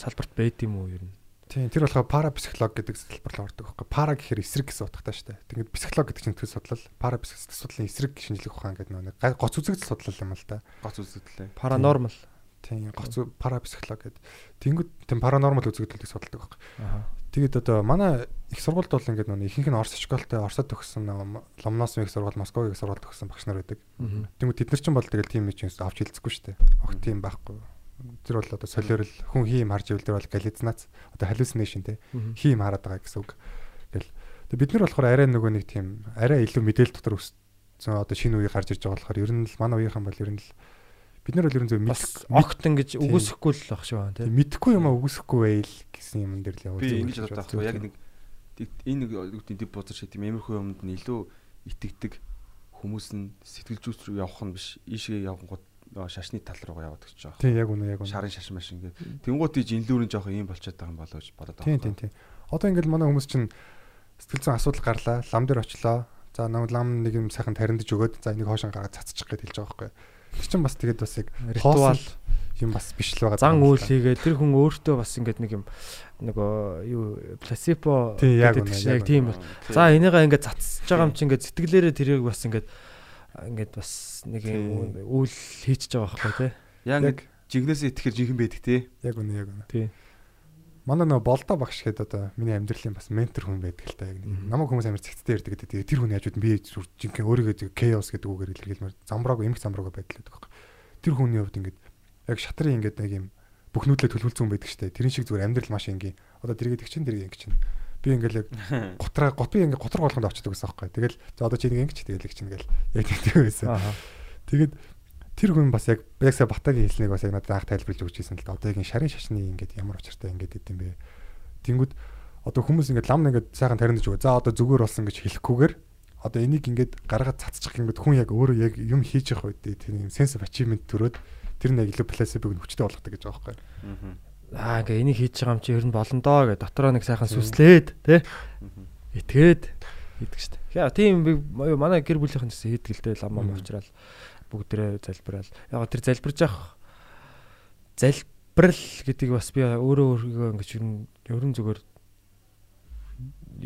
E: салбарт байд юм уу ер нь?
D: Тийм тэр болохоор парапсихолог гэдэг салбар руу ордог байхгүй. Пара гэхээр эсрэг гэсэн утгатай шүү дээ. Тэгээд психолог гэдэг чинь сэтгэл судлал, парапсихологи судлалын эсрэг шинжлэх ухаан гэдэг нэг гоц үзэгдэл судлал юм л да.
F: гоц үзэгдлээ.
E: Paranormal.
D: Тийм гоц парапсихолог гэдэг. Тэнгүүд тийм паранормал үзэгдлүүдийг судалдаг байхгүй.
E: Аха.
D: Тэгээд одоо манай их сургуульд бол ингээд нэг ихэнх нь Орос школтой Оросод төгссөн Ломносовын их сургууль, Москвагийн их сургууль төгссөн багш нар байдаг. Тэнгүүд тэд нар ч юм бол тэгэл тийм нэг юм авч хэлцэхгүй шүү дээ. Огт тийм байхгүй. Тэр бол одоо солиорл хүн хийм харж ивэл тэр бол галлюцинац одоо hallucination те хийм хараад байгаа гэсэн үг. Гэл. Тэгээ бид нар болохоор арай нөгөө нэг тийм арай илүү мэдээлэл дотор өссөн одоо шинэ үеийг гарч ирж байгаа болохоор ер нь л манай үеийнхэн бол ер нь л бид нар бол ер нь зөв мэдэх
E: огт ингэж үгүйсэхгүй л байх шүү
D: тийм. мэдхгүй юм а үгүйсэхгүй байл гэсэн юм дээр л яваа.
F: Би ингэж бодож байгаа яг нэг тэг- энэ нэг үгтийн дэв бузар шиг тийм иймэрхүү юмд нь илүү итгэдэг хүмүүс нь сэтгэл зүйч рүү явах нь биш. Ийшээ явгангууд нөгөө шашны тал руугаа яваад гэж байгаа.
D: Тийм яг үнэ яг үнэ.
F: Шарын шаш маш ингээд. Тэнгуут иж инлүүрэн жоох юм болчиход байгаа юм болоо гэж бодоод
D: Тийм тийм тийм. Одоо ингээл манай хүмүүс чинь сэтгэл зүйн асуудал гарлаа, лам дээр очлоо. За нэг лам нэг юм сайхан тариндж өгөөд за энийг хоошин гаргаад цацчих гэж хэлж байгаа байхгүй. Тэр чинь бас тэгээд бас яг
E: Ритуал
D: юм бас биш л байгаа.
E: зан үйл хийгээд тэр хүн өөртөө бас ингэж нэг юм нөгөө юу
D: яг
E: гэдэг чинь
D: яг
E: тийм бол. За энийгээ ингээд цацж байгаа юм чи ингээд сэтгэлээрээ тэрийг бас ингээд ингээд бас нэг юм үйл хийчихэж байгаа байхгүй тий.
F: Яг жигнэсээ итгэхэр жинхэнэ байдаг те.
D: яг үнэ яг үнэ.
E: Тий.
D: Манай нөгөө болдоо багш гэдэг одоо миний амьдралын бас ментор хүн байдаг л та яг нэг. Намайг хүмүүс амар цэгцтэй ярьдаг гэдэг. Тэгээ тэр хүний хажууд би жинхэнэ өөрийгөө chaos гэдэг үгээр илэрхийлмээр замбрааг эмх замбрааг байдаг л байдаг. Тэр хүний хувьд ингээд яг шатрын ингээд нэг юм бүх нүүдлээ төлөвлөсөн хүн байдаг штэ. Тэрийн шиг зүгээр амьдрал маш энгийн. Одоо тэргээд чинь тэрийг ингэ чинь. Би ингээл яг готраа гот би ингээ готрог болгонд авчдаг гэсэн аахгүй. Тэгэл за одоо чи нэг ингэж тэгэл их чинь ингээл яг тэгдэг байсан. Тэгээд тэр хүн бас яг яг сая батагийн хэлнийг бас яг надад анх тайлбарлаж өгч ирсэн л да. Одоо яг энэ шарын шашны ингээд ямар учиртай ингээд идэм бэ. Тэнгүүд одоо хүмүүс ингээд лам ингээд сайхан тариндж өгөө. За одоо зүгээр болсон гэж хэлэхгүйгээр одоо энийг ингээд гаргаад цацчих ингээд хүн яг өөрөө яг юм хийж явах үед тийм sense of achievement төрөөд тэр нэг илүү placebo-г хүчтэй болгодог гэж байгаа байхгүй.
E: Аа ингээ энийг хийж байгаа юм чи ер нь болно доо гэ. Дотроо нэг сайхан сүслээд тий. Итгээд. Хийдэг штэ. Яа тийм би манай гэр бүлийнхэн гэсэн дээ. Лам ам уучраал бүгдээрээ залбираал. Яг тэр залбирж явах залбирал гэдэг бас би өөрөө өөрийгөө ингэж ер нь ерөн зүгээр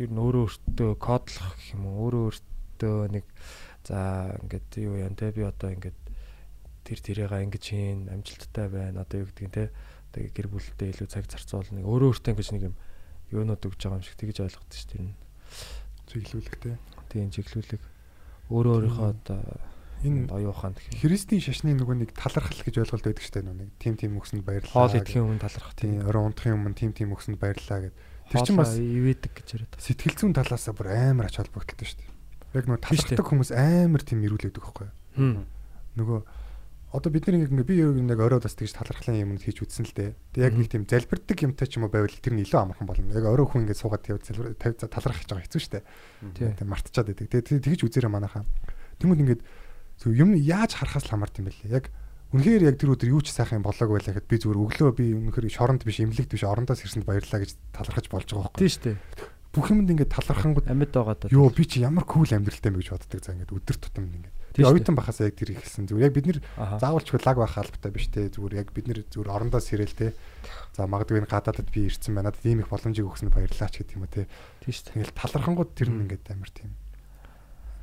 E: ер нь өөрөө өөртөө кодлох гэх юм уу? Өөрөө өөртөө нэг за ингээд юу яа те? Би одоо ингээд тэр тэрээга ингэж хийн амжилттай байна одоо юу гэдгийг те тэгээ гэр бүлтэй илүү цаг зарцуул нэг өөрөө өөртөө ингэж нэг юм юунууд өгж байгаа юм шиг тэгж ойлгодог шүү дээ.
D: Чиглүүлэг те.
E: Тийм чиглүүлэг өөрөө өөрийнхөө одоо
D: энэ
E: оюухан гэх юм.
D: Христийн шашны нөгөө нэг талархал гэж ойлголт байдаг шүү дээ нэг тим тим өгсөнд баярлалаа.
E: Хоол идэхийн өмнө талархах
D: тийм орон унтахын өмнө тим тим өгсөнд баярлалаа гэдэг. Тэр чинь бас
E: ивэдэг гэж яриад.
D: Сэтгэл зүйн талаасаа бүр амар ач холбогдолтой дээ. Яг нөгөө талархдаг хүмүүс амар тийм ирүүлэгдэг байхгүй юу? Нөгөө одоо бид нэг ингээ би яг оройд бас тэгж талархлын юмд хийж үтсэн л дээ. Тэг яг нэг тийм залбирдаг юмтай ч юм уу байвал тэр нь илүү амархан болно. Яг орой хүн ингээ суугаад тавь талархах гэж байгаа хэцүү шүү дээ. Тэг мартчихад байдаг. Тэг тэгж үзээрэй манайхаа. Тэнгүүд ингээд юм яаж харахаас л хамаард юм бэлээ. Яг үнэхээр яг тэр өдөр юу ч сайхан болоог байлаа гэхэд би зүгээр өглөө би үнэхээр шоронд биш имлэгт биш орондоос ирсэнд баярлаа гэж талархаж болж байгаа байхгүй.
E: Тийм шүү дээ.
D: Бүх юмд ингээд талархангууд
E: амьд байгаа даа.
D: Йоо би чи ямар кул амьдралтай юм гэж боддог за ингээд өдөр тутам ингээд. Би оюутан бахасаа яг тэр ихсэн. Зүгээр яг бид нэр заавалч лаг байх албатай биш те. Зүгээр яг бид нэр зүгээр орондоос ирэл те. За магадгүй энэ гадаадад би ирсэн байна. Надад ийм их боломжийг өгснөд баярлалаа ч гэдэг юм уу те.
E: Шүү дээ.
D: Тэгэл талархангууд тэр нь ингээд амар тийм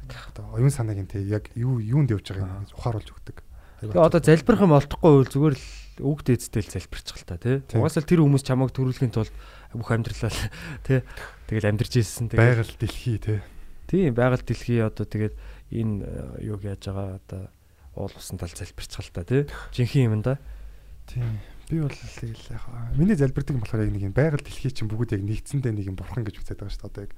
D: одоо оюун санааг нь те яг юу юунд явж байгааг ингэж ухааруулж өгдөг.
E: Тэгээ одоо залбирах юм олдохгүй бол зүгээр л үг дээдтэй л залбирчих л та тий. Угаасаа тэр хүмүүс чамайг төрүүлэхийн тулд бүх амьдралаа тий. Тэгэл амьдарч ирсэн
D: тэгээ байгаль дэлхий тий.
E: Тийм байгаль дэлхий одоо тэгээд энэ юуг яаж байгаа одоо уул усан тал залбирчих л та тий. Жинхэнэ юм да.
D: Тийм. Би бол тэгэл яг миний залбирдаг юм болохоор яг нэг юм байгаль дэлхий чинь бүгд яг нэгдсэндээ нэг юм бурхан гэж үзээд байгаа шүү дээ. Одоо яг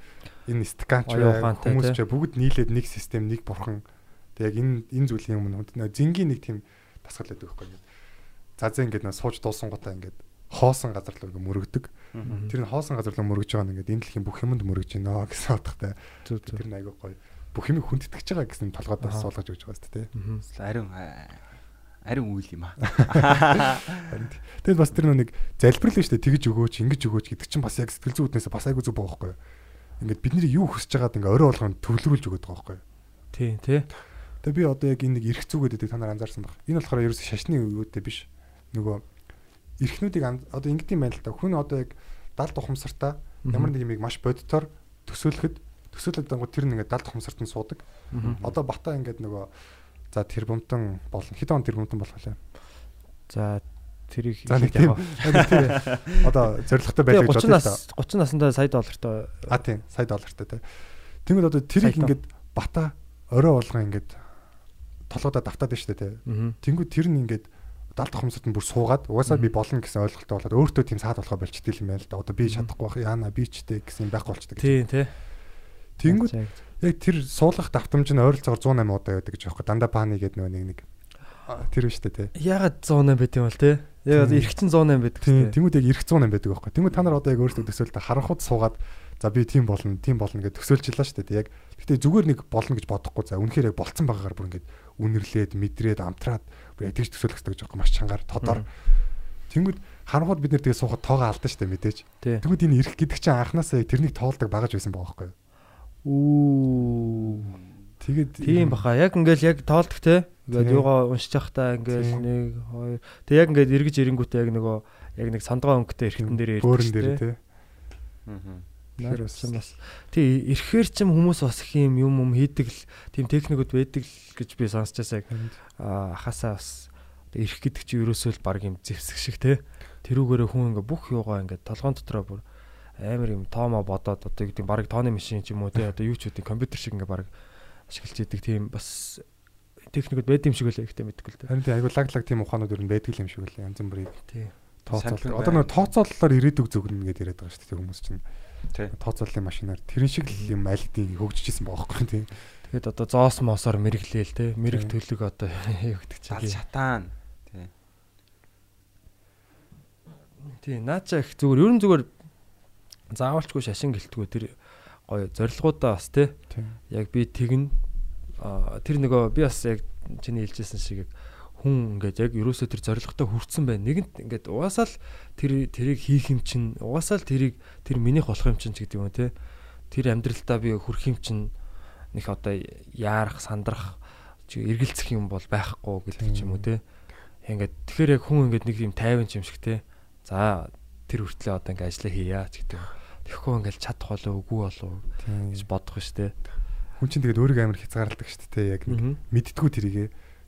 D: энэ стаканч хүмүүс ч бүгд нийлээд нэг систем, нэг бурхан. Тэг яг энэ энэ зүйлийн өмнө зингийн нэг тийм тасгал байдаг байхгүй ингээд. За зэ ингээд сууж дуусан гутаа ингээд хоосон газар руу ингээд мөрөгдөг. Тэр нь хоосон газар руу мөрөгж байгаа нь ингээд энэ дэлхийн бүх юмд мөрөгж байна гэсэн утгатай. Тэр нь айгүй гоё. Бүх юмыг хүндэтгэж байгаа гэсэн толгойдоос суулгаж өгч байгаа шүү дээ.
F: Ариун ариун үйл юм аа.
D: Тэгэл бас тэр нэг залбирлаа шүү дээ тэгж өгөөч, ингэж өгөөч гэдэг чинь бас яг сэтгэл зүйн үднээс бас айгүй зүг юу? Ингээд бидний юу хүсэж байгааг ингээ орой болгоно төвлөрүүлж өгöd байгаа байхгүй юу?
E: Тий, тий.
D: Тэгээ би одоо яг энэ нэг эрх зүгээд байдаг та нар анзаарсан баг. Энэ болохоор ерөөс шашны үедээ биш. Нөгөө эрхнүүдийг одоо ингэдэм байл л та. Хүн одоо яг далд ухамсартаа ямар нэг юмыг маш бодитоор төсөөлөхөд төсөөлөд дангууд тэр нэгээ далд ухамсарт нь суудаг. Одоо бата ингээд нөгөө За тэр бомтон болно. Хэдэн он тэр бомтон болох вэ?
E: За тэрийг
D: яг одоо зоригтой байх
E: гэж бодлоо. 30 наснда сая доллартай.
D: А тийм, сая доллартай тий. Тэнгүүд одоо тэрийг ингээд бата орой болгоо ингээд толгойдоо давтаад байна шүү дээ тий. Тэнгүүд тэр нь ингээд далд хомсод нь бүр суугаад угаасаа би болно гэсэн ойлголттой болоод өөртөө тийм саад болохоо болчтой юм байна л да. Одоо би чадахгүй байх яана би ч дээ гэсэн байхгүй болчтой гэж.
E: Тий, тий.
D: Тэнгүүд яг тэр суулгах давтамж нь ойролцоогоор 108 удаа байдаг гэж аахгүй дандаа пааны гэдэг нөгөө нэг нэг тэр биш үү те.
E: Ягаад 108 байт юм бол те. Яг чин 108 байдаг
D: те. Тэнгүүд яг эрх 108 байдаг байхгүй. Тэнгүүд та нар одоо яг өөрсдөө төсөөлтө харанхууд суугаад за би тийм болно, тийм болно гэж төсөөлчихлаа шүү дээ. Яг гэтээ зүгээр нэг болно гэж бодохгүй за үнэхээр яг болцсон байгаагаар бүр ингээд үнэрлээд, мэдрээд, амтраад бүр яг тэгж төсөөлөх хэрэгтэй гэж байгаа маш чангаар тодор. Тэнгүүд харанхууд бид нэр тэгээ суухад тоогоо алдсан шүү дээ мэдээж. Тэнгүүд энэ эрх гэдэг чинь анханасаа тэрнийг тоолдог багаж байсан байгаа байхгүй юу?
E: Үу.
D: Тэгээд
E: тийм баха. Яг ингээл яг тоолдог те. Ингээд юугаа уншиж явахдаа ингээл нэг хоёр. Тэг яг ингээд эргэж ирэнгүүтээ яг нөгөө яг нэг сандгаа өнгөтэй эрхтэн дээр
D: ирдэг те. те.
E: Аа. Тэр бас тий ирэхээр ч юм хүмүүс бас их юм юм юм хийдэг л тийм техникүүд байдаг л гэж би сонсчихсан яг аа хасаа бас ирэх гэдэг чи ерөөсөө л баг юм зэвсэг шиг те тэрүүгээрээ хүн ингээ бүх юугаа ингээ толгоон дотроо бүр амар юм тоомо бодоод одоо юу гэдэг баг тооны машин ч юм уу те одоо үгүй компьютер шиг ингээ баг ашиглаж идэг тийм бас техникүүд байд юм шиг л ихтэй мэдгүй л дээ.
D: Харин тийм айгу лаглаг тийм ухаанууд ер нь байдаг юм шиг л янз бүрийн
E: Тий.
D: тооцоол. Одоо нэг тооцооллоор ирээдүг зөвгөн гэдээ яриад байгаа шүү дээ хүмүүс чинь.
F: Тий.
D: Тооцооллын машинаар тэрэн шиг л юм айлдыг хөгжижсэн баахгүй тийм.
E: Тэгээд одоо зоос мосоор мэрэглээл те мэрэг төлөг одоо гэдэг
F: Зал
E: чинь.
F: шатаан. Тий.
E: Тий, наача их зүгээр ерөн зүгээр заавалчгүй шашин гэлтгүү тэр гоё зорилгоудаа бас те
D: Тийм.
E: яг би тэгнэ тэр нөгөө би бас яг чиний хэлжсэн шиг хүн ингээд яг ерөөсөө тэр зорилготой хүрсэн байна. Нэгэнт ингээд угаасаа л тэр тэрийг хийх юм чинь угаасаа л тэрийг тэр минийх болох юм чинь гэдэг юм те. Тэр амьдралдаа би хүрх юм чинь нэг одоо яарах, сандрах чи эргэлзэх юм бол байхгүй гэдэг ч юм уу те. Ингээд тэгэхээр яг хүн ингээд нэг юм тайван юм шиг те. За тэр хүртлээ одоо ингээд ажиллаа хийя ч гэдэг. Тэгэхгүй ингээд чадах болоо үгүй
D: Тийм.
E: гэж бодох дээ.
D: Хүн чинь тэгээд өөрийгөө амар хязгаарладаг шүү дээ яг нэг мэдтгүү тэрийгээ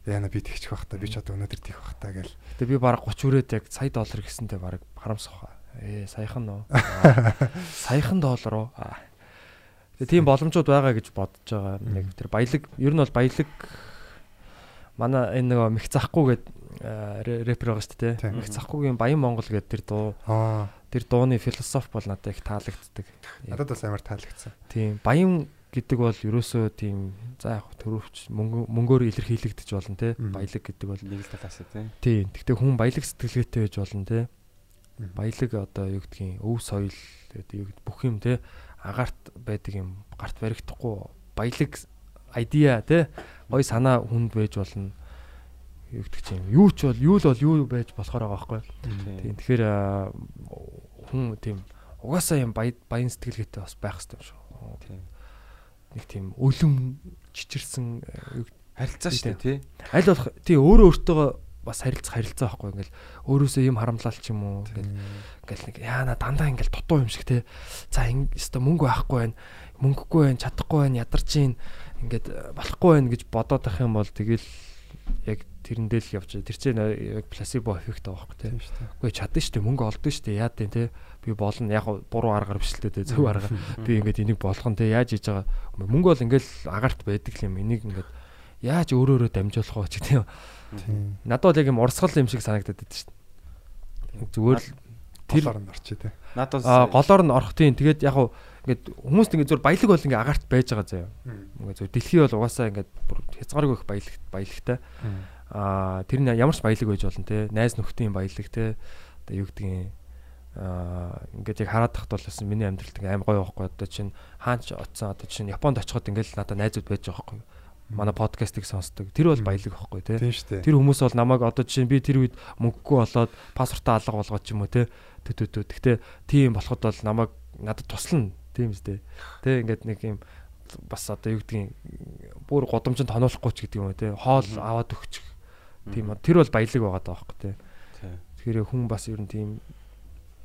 D: яана би тэгчих байх та би ч одоо өнөөдөр тэгэх байх та гэл.
E: Гэтэ би баг 30 өрөөд яг сая доллар гэсэнтэй баг харамсах. Ээ саяхан нөө. Саяхан доллар уу. Тэгээ тийм боломжууд байгаа гэж бодож байгаа. Яг тэр баялаг ер нь бол баялаг манай энэ нөгөө мэх захгүй гээд рэпер байгаа шүү дээ. Мэх захгүйгийн Баян Монгол гээд тэр дуу
D: Аа
E: тэр дууны философи бол надад их таалагддаг.
D: Надад бас амар таалагдсан.
E: Тийм баян гэдэг бол ерөөсөө тийм за яг төрөвч мөнгө мөнгөөр илэрхийлэгдэж болно те. Баялаг гэдэг бол
F: Нэг л талаас тий.
E: Тийм. Гэхдээ хүн баялаг сэтгэлгээтэй байж болно те. Баялаг одоо юу гэдгийг өв соёл гэдэг бүх юм те агаарт байдаг юм гарт баригдахгүй баялаг идея те гой санаа хүнд байж болно. Юу гэдэг чинь юу ч бол юу л бол юу байж болохоор байгаа байхгүй. Тийм. Тэгэхээр хүн тийм угаасаа юм баян сэтгэлгээтэй бас байх хэрэгтэй юм шүү.
F: Тий.
E: Нэг тийм өлөм чичирсэн э,
F: Харилцаа шүү дээ тий.
E: аль болох тий өөрөө өөртөө бас харилцах харилцаа байхгүй ингээл өөрөөсөө юм харамлал ч юм уу ингээл ингээл нэг яана дандаа ингээл дутуу юм шиг те за ин өстой мөнгө байхгүй байна мөнгөгүй байна чадахгүй байна ядарч ийн ингээд э, болохгүй байна гэж бодоод ах юм бол тэгэл яг тэрэндээ л явж тэр чинь э, яг пласибо эффект байгаа байхгүй
D: Тийм шүү дээ.
E: үгүй чадна шүү дээ. Мөнгө олдно шүү дээ. Яад дээ те? Би болно. Яг буруу аргаар биш л дээ. Зөв аргаар. Би ингээд энийг болгон те. Яаж хийж байгаа? Мөнгө бол ингээл агаарт байдаг юм. Энийг ингээд яаж өөрөө өөрөө дамжуулах вэ ч гэдэг юм.
D: Тийм.
E: надад бол яг юм урсгал юм шиг санагдаад байдаг шүү дээ. Зүгээр л тэр
D: Голоор нь орчих тий.
F: Надад
E: голоор нь орох тийм. Тэгээд яг ингээд хүмүүст ингээд зүгээр баялаг бол ингээд агаарт байж байгаа заяа. Ингээд зүгээр дэлхий бол угаасаа ингээд бүр хязгааргүй их баялаг баялагтай. А тэр нь ямар ч баялаг байж болно те. Найз нөхдийн баялаг те. Одоо юу гэдгийг а ингээд яг хараад тахт бол бас миний амьдралд ингээд аим гоё байхгүй. Одоо чинь хаач оцсон одоо чинь Японд очиход ингээд надад найзууд байж байгаа байхгүй манай подкастыг сонсдог. Тэр бол баялаг байхгүй те. Тэр хүмүүс бол намайг одоо жишээ нь би тэр үед мөнгөгүй болоод паспортаа алга болгоод ч юм уу те. Тө. Гэхдээ тийм болоход бол намайг надад туслана тийм үстэй. Тэ ингээд нэг юм бас одоо юу гэдгийг бүр годомжинд тоноолохгүй ч гэдэг юм уу те хоол аваад өгчих. Тийм тэр бол баялаг байгаа даа байхгүй те. Тэгэхээр хүн бас ер нь тийм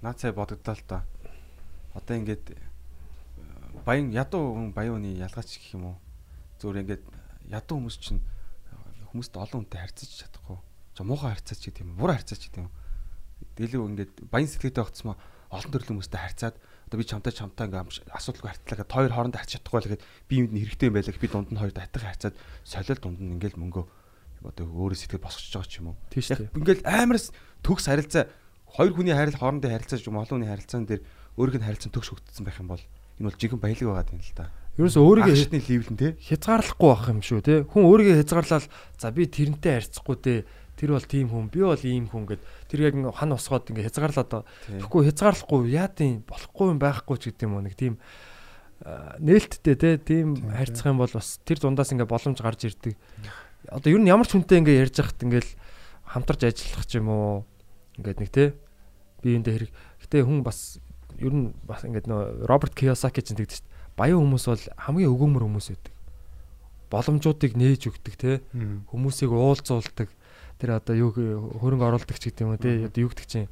F: Наад цай бодогдоо л та. Одоо ингээд э, баян ядуу хүн баяууны ялгаач гэх юм уу? Зүгээр ингээд ядуу хүмүүс чинь хүмүүст олон хүнтэй харьцаж чадахгүй. Жо муухай харьцаач гэдэг юм. Буруу харьцаач гэдэг юм. Дэлгүү ингээд баян сэтгэлтэй байхцсан олон төрлийн хүмүүстэй харьцаад одоо би чамтай чамтай ингээд асуудалгүй харьцлаа гэхэд хоёр хоорондоо харьцаж чадахгүй байл гэхэд би юмд нь хэрэгтэй юм байлаа гэхэд би дунд нь хоёр татах харьцаад солиол дунд нь ингээд мөнгөө одоо өөрөө сэтгэл босгож байгаа ч юм уу.
E: тийш те.
F: ингээл амараас төгс харилцаа хоёр хүний харил хоорондын харилцаа ч юм олон хүний харилцаан дээр өөрийнх нь харилцан төгс хөгдсөн байх юм бол энэ бол жинхэнэ баялаг байгаа юм л та.
E: Ерөөсө өөрийгөө
F: Агшны левел нь те.
E: хязгаарлахгүй байх юм шүү те. Хүн өөрийгөө хязгаарлал за би тэрнтэй харьцахгүй те. Тэр бол тийм хүн, би бол ийм хүн гэд тэр яг хан усгоод ингээ хязгаарлаад. Тэгэхгүй хязгаарлахгүй яа тийм болохгүй юм байхгүй ч гэдэг юм нэг тийм нээлттэй те тийм харьцах юм бол бас тэр дундаас ингээ боломж гарч ирдэг. Одоо ер нь ямар ч хүнтэй ингээ ярьж хахад ингээл хамтарч ажиллах ч юм уу ингээд нэг те биеиндээ хэрэг. Гэтэ хүн бас ер нь бас ингээд нөө Роберт Кiyosaki ч гэдэг чинь баян хүмүүс бол хамгийн өгөөмөр хүмүүс байдаг. Боломжуудыг нээж өгдөг те хүмүүсийг уулзуулдаг тэр одоо юу хөрөнгө оруулагч гэдэг юм уу те одоо юу гэдэг чинь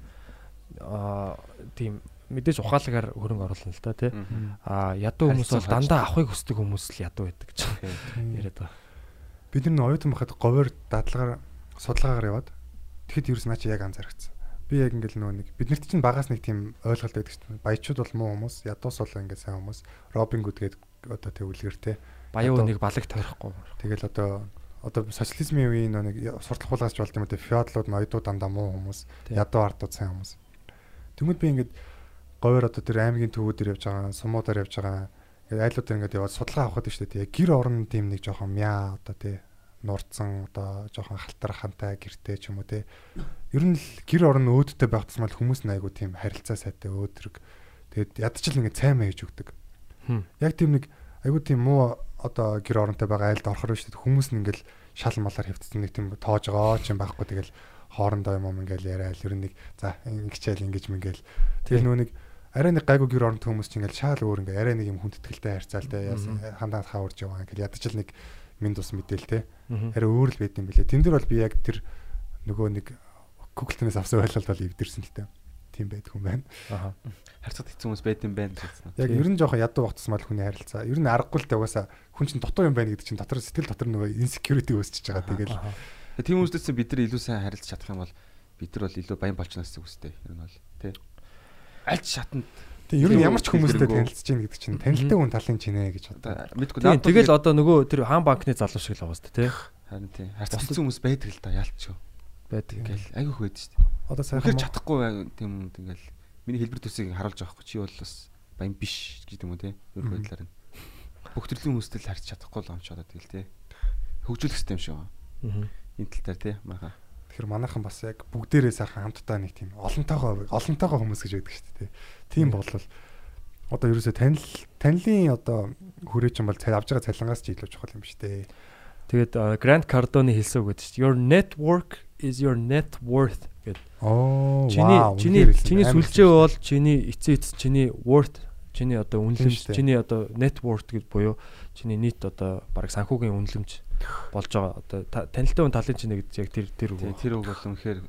E: аа тийм мэдээж ухаалгаар хөрөнгө оруулна л та те
F: Мгм.
E: а ядуу хүмүүс бол дандаа авахыг хүсдэг хүмүүс л ядуу байдаг гэж яриад байгаа.
D: Бид нар оюутан байхад говьор дадлагаар судалгаагаар яваад тэгэхэд ерөөс наа чи яг анзаарчихсан. би яг ингээл нөгөө нэг бид нарт чинь багаас нэг тийм ойлголт байдаг шүү дээ. Баячууд бол муу хүмүүс, ядуус бол ингээд сайн хүмүүс. Робин Гуд гээд одоо тэг үлгэр те.
E: Баян
D: Одоо-
E: үнийг балаг тойрохгүй.
D: Тэгэл одоо одоо социализмын үеийн нэг суртал хулгайч болд юм те. Феодлууд, ноёдууд дандаа муу хүмүүс,
E: Тий.
D: ядуу ардууд сайн хүмүүс. Тэгмэд би ингээд говьор одоо тэр аймгийн төвүүдээр явж байгаа, сумуудаар явж байгаа. Ингээд айлуудаар ингээд яваад судалгаа авахд дээ. Яг гэр орон тийм нэг жоохон мяа одоо те нурдсан одоо жоохон халтархантай гэртэй ч юм уу те. Ер нь л гэр орон өөдтэй байх тусмал хүмүүс нь айгу тийм харилцаа сайтай өөдрөг. Тэгээд ядчил ингээд цаймаа хийж өгдөг. Яг тийм нэг айгу тийм муу одоо гэр оронтой байгаа айлд орохор дээ. Хүмүүс нь ингээл шал малаар хөвцсөн нэг тийм тоож байгаа ч юм байхгүй тэгэл хоорондоо юм ингээл яриад ер нь нэг за ингэчээл ингэж мингээл тэгэл нөгөө нэг арай нэг гайгүй гэр оронтой хүмүүс чинь ингээл шал өөр ингээ арай нэг юм хүндэтгэлтэй харьцаалтай яасан хандаа хаа урж яваа ингээл ядчил нэг минь тус мэдээл те арай өөр л байд юм билээ. Тэн дээр бол би яг тэр нөгөө нэг Google-тнээс авсан ойлголт бол эвдэрсэн л дээ. Тийм байдаг юм байна.
E: Аха.
F: харьцаад хэцүү хүмүүс байд юм байна гэсэн.
D: Яг ер нь жоохон ядуу багтсмал хүний харилцаа. Ер нь аргагүй л дээ угаасаа хүн чинь дутуу юм байна гэдэг чинь дотор сэтгэл дотор нөгөө insecurity өсчихөж байгаа. Тэгэл.
F: Тийм хүмүүсээс бид нар илүү сайн харилцаж чадах юм бол бид нар бол илүү баян болчихноос зүг үстэй. Ер нь бол тий. Аль шатанд
D: тийм ер нь ямар ч хүмүүстэй танилцж гин гэдэг чинь танилтай хүн талын чинээ гэж
F: одоо мэдгүй
E: Тийм тэгэл одоо нөгөө тэр хаан банкны залуу шиг л байгаа сте тий.
F: харин тий. Хэцүү хүмүүс байдаг л да яалтч.
E: Байдаг.
F: Ингээл айгүйх байдаг шүү дээ.
D: Одоо сайхан мо-
F: чадахгүй тийм юмд ингээл миний хэлбэр төсийг харуулж байгаа хгүй чи бол бас баян биш гэдэг юм уу те өөр байдлаар нь бүх төрлийн хүмүүстэй л харьцаж чадахгүй л юм ч одоо тэгэл те хөгжүүлэх систем шиг байна энэ тал дээр те маха
D: Тэгэхээр манайхан бас яг бүгдээрээ сайхан хамтдаа нэг тийм олонтойгоо олонтойгоо хүмүүс гэж байдаг шүү дээ. Тийм болвол одоо ерөөсөө танил танилын одоо хүрээч юм бол цай авж байгаа цалингаас ч илүү чухал юм шүү дээ.
E: Тэгээд Гранд Кардоны хэлсэн үг гэдэг чинь your network is your net worth гэдэг.
D: Оо
E: Чиний чиний чиний сүлжээ бол чиний эцээ эц чиний worth чиний одоо үнэлэмж чиний одоо net worth гэж буюу чиний нийт одоо баг санхүүгийн үнэлэмж болж байгаа одоо та- танилтай хүн талын чинь гэж яг тэр тэр үг.
F: тэр үг бол үнэхээр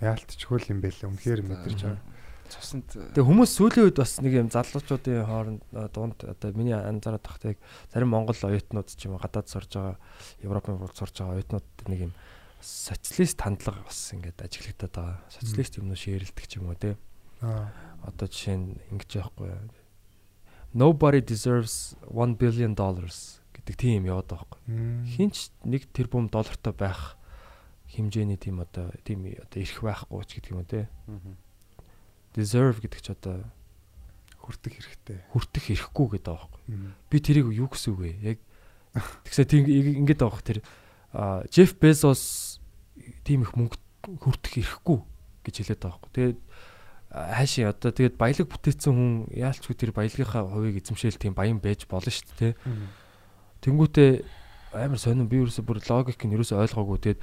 D: яалтчгүй юм байлаа. Үнэхээр мэдэрч байгаа.
F: цуснд
E: Тэгээ хүмүүс сүүлийн үед бас нэг юм залуучуудын хооронд а, дунд одоо миний анзаараад тахтай яг зарим Монгол оюутнууд ч юм уу гадаад сурж байгаа Европын бол сурж байгаа оюутнууд нэг юм социалист хандлага бас ингээд ажиглагдаад байгаа. Социалист юмнуу ширэлдэг ч юм уу те.
D: Аа.
E: Одоо жишээ нь ингэж яахгүй юу. Nobody deserves 1 billion dollars гэдэг тийм яваад байгаа байхгүй. Хинч нэг тэрбум доллартай байх хэмжээний тийм одоо тийм одоо ирэх байхгүй ч гэдэг юм уу те. Deserve гэдэг ч одоо
D: хүртэх хэрэгтэй.
E: хүртэх хэрэггүй гэдэг байгаа байхгүй. Би тэрийг юу гэсэн үг вэ? Яг тэгсээ тийм ингэж байгаа тэр Джеф Безос тийм их мөнгө хүртэх хэрэггүй гэж хэлээд байгаа байхгүй. Тэгээд а, хаашийн одоо тэгээд баялаг бүтээсэн хүн яалчгүй тэр баялагынхаа хувийг эзэмшээл тийм баян байж болно шүү дээ. Тэнгүүтээ амар сонирн би ерөөсө бүр логик нь ерөөсө ойлгоогүй. Тэгээд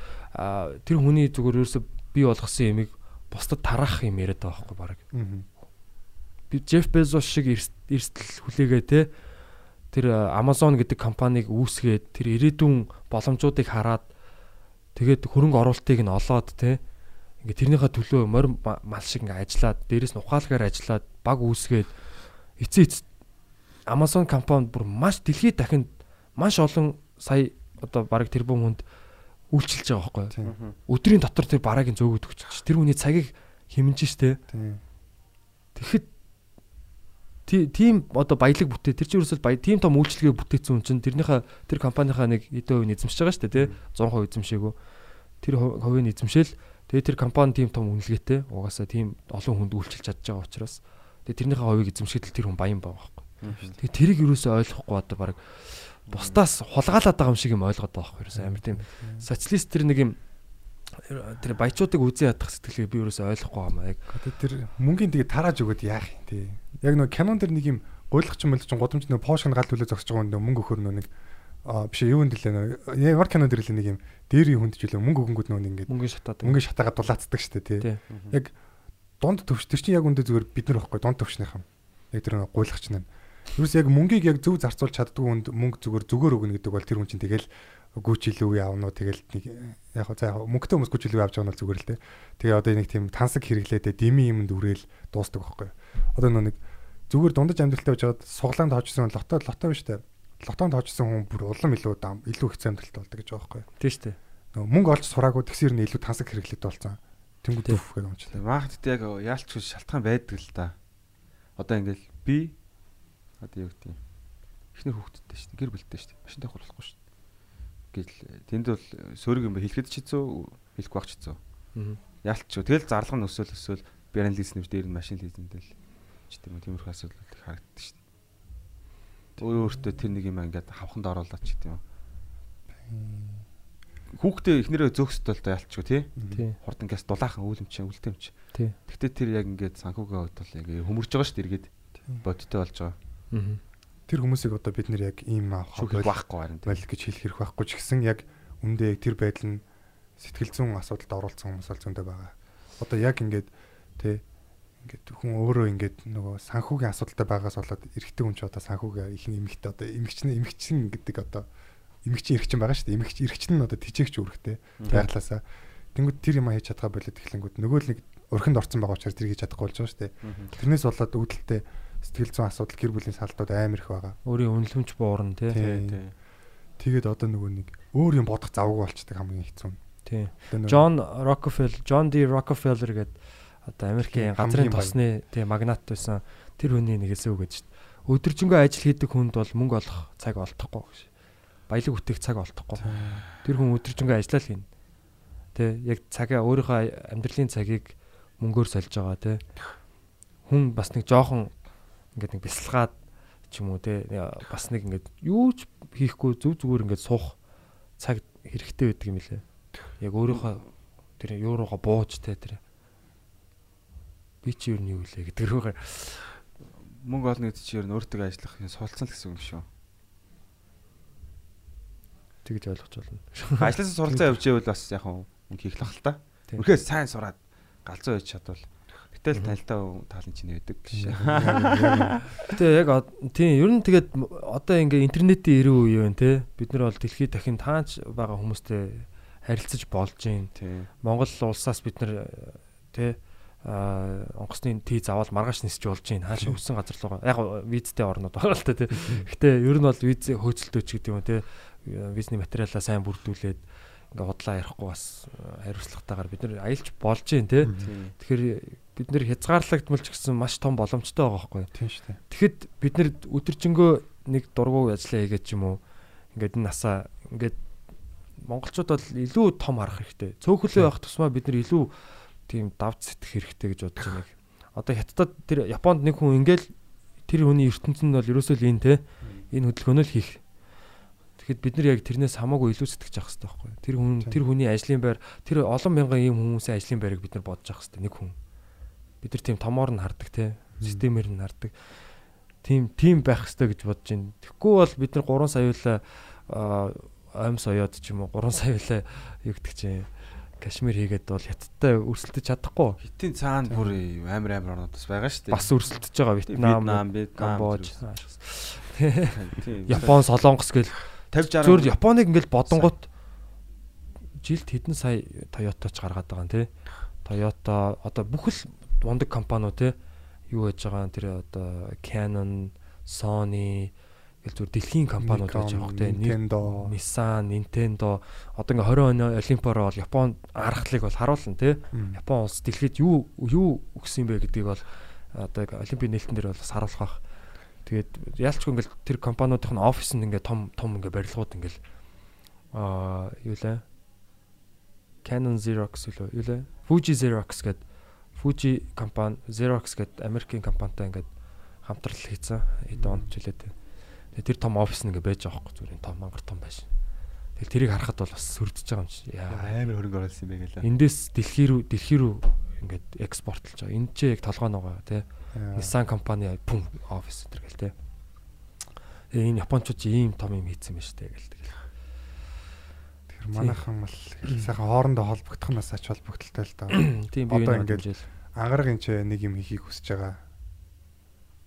E: тэр хүний зүгээр ерөөсө би болгосон ямиг бусдад тараах юм яриад байгаа байхгүй баг. Би Джеф Безос шиг эрс- эрсдэл хүлээгээ те тэр Amazon гэдэг компанийг үүсгээд тэр ирээдүйн боломжуудыг хараад тэгээд хөрөнгө оруулалтыг нь олоод те ингээ тэрнийхээ төлөө морь ма- мал шиг ингээ ажиллаад дээрэс нь ухаалгаар ажиллаад баг үүсгээд эцээ эц Amazon компани бүр маш дэлхийд дахинд маш олон сая одоо баг тэрбум хүнд үйлчилж байгаа байхгүй өдрийн дотор тэр бараагийн зөөгөд өгч тэр хүний цагийг хэмнэж штэ. Тэгэхэд тийм одоо баялаг бүтээ тэр чинь ерөөсөл баяа тийм том үйлчлэгээ бүтээсэн хүн чинь тэрнийхээ тэр компанийнхаа нэг хэдэн хувийг эзэмшиж байгаа шүү дээ тий? 100% эзэмшээгүү тэр ху- хувийг нь эзэмшээл тэгээ тэр компани тийм том үнэлгээтэй угаасаа тийм олон хүнд үйлчилж чадж байгаа учраас тэгээ тэрнийхээ хувийг эзэмшээд л тэр хүн баян байгаа байхгүй. Тэгээ тэрийг ерөөсөө ойлгохгүй одоо баг бусдаас хулгаалаад байгаа юм шиг юм ойлгоод байгаа байхгүй ерөөсөө амар тийм социалист тэр нэг юм тэр баячуудыг үзэн ядах сэтгэлгээ би ерөөсөө ойлгохгүй юм яг
D: тэр мөнгөний тэгээ тарааж өгöd яах юм тий. Яг нөгөө кинон дэр нэг юм гуйлах юм бол ч годомч нөгөө Porsche-ны гал төлөө зогсож байгаа нөгөө мөнгө өгөхөр нэг а биш юу юм дэлээ нөгөө ямар кинон дэр л нэг юм дээрийн хүнд ч үлээ мөнгө өгөнгүүд нөгөө нэг ингээд
E: мөнгөний шатаад
D: мөнгө шатаага дулаацдаг штэ тий. Яг дунд төвч тэр чинь яг үндэ зүгээр бид нар байхгүй дунд төвчнийхэн. Яг тэр нөгөө гуйлах чинь. Юус яг мөнгийг яг зөв зарцуулж чаддгүй хүнд мөнгө зүгээр зүгээр өгнө гэдэг бол тэр хүн чинь тэгэл гүйчил үе авна уу тэгэл нэг яг хоо за яг мөнгөтэй хүмүүс гүйчил үе авч байгаа нь бол зүгээр л дээ. Тэгээ одоо нэг тийм тансаг хэрэглээдээ дими юмд үрээл дуустдаг байхгүй. Одоо нэг зүгээр дундаж амьдралтай байж байгаад суглаанд хоочсон лото лото биш үү? Лотонд хоочсон хүн бүр улам илүү дам илүү хэцүү амьдралтай болдог гэж байгаа байхгүй.
E: Тийм шүү дээ.
D: Нөгөө мөнгө олж сураагүй тэгсэр нь илүү тансаг хэрэглээтэй болсон. Тэнгүүд үф гэж унчлаа.
F: Маахт яг яалчгүй шалтгаан байдаг л да. Одоо ингээл би одоо юу гэдэг юм. Эхнэр хүүхдтэй шүү дээ. Гэр бүлтэй шүү дээ. Машинтай хурлахгүй шүү дээ. Гэл тэнд бол сөрөг юм ба хэлэхэд ч хэцүү, хэлэхгүй байх ч хэцүү.
E: Мгм.
F: Яалтчгүй. Тэгэл зарлага нь өсөөл өсөөл бяран лиз нэмж дээр нь машин лизэндэл ч тийм үү тиймэрхүү асуудал их харагддаг дээ. Өөр өөртөө тэр нэг юм ингээд хавханд оруулаад ч тийм үү. Хүүхдээ эхнэрээ зөөхсөд л да ялчгүй тий.
E: Тий.
F: Хурдан гяс дулаахан үүлэмч үүлтэмч.
E: Тий.
F: Гэхдээ тэр яг ингээд санхугаа бодвол яг хөмөрж байгаа шүү дээ эргээд бодтой болж байгаа.
E: Мгм.
D: Тэр хүмүүсийг одоо бид нэр яг ийм авах
F: Шүүхийг байхгүй харин тий.
D: байл гэж хэлэх хэрэг байхгүй ч гэсэн яг үндэ яг тэр байдал нь сэтгэл зүйн асуудалд оролцсон хүмүүс бол зөндөө байгаа. Одоо яг ингээд тэ ингээд хүн өөрөө ингээд нөгөө санхүүгийн асуудалтай байгаас болоод эрэгтэй хүн ч одоо санхүүгээ их нэмэгтэй одоо эмэгчний эмэгчин гэдэг одоо эмэгчин эрэгчин байгаа шүү дээ. Эмэгч эрэгчин нь одоо тижээгч үүрэгтэй байглаасаа тэнгууд тэр юм хийж чадгаа болоод эхлэнгүүд нөгөө л нэг өрхөнд орцсон байгаа учраас тэр хийж чадахгүй болж байгаа шүү дээ. Тэрнээс болоод үүдэлтэй сэтгэл зүйн асуудал гэр бүлийн салдууд амар их байгаа.
E: Өөрийн үнэлэмж буурна тий.
D: Тэгээд одоо нөгөө нэг өөр юм бодох завгүй болчдаг хамгийн хэцүү нь.
E: Тий. John Rockefeller, John D Rockefeller гэдэг одоо Америкийн газрын тосны тий магнат байсан тэр хүний нэг хэлсэн үг гэж шүү дээ. Өдөржингөө ажил хийдэг хүнд бол мөнгө олох цаг олдохгүй гэж. Баялаг үтэх цаг олдохгүй. Тэр хүн өдөржингөө ажиллаа л хийнэ. Тэ яг цагаа өөрийнхөө амьдралын цагийг мөнгөөр сольж байгаа тэ. Хүн бас нэг жоохон ингээд нэг бясалгаад ч юм уу тэ бас нэг ингээд юу ч хийхгүй зүг зүгээр ингээд суух цаг хэрэгтэй байдаг юм лээ. Яг өөрийнхөө тэр юуруугаа бууж тэ тэр. Би чи юу нь юу лээ гэдэг рүүгээ
F: Мөнгө олно гэдэг чинь ер нь өөртөө ажиллах юм суулцсан л гэсэн үг шүү.
E: тэгж ойлгож байна.
F: Ажлаасаа суралцаа явж ивэл бас яг мөнгө хийх л бахал та. Үнэхээр сайн сураад галзуу байж чадвал гэтэл танилтаа таалан чинь байдаг гэж.
E: Гэтэ яг тийм ер нь тэгээд одоо ингээ интернетийн ирүү үе байна те. Бид нар бол дэлхийд дахин таач байгаа хүмүүстэй харилцаж болж.
F: Тий.
E: Монгол улсаас бид нар те а онгоцны тий заавал маргааш нисч болж байна. Хаашаа өссөн газар руугаа. Яг визтэй орнод байгаа л та тий. Гэтэ ер нь бол виз хөөцөлтөөч гэдэг юм те. Визний материалаа сайн бүрдүүлээд ингээ худлаа ярихгүй бас э, хариуцлагатайгаар бид нар аялж болж байна те. Тэгэхээр бид нэр хязгаарлагдмал ч гэсэн маш том боломжтой байгаа байхгүй.
D: Тийм шүү дээ.
E: Тэгэхэд бид нэр өдөржингөө нэг дургуй ажиллаа хийгээд ч юм уу ингээд энэ насаа ингээд монголчууд бол илүү том харах хэрэгтэй. Цөөхөлөө явах тусмаа бид нар илүү тийм давж сэтгэх хэрэгтэй гэж бодож байна. Одоо хятадд тэр Японд нэг хүн ингээл тэр хүний ертөнцийн нь бол ерөөсөө л энэ те энэ хөдөлгөөнөө л хийх. Тэгэхэд бид нар яг тэрнээс хамаагүй илүү сэтгэж явах хэрэгтэй байхгүй. Тэр хүн
D: Тийм.
E: тэр хүний ажлын байр тэр олон мянган ийм хүмүүсийн ажлын байрыг бид нар бодож явах хэрэгтэй нэг хүн. Бид нар тийм томоор нь хардаг те системээр нь хардаг. Тим тим байх хэрэгтэй гэж бодож байна. Тэгэхгүй бол бид нар 3 саяулаа аим соёод ч юм уу 3 саяулаа юу гэдэг чинь кашмир хийгээд бол хятадтай өрсөлдөж чадахгүй.
F: Хитийн цаана бүр амар амар орнууд бас байгаа шүү дээ.
E: Бас өрсөлдөж байгаа Вьетнам,
F: Вьетнам,
E: Камбож,
F: Тийм.
E: Япон, Солонгос гэл
F: 50 60
E: Зөөр Японыг ингээл бодонгууд жилд хэдэн сая Toyota ч гаргаад байгаа тий. Toyota одоо бүх л мундаг компаниуд тий юу яаж байгаа нь тэр одоо Canon, Sony гэл зүр дэлхийн компаниуд байж байгаа тий.
D: Nintendo.
E: Nissan, Nintendo одоо ингээ 20 оны Олимпиараа бол Японд аргалыг бол харуулна тий. Япон улс дэлхийд юу юу өгсөн бэ гэдгийг бол одоо олимпийн нээлтэн дээр бол бас харуулах бах. Тэгээд яалчгүй ингээл тэр компаниудын офис нь ингээ том том ингээ барилгууд ингээл аа юу лээ Canon Xerox үлээ юу лээ Fuji Xerox гэдэг Fuji компани Xerox гэдэг Америкийн компанитай ингээд хамтрал хийсэн хэдэн онд тэ. Тэгээд тэр том офис нь ингээ байж байгаа хөөхгүй зүгээр том мангар том байж. Тэгэл тэрийг харахад бол бас сүрдэж байгаа юм чи. Яа.
F: амар хөрөнгө оруулсан юм байна гэлээ.
E: Эндээс дэлхий рүү дэлхий рүү ингээд экспортлж байгаа. Энд ч яг толгой байгаа тий. Nissan компани пүм офис энэ гэл тий. Тэгээ энэ японочууд ийм том юм хийцэн байна шүү дээ гэл тэгэл.
D: Тэр манайхан бол сайхан хоорондоо холбогдох нь бас ач холбогдолтой л доо.
E: Тийм би энэ
D: ингээд Ангараг энэ ч нэг юм хийхийг хүсэж байгаа.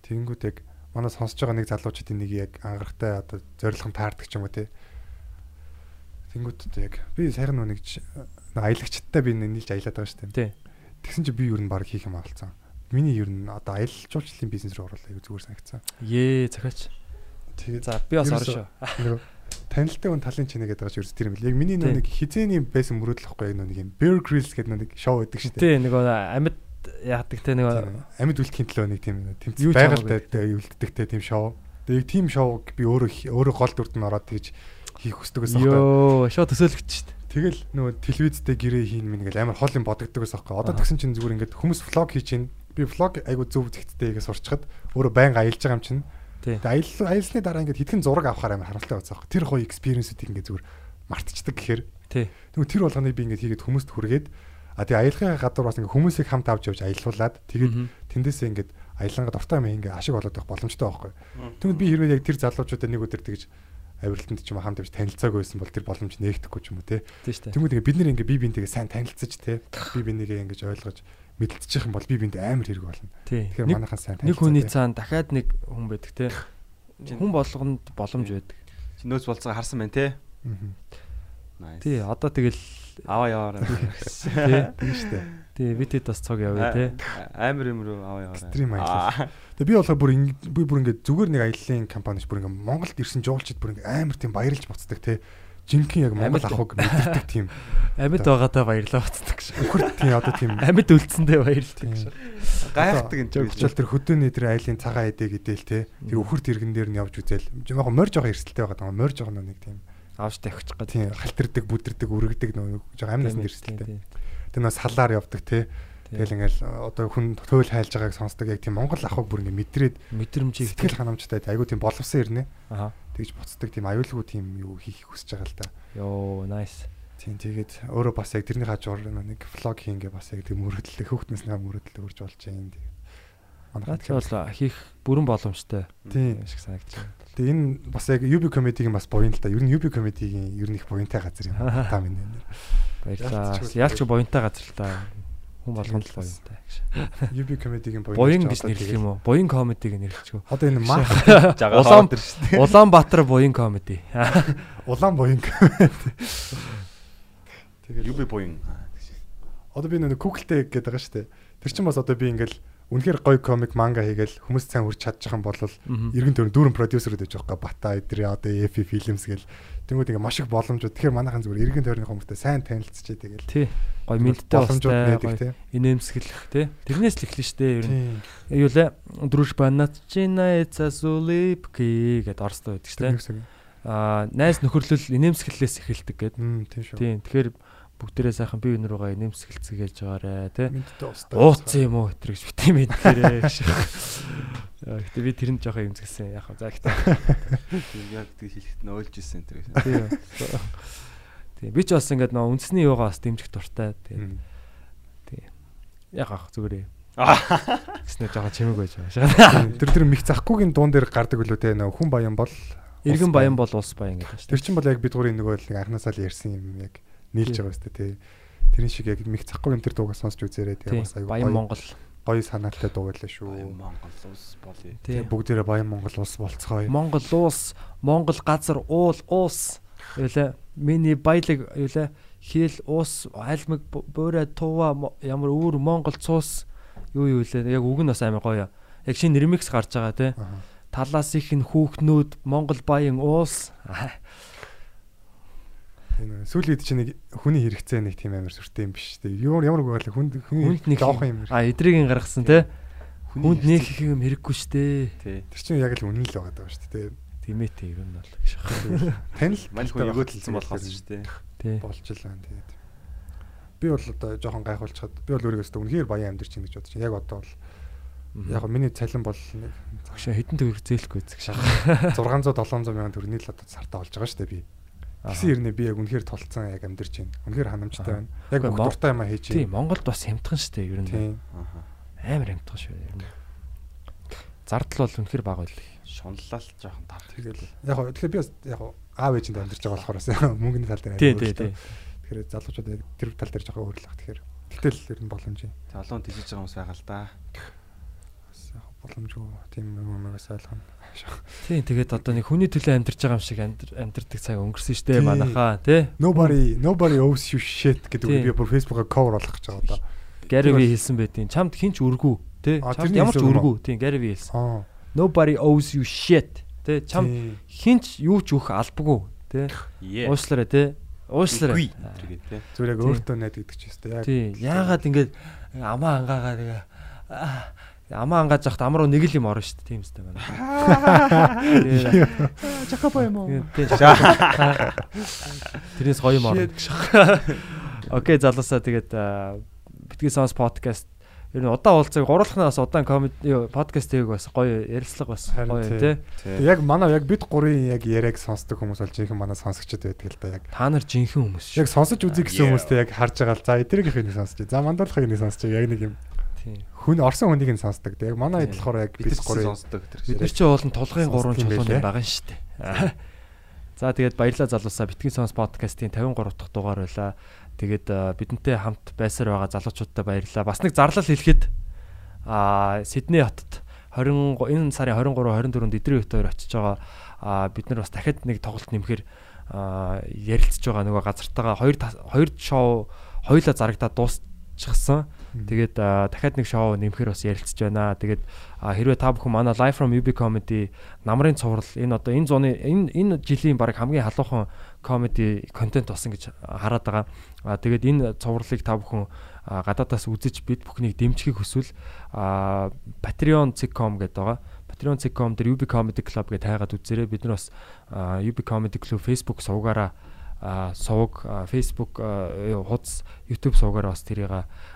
D: Тэнгүүд яг манай сонсож байгаа нэг залуучуудын нэг яг ангарагтай одоо зорилгон таардаг ч юм уу те. Тэнгүүд одоо яг би сайхан нэг аялагчтай би нийлж аялаад байгаа шүү дээ. Тэгсэн чи би юу н баг хийх юм авалцсан. Миний ер нь одоо аялал жуулчлалын бизнес рүү оруулаа айгу зүгээр санагцсан.
E: Ее захаач.
D: Тэгээд
E: за би бас орно шүү.
D: Танилтай хүн талын чинэ гэдэг байгаа ч ерөөс тэр юм л. Яг миний нүг хизээний байсан мөрөөдөл واخгүй яг нүг юм. Bear Grylls гэдэг нүг шоу өгдөг шүү дээ.
E: Тий нэг амьд яадаг те нэг
D: амьд үлдэхин төлөө нэг тийм тэмцэл байгальтай үлддэг те тийм шоу. Тэгээд тийм шоуг би өөрөө өөрөө гол дүрд нь ороод тэгж хийх хүсдэг байсан байхгүй.
E: Йоо, шоу төсөөлөгч шүү дээ.
D: Тэгэл нөгөө телевизтэй гэрээ хийн минь гэл амар хол юм бодогддог байсан байхгүй. Одоо тэгсэн чинь зүгээр ингээд хүмүүс влог хийчихээн би влог айгу зөв зэгттэй игээ сурчхад өөрөө байнга аялж байгаа юм чинь. Тэгээ аялал аялсны дараа ингээд хитгэн зураг авахаар амар харамсалтай байсан байхгүй. Тэр гоё экспириенсүүдийг ингээд зүгээр мартчихдаг гэхээр. Тэгвэл тэр болгоныг би ингээд хийгээд хүмүүст хүргээд а тэгээ аялахын гадуур бас ингээд хүмүүсийг хамт авч явж аялуулад тэгээд тэндээсээ ингээд аяланга дуртай юм ингээд ашиг болоод байх боломжтой байхгүй. Тэгвэл би хэрвээ яг тэр залуучуудаа нэг өдөр тэгж авиралтанд ч юм уу хамт явж танилцаагүй байсан бол тэр боломж нээгдэхгүй ч юм уу те. Тэгмүүд ингээд бид нэр ингээд би бинтэйгээ сайн танилцаж те. Би бинийгээ ингээд ойлгож мэдлчих юм бол би бинд амар хэрэг болно. Тэгэхээр
E: Нэг
D: манайхан сайн
E: нэг хүний цаана дахиад нэг хүн байдаг те. Хүн болгонд боломж байдаг.
F: Чи нөөц болцоо харсан байна те. Nice.
E: Тий одоо тэгэл
F: Аваа яваарай.
E: тий.
D: Тийм шүү дээ.
E: Тий битэд бас цог явъя те.
F: Амар юм руу аваа яваарай.
D: Стрим аялал. Тэгээ би болохоор бүр би бүр ингээд зүгээр нэг аяллаа компанич бүр ингээд Монголд ирсэн жуулчид бүр ингээд амар тийм баярлж буцдаг те. Жинхэнэ яг Монгол
E: Амьд.
D: ахуйг мэдэрдэг тийм.
E: Амьд байгаадаа баярлаа бацдаг ш.
D: Үхэр тийм одоо тийм
E: Амьд үлдсэндээ баярлдаг ш.
F: Гайхдаг энэ
D: учраас тэр хөдөөний тэр айлын цагаан эдээ гэдэл те. Тэр үхэр тэргэн дээр нь явж үзэл. Яг морь жоохон эрсдэлтэй байгаа даа. Морь жоохон нэг тийм.
E: Авч тавьчих гад.
D: Тийм халтэрдэг, бүдэрдэг, үргэдэг нөгөө жоохон амнаас нь эрсдэлтэй. Тэр нөө салаар явдаг те. Тэгэл ингээл одоо хүн төөл хайлж байгааг сонсдог яг тийм Монгол ахуйг бүр ингээд мэдрээд
E: Мэдрэмжийг
D: сэтгэл ханамжтай айгуу тийм боловсон ирнэ.
E: Аха.
D: Тэгж буцдаг тийм аюулгүй тийм юу хийх хүсэж байгаа л да.
E: Йоо nice.
D: Тийм тэгээд өөрөө бас яг тэрний хажуур нэг влог хийнгээ бас яг тийм мөрөдлөө хүүхднээс нэг мөрөдлөө урж болж байгаа юм. Тэгээд манайх
E: бол хийх бүрэн боломжтой.
D: Тийм.
E: шиг санагдаж байна.
D: Тэгээд энэ бас яг UB comedy-гийн бас буян л та. Ер нь UB comedy-гийн ер нь их буянтай газар юм. Та минь.
E: Баярлалаа. Ялч буянтай газар л та. Хүн болгонд л буянтай гэж.
D: UB comedy-гийн буян.
E: Гэж нэрлэх юм уу? Буян комедиг нэрлэчихв.
D: Одоо энэ мах
E: Улаан Улаанбаатар буян комеди.
D: улаан буян. Тэгээд
F: Юби буян.
D: одоо би нэг Google-тэй гэдэг байгаа шүү дээ. Тэр чинь бас одоо би ингээл үнэхээр гоё комик манга хийгээл хүмүүс сайн хүрч чадчих юм бол эргэн тойрон дүүрэн продюсерүүд байж байгаа бата эдэр одоо EF Films гэл тэнгууд ингээ маш их боломжууд тэгэхээр манайхан зүгээр эргэн тойрны хүмүүстээ сайн танилцчихэд тэгэл
E: Тий. Гой мэдтэй
D: боломжууд
E: гой
D: тий.
E: Инээмсэглэх тий. Тэрнээс л эхлэн штэ ер нь. Юу лээ? Дружба начина эца сулипки гэд орстой байдаг штэ. Аа найз нөхөрлөл инээмсэглэлээс эхэлдэг гэд.
D: Мм тийм шүү.
E: Тийм. Тэгэхээр бүгдээрээ сайхан бие биенээ руугаа инээмсэглэлцгээж байгаарэ тий. Ууц юм уу тэр гэж бити мэдгээрээ гэж. Аа, Гэтэ би тэр нь жоохон юмзгсэн яг хаа. За гэтэ.
F: Яг тэг хэлэхэд нь ойлж ирсэн энэ гэж.
E: Тийм. Тийм. Би ч бас ингээд нөө үндэсний юугаа бас дэмжих дуртай. Тийм.
D: Мм.
E: Яг ах зүгээрээ. Гэснээр жоохон чимэг байж байгаа шээ.
D: Тэр тэр мих захгүйгийн дуун дээр гардаг үлээ те нөө хүн баян бол
E: Иргэн баян бол улс баян гэдэг шүү
D: Тэр чинь бол яг бид гурийн нөгөө л анханасаа л ярьсан юм яг нийлж байгаа өстэй тий. Тэрийн шиг яг мих захгүйгийн тэр дуугаа сонсч үзээрэй тэгээ бас аюу
E: Баян Монгол.
D: Гоё санаатай дуу байлаа шүү.
F: Монгол улс болъё.
E: Тийм.
D: Бүгдээрээ баян Монгол улс болцгоё.
E: Монгол улс, Монгол газар уул уус. Юулаа миний баялаг юулаа хэл уус айлмаг буурай тууа мо- ямар өөр Монгол цуус юу юу лээ яг үг нь бас амар гоё. Яг шинэ ремикс гарч байгаа тий.
D: Аха.
E: Талаас их нь хүүхнүүд Монгол баян уус.
D: Энэ сүүлийн үед чинь нэг хүний хэрэгцээ нэг тийм амар сүртэй юм биш тий. Ямар ямар үг байгаад хүнд
E: Хүнд нэг
D: жоохон юм.
E: А эдрийг гаргасан тий. Хүнд нэг их юм хэрэггүй штэ.
F: Тий.
D: Тэр чинь яг л үнэн л байгаа даа дээ.
E: Тимээ тий ер нь бол гэж.
D: Танил
F: Мань хүн өгөөдөлсөн болохоос.
E: Тий.
D: болж л байна тэгээд. Би бол одоо жоохон гайхуулчихад би бол өөрийгөө өстө үнэхээр баян амьдэрч ин гэж бодож байна. Яг одоо бол яг го миний цалин бол нэг
E: Багш хэдэн төгрөг зээлэхгүй зүг шах.
D: 600 700 мянган төгрөний л одоо сартаа болж байгаа шүү дээ би. Гэсэн хэрнээ би яг үнэхээр толцсон яг амьдэрч байна. Үнэхээр ханамжтай байна. Яг бүх дуртай юм хийж байна.
E: Монголд бас хямдхан штэ ер нь.
D: Тийм.
E: Амар хямдхан шүү ер нь. Зардал бол үнэхээр бага байл.
F: Шунлал жоохон тар.
D: Тэгэл яг го тэгэхээр би бас яг аав ээжинд амьдэрч байгаа болохоор бас мөнгөний тал дээр
E: Тий,
D: аягүй
E: тий,
D: өөрлөлтөө.
E: тий.
D: Тэгэхээр залуучууд яг тэр тал дээр жоохон өөрлөх тэгэхээр гэтэл ер нь боломж юм.
F: Залуун тэлж байгаа хүмүүс байгаа л да.
D: Бас яг боломжгүй тийм юм байгаас ойлгоно.
E: Тий, тэгээд одоо нэг хүний төлөө амьдарч байгаа юм шиг амьдар амьдардаг цаг өнгөрсөн штэ
D: Тий.
E: манайхаа тий.
D: Nobody nobody owes you shit гэдэг үг би бүр Facebook-аар cover болгох гэж байгаа одоо.
E: Gary
D: Тэр
E: V
D: бол-
E: хэлсэн байдیں۔ Чамд хинч үргүү тий. Чамд ямар ч үргүү тий. Gary V хэлсэн.
D: Аа.
E: Nobody owes you shit. Тий.
D: Тий.
E: хинч юу ч өгөх албагүй. тий.
F: Ээ.
E: Уушлаарай тий.
F: Тий.
D: Зүгээр яг өөртөө найд гэдэг ч юм яг.
E: Тий. Яагаад ингэж амаа ангаагаа тэгээ амаа ангааж явахт ам руу нэг л юм орно шүү дээ. Тийм үстэй байна.
D: Жахапа юм уу?
E: Тий. Тэрнээс гоё юм орно. Окей, залуусаа тэгээд битгий сонс подкаст ер нь удаан уулзаг гурлахнаас удаан комеди подкаст хийх бас гоё ярилцлага бас гоё
D: тий. Яг манай яг бид гурийн яг яриаг сонсдог хүмүүс бол жинхэнэ манай сонсогчд байдаг л да яг.
E: Та нар жинхэнэ хүмүүс
D: Яг
E: шүү.
D: сонсож үзье гэсэн хүмүүстэй яг харж байгаа л за эдгэрийнхээ нэг сонсож. За мандуулахыг нэг сонсож яг нэг юм
E: Тий.
D: хүн орсон хүнийг нь сонсдог. Яг манай хэд болохоор яг бид гурийн
F: сонсдог.
E: Бид нар чи уулын тулгын гурван чулууны байгаа нь шүү дээ. За тэгээд баярлалаа залуусаа битгий сонс подкастын 53 дахь дугаар байлаа. Тэгээд бидэнтэй хамт байсаар байгаа залуучуудтай баярлалаа. Бас нэг зарлал хэлэхэд аа Сидней хотод 20 энэ сарын 23 24-нд эдрийн хөт хоёр очиж байгаа. Аа бид нар бас дахиад нэг тоглолт нэмэхээр аа ярилцж байгаа нөгөө газартаагаа хоёр хоёр шоу хоёулаа зарагдаад дуусчихсан. Тэгээд дахиад нэг шоу нэмэхээр бас ярилцж байна. Тэгээд хэрвээ та бүхэн манай Live from UB comedy намрын цуврал энэ одоо энэ зуны энэ энэ жилийн баг хамгийн халуухан comedy контент болсон гэж хараад байгаа. Аа, тэгээд энэ цувралыг та бүхэн аа, гадаадаас үзэж бид бүхнийг дэмжихийг хүсвэл patreon.com гэдэг байгаа. Patreon.com дээр UB Comedy Club гэж тайгаад үзээрэй. Бид нар бас UB Comedy Club Facebook сувгаараа сувг Facebook хуудас YouTube сувгаараа бас тэрийг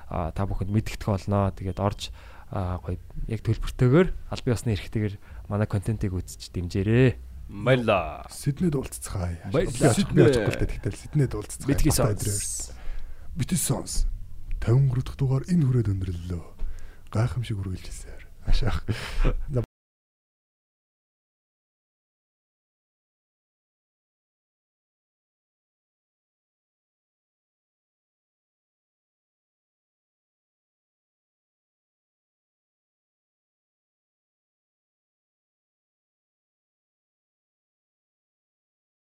E: та бүхэнд мэдгдэх болно. Тэгээд орж гоё яг төлбөртэйгээр аль бие усны эрхтэйгээр манай контентыг үзэж дэмжээрэй.
F: Баярлаа.
D: Сиднейд уулзцгаая.
E: Баярлалаа.
D: Сидней очихгүй л дээ тэгтэл Сиднейд уулзцгаая.
E: Битгий сонс.
D: Битгий сонс. 53 дахь дугаар энэ хүрээд өндөрлөө. Гайхамшиг үргэлжилсээр. Ашаах.